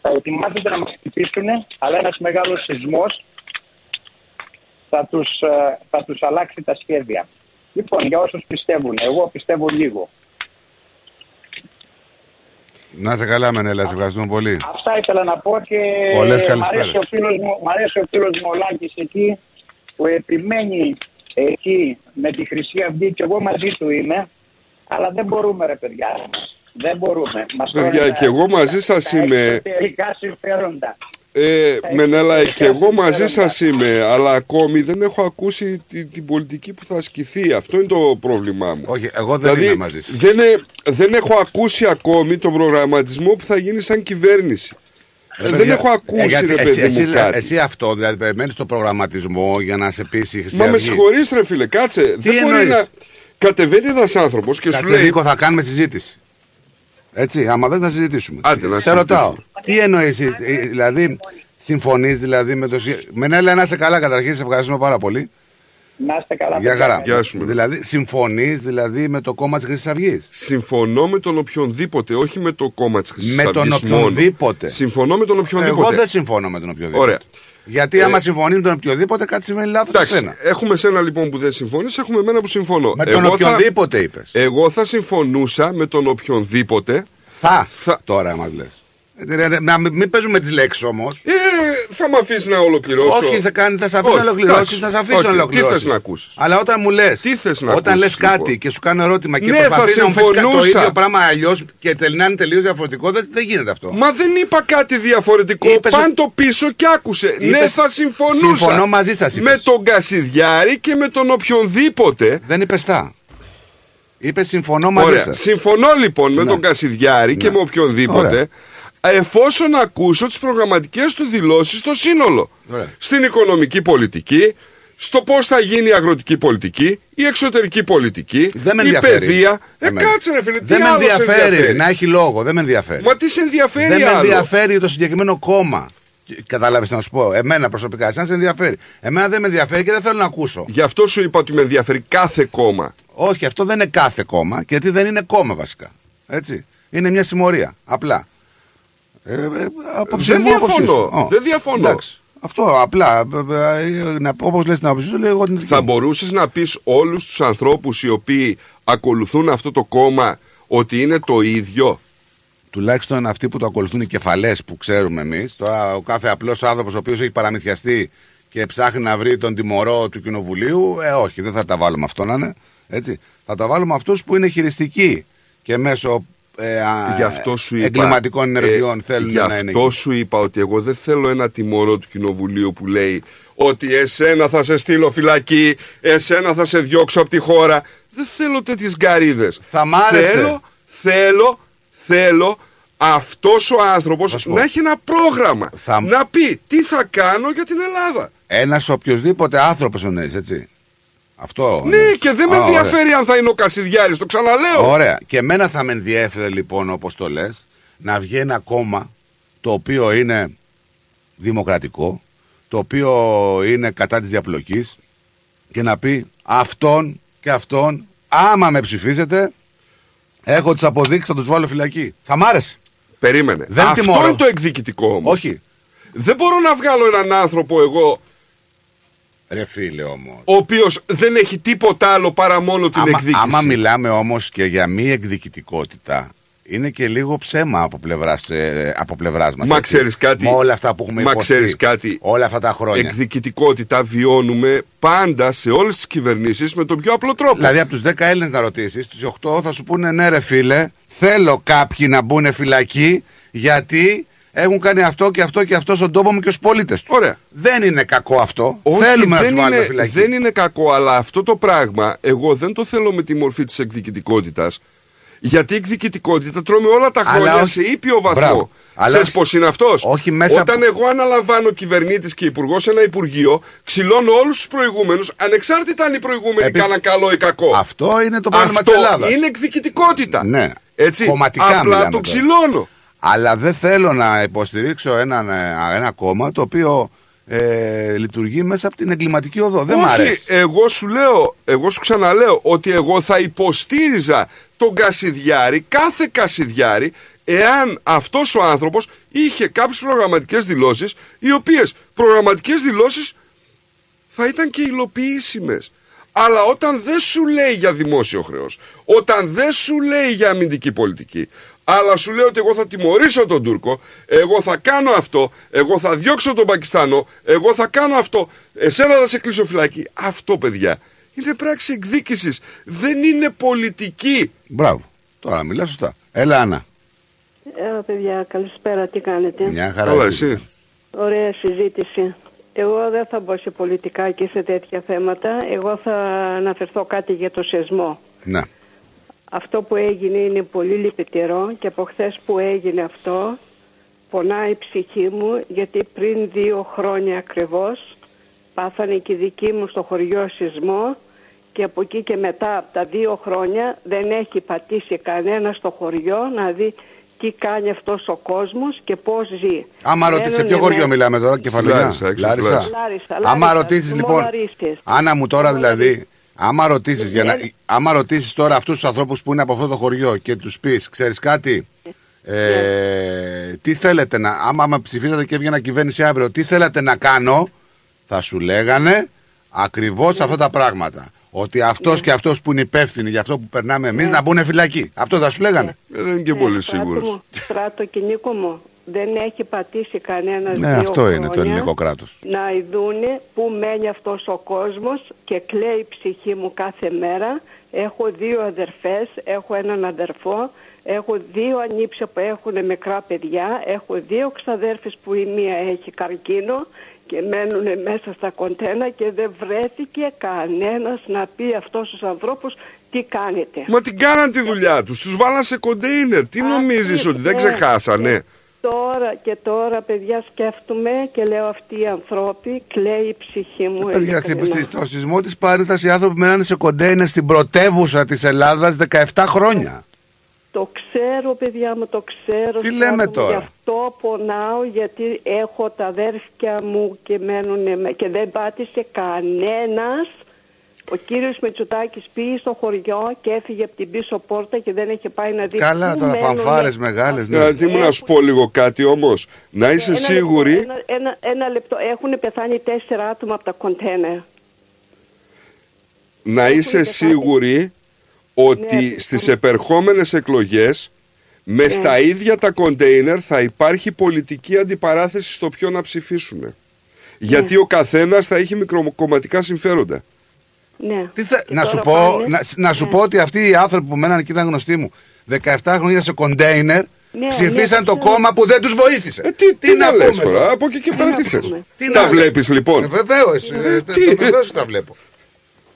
θα ετοιμάζονται να μας χτυπήσουν, αλλά ένας μεγάλος σεισμός θα τους, ε, θα τους αλλάξει τα σχέδια. Λοιπόν, για όσους πιστεύουν, εγώ πιστεύω λίγο. Να είσαι καλά, Μενέλα, σε ευχαριστούμε πολύ. Αυτά ήθελα να πω και Πολλές μ' καλησπέρες. αρέσει ο φίλος μου, μ' αρέσει ο φίλος μου ο Λάκης εκεί που επιμένει εκεί με τη Χρυσή Αυγή και εγώ μαζί του είμαι αλλά δεν μπορούμε ρε παιδιά δεν μπορούμε Μας Παιδιά, τρώνε και εγώ μαζί σας τα είμαι. εξωτερικά συμφέροντα Ε, Μενέλα, και εγώ μαζί σας είμαι, αλλά ακόμη δεν έχω ακούσει τη- την πολιτική που θα ασκηθεί. Αυτό είναι το πρόβλημά μου. Όχι, εγώ δεν δηλαδή, είμαι μαζί σας. Δεν, ε- δεν έχω ακούσει ακόμη τον προγραμματισμό που θα γίνει σαν κυβέρνηση. Ρε Ε, δεν παιδιά, έχω ακούσει, ε, γιατί ρε εσύ, παιδί εσύ, μου, κάτι. εσύ αυτό, δηλαδή περιμένεις το προγραμματισμό για να σε πείσει η Χρυσή Μα με Αυγή; συγχωρείς ρε φίλε, κάτσε. δεν μπορεί εννοείς; να κατεβαίνει ένας άνθρωπος και σου Κάτσε λέει... Νίκο, θα κάνουμε συζήτηση. Έτσι, άμα δεν θα συζητήσουμε. Άντε, να σε συζητήσουμε. ρωτάω, τι εννοείς, ε, ε, δηλαδή, συμφωνείς δηλαδή με το... συ- Μενέλα, να είσαι καλά καταρχήν, σε ευχαριστούμε πάρα πολύ. να είστε καλά Για παιδιά. χαρά. Γεια σου, Μενέλα. δηλαδή, συμφωνείς δηλαδή με το κόμμα της Χρυσής Αυγής. Συμφωνώ με τον οποιονδήποτε, όχι με το κόμμα της Χρυσής Με τον Αυγής μόνο. οποιονδήποτε. Συμφωνώ με τον οποιονδήποτε. Εγώ δεν συμφωνώ με τον οποιοδήποτε. Ωραία. Γιατί Ε, άμα συμφωνεί με τον οποιοδήποτε, κάτι σημαίνει λάθος σε Εντάξει, σένα. έχουμε σένα λοιπόν που δεν συμφωνείς, έχουμε εμένα που συμφωνώ. Με τον Εγώ οποιονδήποτε είπες. Θα, εγώ θα συμφωνούσα με τον οποιονδήποτε. Θα, Θα- τώρα μας λες. Ε, ρε, ρε, Να μην μην παίζουμε τις λέξεις όμως. Ε, θα με αφήσεις να ολοκληρώσω. Όχι, θα, κάνει, θα σε αφήσω Όχι, να ολοκληρώσεις, εντάξει. θα σε αφήσω Όχι, να ολοκληρώσεις. Τι θες να ακούσεις; Αλλά όταν μου λε, Τι θες να όταν λες ακούσεις, κάτι λοιπόν; και σου κάνω ερώτημα και Ναι, προσπαθεί θα να μου πεις κα- το συμφωνούσα. ίδιο πράγμα αλλιώς και τελεινά τελείως διαφορετικό, δεν, δεν γίνεται αυτό. Μα δεν είπα κάτι διαφορετικό. Είπες Πάν ότι- το πίσω και άκουσε. ναι, Είπες- θα συμφωνούσα. Συμφωνώ μαζί σας, είπες. Με τον Κασιδιάρη και με τον οποιονδήποτε. Δεν είπες τα. Είπες συμφωνώ μαζί Ωραία. σας. Συμφωνώ λοιπόν με Ναι. τον Κασιδιάρη και Ναι. με οποιονδήποτε. Ωραία. Εφόσον ακούσω τις προγραμματικές του δηλώσεις στο σύνολο. Ωραία. Στην οικονομική πολιτική, στο πώς θα γίνει η αγροτική πολιτική, η εξωτερική πολιτική, Δεν με η ενδιαφέρει. παιδεία. Ε, Εμένα. κάτσε ρε φίλε, τι Δεν με άλλο σε ενδιαφέρει, να έχει λόγο, δεν με ενδιαφέρει. Μα τι σε ενδιαφέρει δεν με άλλο; ενδιαφέρει το συγκεκριμένο κόμμα. Κατάλαβες να σου πω; Εμένα προσωπικά, εσένα σε ενδιαφέρει. Εμένα δεν με ενδιαφέρει και δεν θέλω να ακούσω. Γι' αυτό σου είπα ότι με ενδιαφέρει κάθε κόμμα. Όχι, αυτό δεν είναι κάθε κόμμα, γιατί δεν είναι κόμμα βασικά. Έτσι. Είναι μια συμμορία. Απλά. Ε, ε, απόψη Δεν μου, απόψη σου. διαφωνώ. Ω, Δεν διαφωνώ. Εντάξει. Αυτό απλά. Όπως λες την άποψή σου, λέω εγώ την δική Θα μου. μπορούσες να πεις όλους τους ανθρώπους οι οποίοι ακολουθούν αυτό το κόμμα ότι είναι το ίδιο; Τουλάχιστον αυτοί που το ακολουθούν οι κεφαλές που ξέρουμε εμείς. Τώρα, ο κάθε απλός άνθρωπος ο οποίος έχει παραμυθιαστεί και ψάχνει να βρει τον τιμωρό του κοινοβουλίου, ε, όχι, δεν θα τα βάλουμε αυτό να είναι. Έτσι. Θα τα βάλουμε αυτούς που είναι χειριστικοί και μέσω ε, α, Γι' αυτό σου είπα, εγκληματικών ενεργειών ε, θέλουν Γι' να είναι. αυτό εκεί. σου είπα ότι εγώ δεν θέλω ένα τιμωρό του κοινοβουλίου που λέει ότι εσένα θα σε στείλω φυλακή, εσένα θα σε διώξω από τη χώρα. Δεν θέλω τέτοιες γκαρίδες. Θα μ' άρεσε. Θέλω, θέλω, θέλω αυτός ο άνθρωπος Θα σου πω. να έχει ένα πρόγραμμα. Θα- Να πει τι θα κάνω για την Ελλάδα. Ένας οποιοδήποτε άνθρωπος εννοείς, έτσι. Αυτό. Ναι, εννοείς. και δεν με Α, ωραία. ενδιαφέρει αν θα είναι ο Κασιδιάρης, το ξαναλέω. Ωραία. Και εμένα θα με ενδιέφερε λοιπόν, όπως το λες, να βγει ένα κόμμα το οποίο είναι δημοκρατικό, το οποίο είναι κατά της διαπλοκής και να πει αυτόν και αυτόν, άμα με ψηφίσετε, έχω τις αποδείξεις, θα τους βάλω φυλακή. Θα μ' άρεσε. Περίμενε. Δεν Αυτό τιμωρώ. είναι το εκδικητικό όμως. Όχι. Δεν μπορώ να βγάλω έναν άνθρωπο εγώ Ρε φίλε όμως. ο οποίος δεν έχει τίποτα άλλο παρά μόνο την Άμα, εκδίκηση. άμα μιλάμε όμως και για μη εκδικητικότητα, είναι και λίγο ψέμα από πλευράς από πλευράς μας. Μα έτσι. ξέρεις κάτι. Με όλα αυτά που έχουμε Μα υποστεί ξέρεις κάτι. όλα αυτά τα χρόνια. Εκδικητικότητα βιώνουμε πάντα σε όλες τις κυβερνήσεις με τον πιο απλό τρόπο. Δηλαδή από τους 10 Έλληνες να ρωτήσεις, τους 8 θα σου πούνε ναι, ρε φίλε, θέλω κάποιοι να μπουν φυλακοί γιατί έχουν κάνει αυτό και αυτό και αυτό στον τόπο μου και στου πολίτες τους. Ωραία. Δεν είναι κακό αυτό. Όχι, Θέλουμε να δεν τους βάλουμε είναι, φυλακή. δεν είναι κακό, αλλά αυτό το πράγμα εγώ δεν το θέλω με τη μορφή της εκδικητικότητας. Γιατί η εκδικητικότητα τρώμε όλα τα Αλλά χρόνια όχι- σε ήπιο βαθμό. Μπράβο. Αλλά Ξέρεις όχι- πώς είναι αυτός; όχι μέσα Όταν εγώ αναλαμβάνω κυβερνήτης και υπουργός σε ένα υπουργείο, ξυλώνω όλους τους προηγούμενους, ανεξάρτητα αν οι προηγούμενοι Επί- κάναν καλό ή κακό. Αυτό είναι το πρόβλημα Αυτό τη Ελλάδας. είναι εκδικητικότητα. Ναι. Έτσι. Κομματικά Απλά μιλάμε το τώρα. ξυλώνω. Αλλά δεν θέλω να υποστηρίξω έναν, ε, ένα κόμμα το οποίο ε, λειτουργεί μέσα από την εγκληματική οδό. Δεν μ' Όχι, αρέσει. εγώ σου λέω, εγώ σου ξαναλέω ότι εγώ θα υποστήριζα τον Κασιδιάρη, κάθε Κασιδιάρη, εάν αυτός ο άνθρωπος είχε κάποιες προγραμματικές δηλώσεις, οι οποίες προγραμματικές δηλώσεις θα ήταν και υλοποιήσιμες. Αλλά όταν δεν σου λέει για δημόσιο χρέος, όταν δεν σου λέει για αμυντική πολιτική, αλλά σου λέει ότι εγώ θα τιμωρήσω τον Τούρκο, εγώ θα κάνω αυτό, εγώ θα διώξω τον Πακιστάνο, εγώ θα κάνω αυτό, εσένα θα σε κλείσω φυλακή. Αυτό, παιδιά, είναι πράξη εκδίκησης. Δεν είναι πολιτική. Μπράβο. Τώρα μιλάς σωστά. Έλα, Άννα. Ε, παιδιά, καλησπέρα, τι κάνετε; Μια χαρά. Καλά, εσύ. εσύ. Ωραία συζήτηση. Εγώ δεν θα μπω σε πολιτικά και σε τέτοια θέματα. Εγώ θα αναφερθώ κάτι για το σεσμό. Ναι. Αυτό που έγινε είναι πολύ λυπητερό και από χθες που έγινε αυτό πονάει η ψυχή μου γιατί πριν δύο χρόνια ακριβώς πάθανε και οι δικοί μου στο χωριό σεισμό και από εκεί και μετά από τα δύο χρόνια δεν έχει πατήσει κανένα στο χωριό να δει τι κάνει αυτός ο κόσμος και πώς ζει. Άμα ρωτήσεις σε ποιο Μένουνε χωριό με- μιλάμε τώρα, κεφαλαιιά. Λάρισα, έξω από Λάρισα. Λάρισα, Άμα Λάρισα, ρωτήσεις στους λοιπόν. Μολαρίστες. Άννα μου τώρα δηλαδή. Άμα ρωτήσεις για να, Ε, άμα ρωτήσεις τώρα αυτούς τους ανθρώπους που είναι από αυτό το χωριό και τους πεις, ξέρεις κάτι, ε, τι θέλετε να. Άμα με ψηφίσατε και έβγαινα κυβέρνηση αύριο, τι θέλετε να κάνω, θα σου λέγανε ακριβώς αυτά τα πράγματα. Ότι αυτός και αυτός που είναι υπεύθυνοι για αυτό που περνάμε εμείς να μπουν φυλακή. Αυτό θα σου λέγανε. Ε, δεν είναι και Ναι, πολύ Στράτο σίγουρος. μου, Στράτο και Νίκο μου, δεν έχει πατήσει κανένα Ναι, δύο αυτό είναι το χρόνια ελληνικό κράτος. Να ειδούνε πού μένει αυτός ο κόσμος και κλαίει η ψυχή μου κάθε μέρα. Έχω δύο αδερφές, έχω έναν αδερφό, έχω δύο ανήψια που έχουν μικρά παιδιά, έχω δύο ξαδέρφες που η μία έχει καρκίνο και μένουν μέσα στα κοντένα και δεν βρέθηκε κανένας να πει αυτός τους ανθρώπους τι κάνετε. Μα την κάναν τη δουλειά τους, τους βάλαν σε κοντέινερ. Τι νομίζεις ότι δεν ναι. ξεχάσανε; Τώρα και τώρα, παιδιά, σκέφτομαι και λέω αυτοί οι άνθρωποι, κλαίει η ψυχή μου. Παιδιά, ειλικρινά. στη- στο σεισμό της Παρήθα οι άνθρωποι μένανε σε κοντέινερ στην πρωτεύουσα της Ελλάδας 17 χρόνια. Το ξέρω, παιδιά μου, το ξέρω. Τι Στράτο λέμε μου, τώρα; Γι' αυτό πονάω, γιατί έχω τα αδέρφια μου και μένουν με- και δεν πάτησε κανένας. Ο κύριος Μητσοτάκης πήγε στο χωριό και έφυγε από την πίσω πόρτα και δεν είχε πάει να δει Καλά πού τώρα, μένουνε. φανφάρες μεγάλες. Ναι. Δηλαδή, μου να σου πω λίγο κάτι όμως. Να είσαι Ένα λεπτό, σίγουρη. Ένα, ένα, ένα λεπτό. Έχουν πεθάνει τέσσερα άτομα από τα κοντέινερ. να είσαι πεθάνει. σίγουρη ότι Ναι, στις επερχόμενες εκλογές με Ναι. στα ίδια τα κοντέινερ θα υπάρχει πολιτική αντιπαράθεση στο ποιο να ψηφίσουν. Γιατί ο καθένας θα έχει μικροκομματικά συμφέροντα. Ναι. Τι θε- Και να, σου τώρα πω, πάνε- να, να σου Ναι. πω ότι αυτοί οι άνθρωποι που μέναν εκεί ήταν γνωστοί μου. 17 χρόνια σε κοντέινερ Ναι, ψηφίσαν ναι, το ξέρω. κόμμα που δεν τους βοήθησε. Ε, τι, τι, να, λες πούμε τώρα, από εκεί και πέρα τι θες; Τι Τα να βλέπεις λοιπόν. Βεβαίως. Βεβαίως τα βλέπω.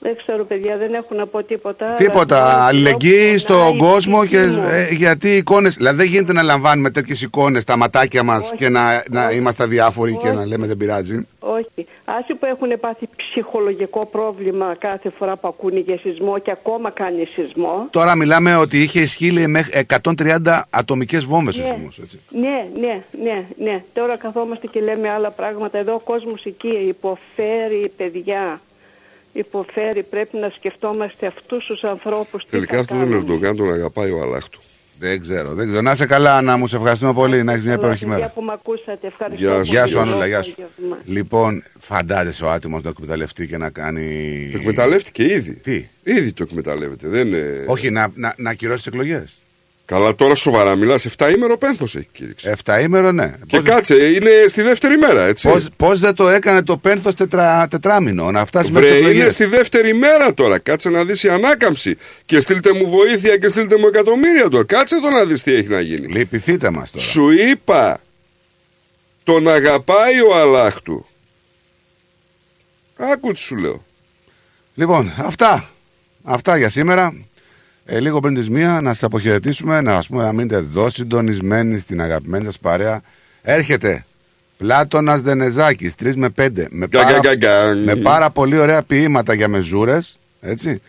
Δεν ξέρω, παιδιά, δεν έχω να πω τίποτα. Τίποτα. αλλά- Αλληλεγγύη στον πονάει η κόσμο και ψυχή μου. ε, γιατί οι εικόνες. Δηλαδή δεν γίνεται να λαμβάνουμε τέτοιες εικόνες στα ματάκια μας και να, να είμαστε αδιάφοροι και να λέμε δεν πειράζει. Όχι. Άσοι που έχουν πάθει ψυχολογικό πρόβλημα κάθε φορά που ακούνε για σεισμό και ακόμα κάνει σεισμό. Τώρα μιλάμε ότι είχε ισχύει με 130 ατομικές βόμβες ο Ναι. σεισμός, έτσι. Ναι, ναι, ναι, ναι. Τώρα καθόμαστε και λέμε άλλα πράγματα. Εδώ ο κόσμος εκεί υποφέρει παιδιά. Υποφέρει. Πρέπει να σκεφτόμαστε αυτούς τους ανθρώπους. τι Τελικά θα αυτό τον κάνουμε. Ερντογάν τον αγαπάει ο Αλάχτου. Δεν ξέρω, δεν ξέρω. Να είσαι καλά, Άννα μου. Σε ευχαριστούμε πολύ. Να έχεις μια Καλά, υπέροχη παιδιά μέρα. που με ακούσατε. Ευχαριστώ. Γεια πολύ. σου. Γεια σου, Γεια σου. Ανούλα, γεια σου. Απόγευμα. Λοιπόν, φαντάζεσαι ο άτιμος να εκμεταλλευτεί και να κάνει. Το εκμεταλλεύτηκε ήδη. Τι; Ήδη το εκμεταλλεύεται. Δεν είναι... Όχι, να, να, να ακυρώσει τις εκλογές. Καλά, τώρα σοβαρά μιλάς. 7 ημέρο πένθος έχει κήρυξει. 7 ημέρο, ναι. Και κάτσε, είναι στη δεύτερη μέρα, έτσι. Πώς, πώς δεν το έκανε το πένθος τετρα, τετράμινο, να φτάσει Βρε, μέχρι τις είναι εκλογές; στη δεύτερη μέρα τώρα. Κάτσε να δεις η ανάκαμψη. Και στείλτε μου βοήθεια και στείλτε μου εκατομμύρια τώρα. Κάτσε εδώ να δεις τι έχει να γίνει. Λυπηθείτε μας τώρα. Σου είπα, τον αγαπάει ο Αλλάχ του. Άκου τι σου λέω. Λοιπόν, αυτά. Αυτά για σήμερα. Ε, λίγο πριν τις μία να σας αποχαιρετήσουμε, να ας πούμε να μείνετε εδώ συντονισμένοι στην αγαπημένη σας παρέα. Έρχεται Πλάτωνας Δενεζάκης, 3 με 5, με, Γκα, πάρα, γκα, γκα. με πάρα πολύ ωραία ποίηματα για μεζούρες, έτσι.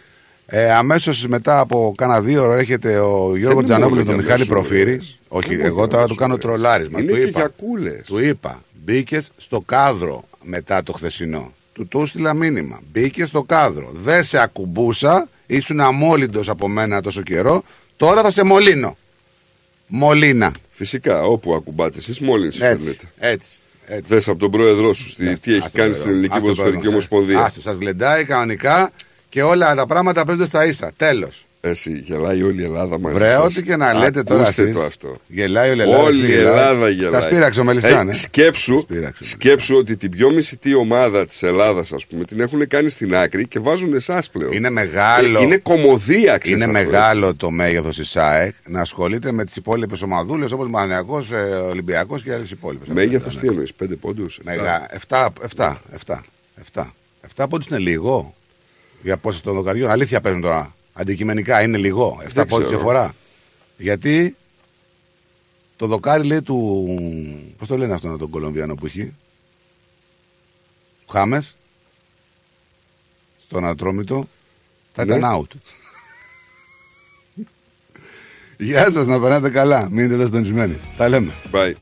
Ε, αμέσως μετά από κάνα δύο ώρα έρχεται ο Γιώργος είναι Τζανόπουλος μόνο και τον για Μιχάλη μεζούρες. Προφύρη. Όχι, Δεν εγώ μόνο τώρα για του κάνω μεζούρες. τρολάρισμα. Είναι του και είπα, για κούλες. Του είπα, μπήκες στο κάδρο μετά το χθεσινό. Του το έστειλα μήνυμα. Μπήκες στο κάδρο. Δεν σε ακουμπούσα. Ήσουν αμόλυντος από μένα τόσο καιρό. Τώρα θα σε μολύνω. Μολύνα. Φυσικά, όπου ακουμπάτες εσεί, μόλι Έτσι. φέρνετε. Έτσι. έτσι. Δες από τον πρόεδρό σου στη- τι έχει Ας το κάνει πρόεδρο. στην Ελληνική Ας το Ποδοσφαιρική πρόεδρο. Ομοσπονδία. Άστο, σας γλεντάει κανονικά και όλα τα πράγματα παίζονται στα ίσα. Τέλος. Εσύ, γελάει όλη η Ελλάδα μαζί Βρε, σας. ό,τι και να λέτε τώρα Ακούστε εσείς. το αυτό. Γελάει όλη η Ελλάδα. Όλη εσύ η γελάει. Ελλάδα γελάει. Σας πείραξε ο Μελισσάν, ε. σκέψου, πείραξε ο σκέψου ότι την πιο μισητή ομάδα της Ελλάδας, ας πούμε, την έχουν κάνει στην άκρη και βάζουν εσάς πλέον. Είναι μεγάλο. Ε, είναι κομμωδία, ξέρεις Είναι αυτό, μεγάλο το μέγεθος της ΣΑΕΚ να ασχολείται με τις υπόλοιπες ομαδούλες όπως Μανιακός, Ολυμπιακός και άλλες υπόλοιπες. Μέγεθος τι εννοείς, πέντε πόντους. Μεγά. 7, 7, 7, 7. 7 πόντους είναι λίγο για πόσες των δοκαριών. Αλήθεια παίρνουν τώρα. Αντικειμενικά είναι λίγο. 7 Δεν πόντους ξέρω. διαφορά. Γιατί το δοκάρι λέει του. Πώς το λένε αυτόν τον Κολομβιανό που έχει; Χάμες. Στον Ατρόμητο. Θα Ναι. ήταν out. [LAUGHS] Γεια σας, να περνάτε καλά. Μείνετε εδώ συντονισμένοι. Τα λέμε. Bye.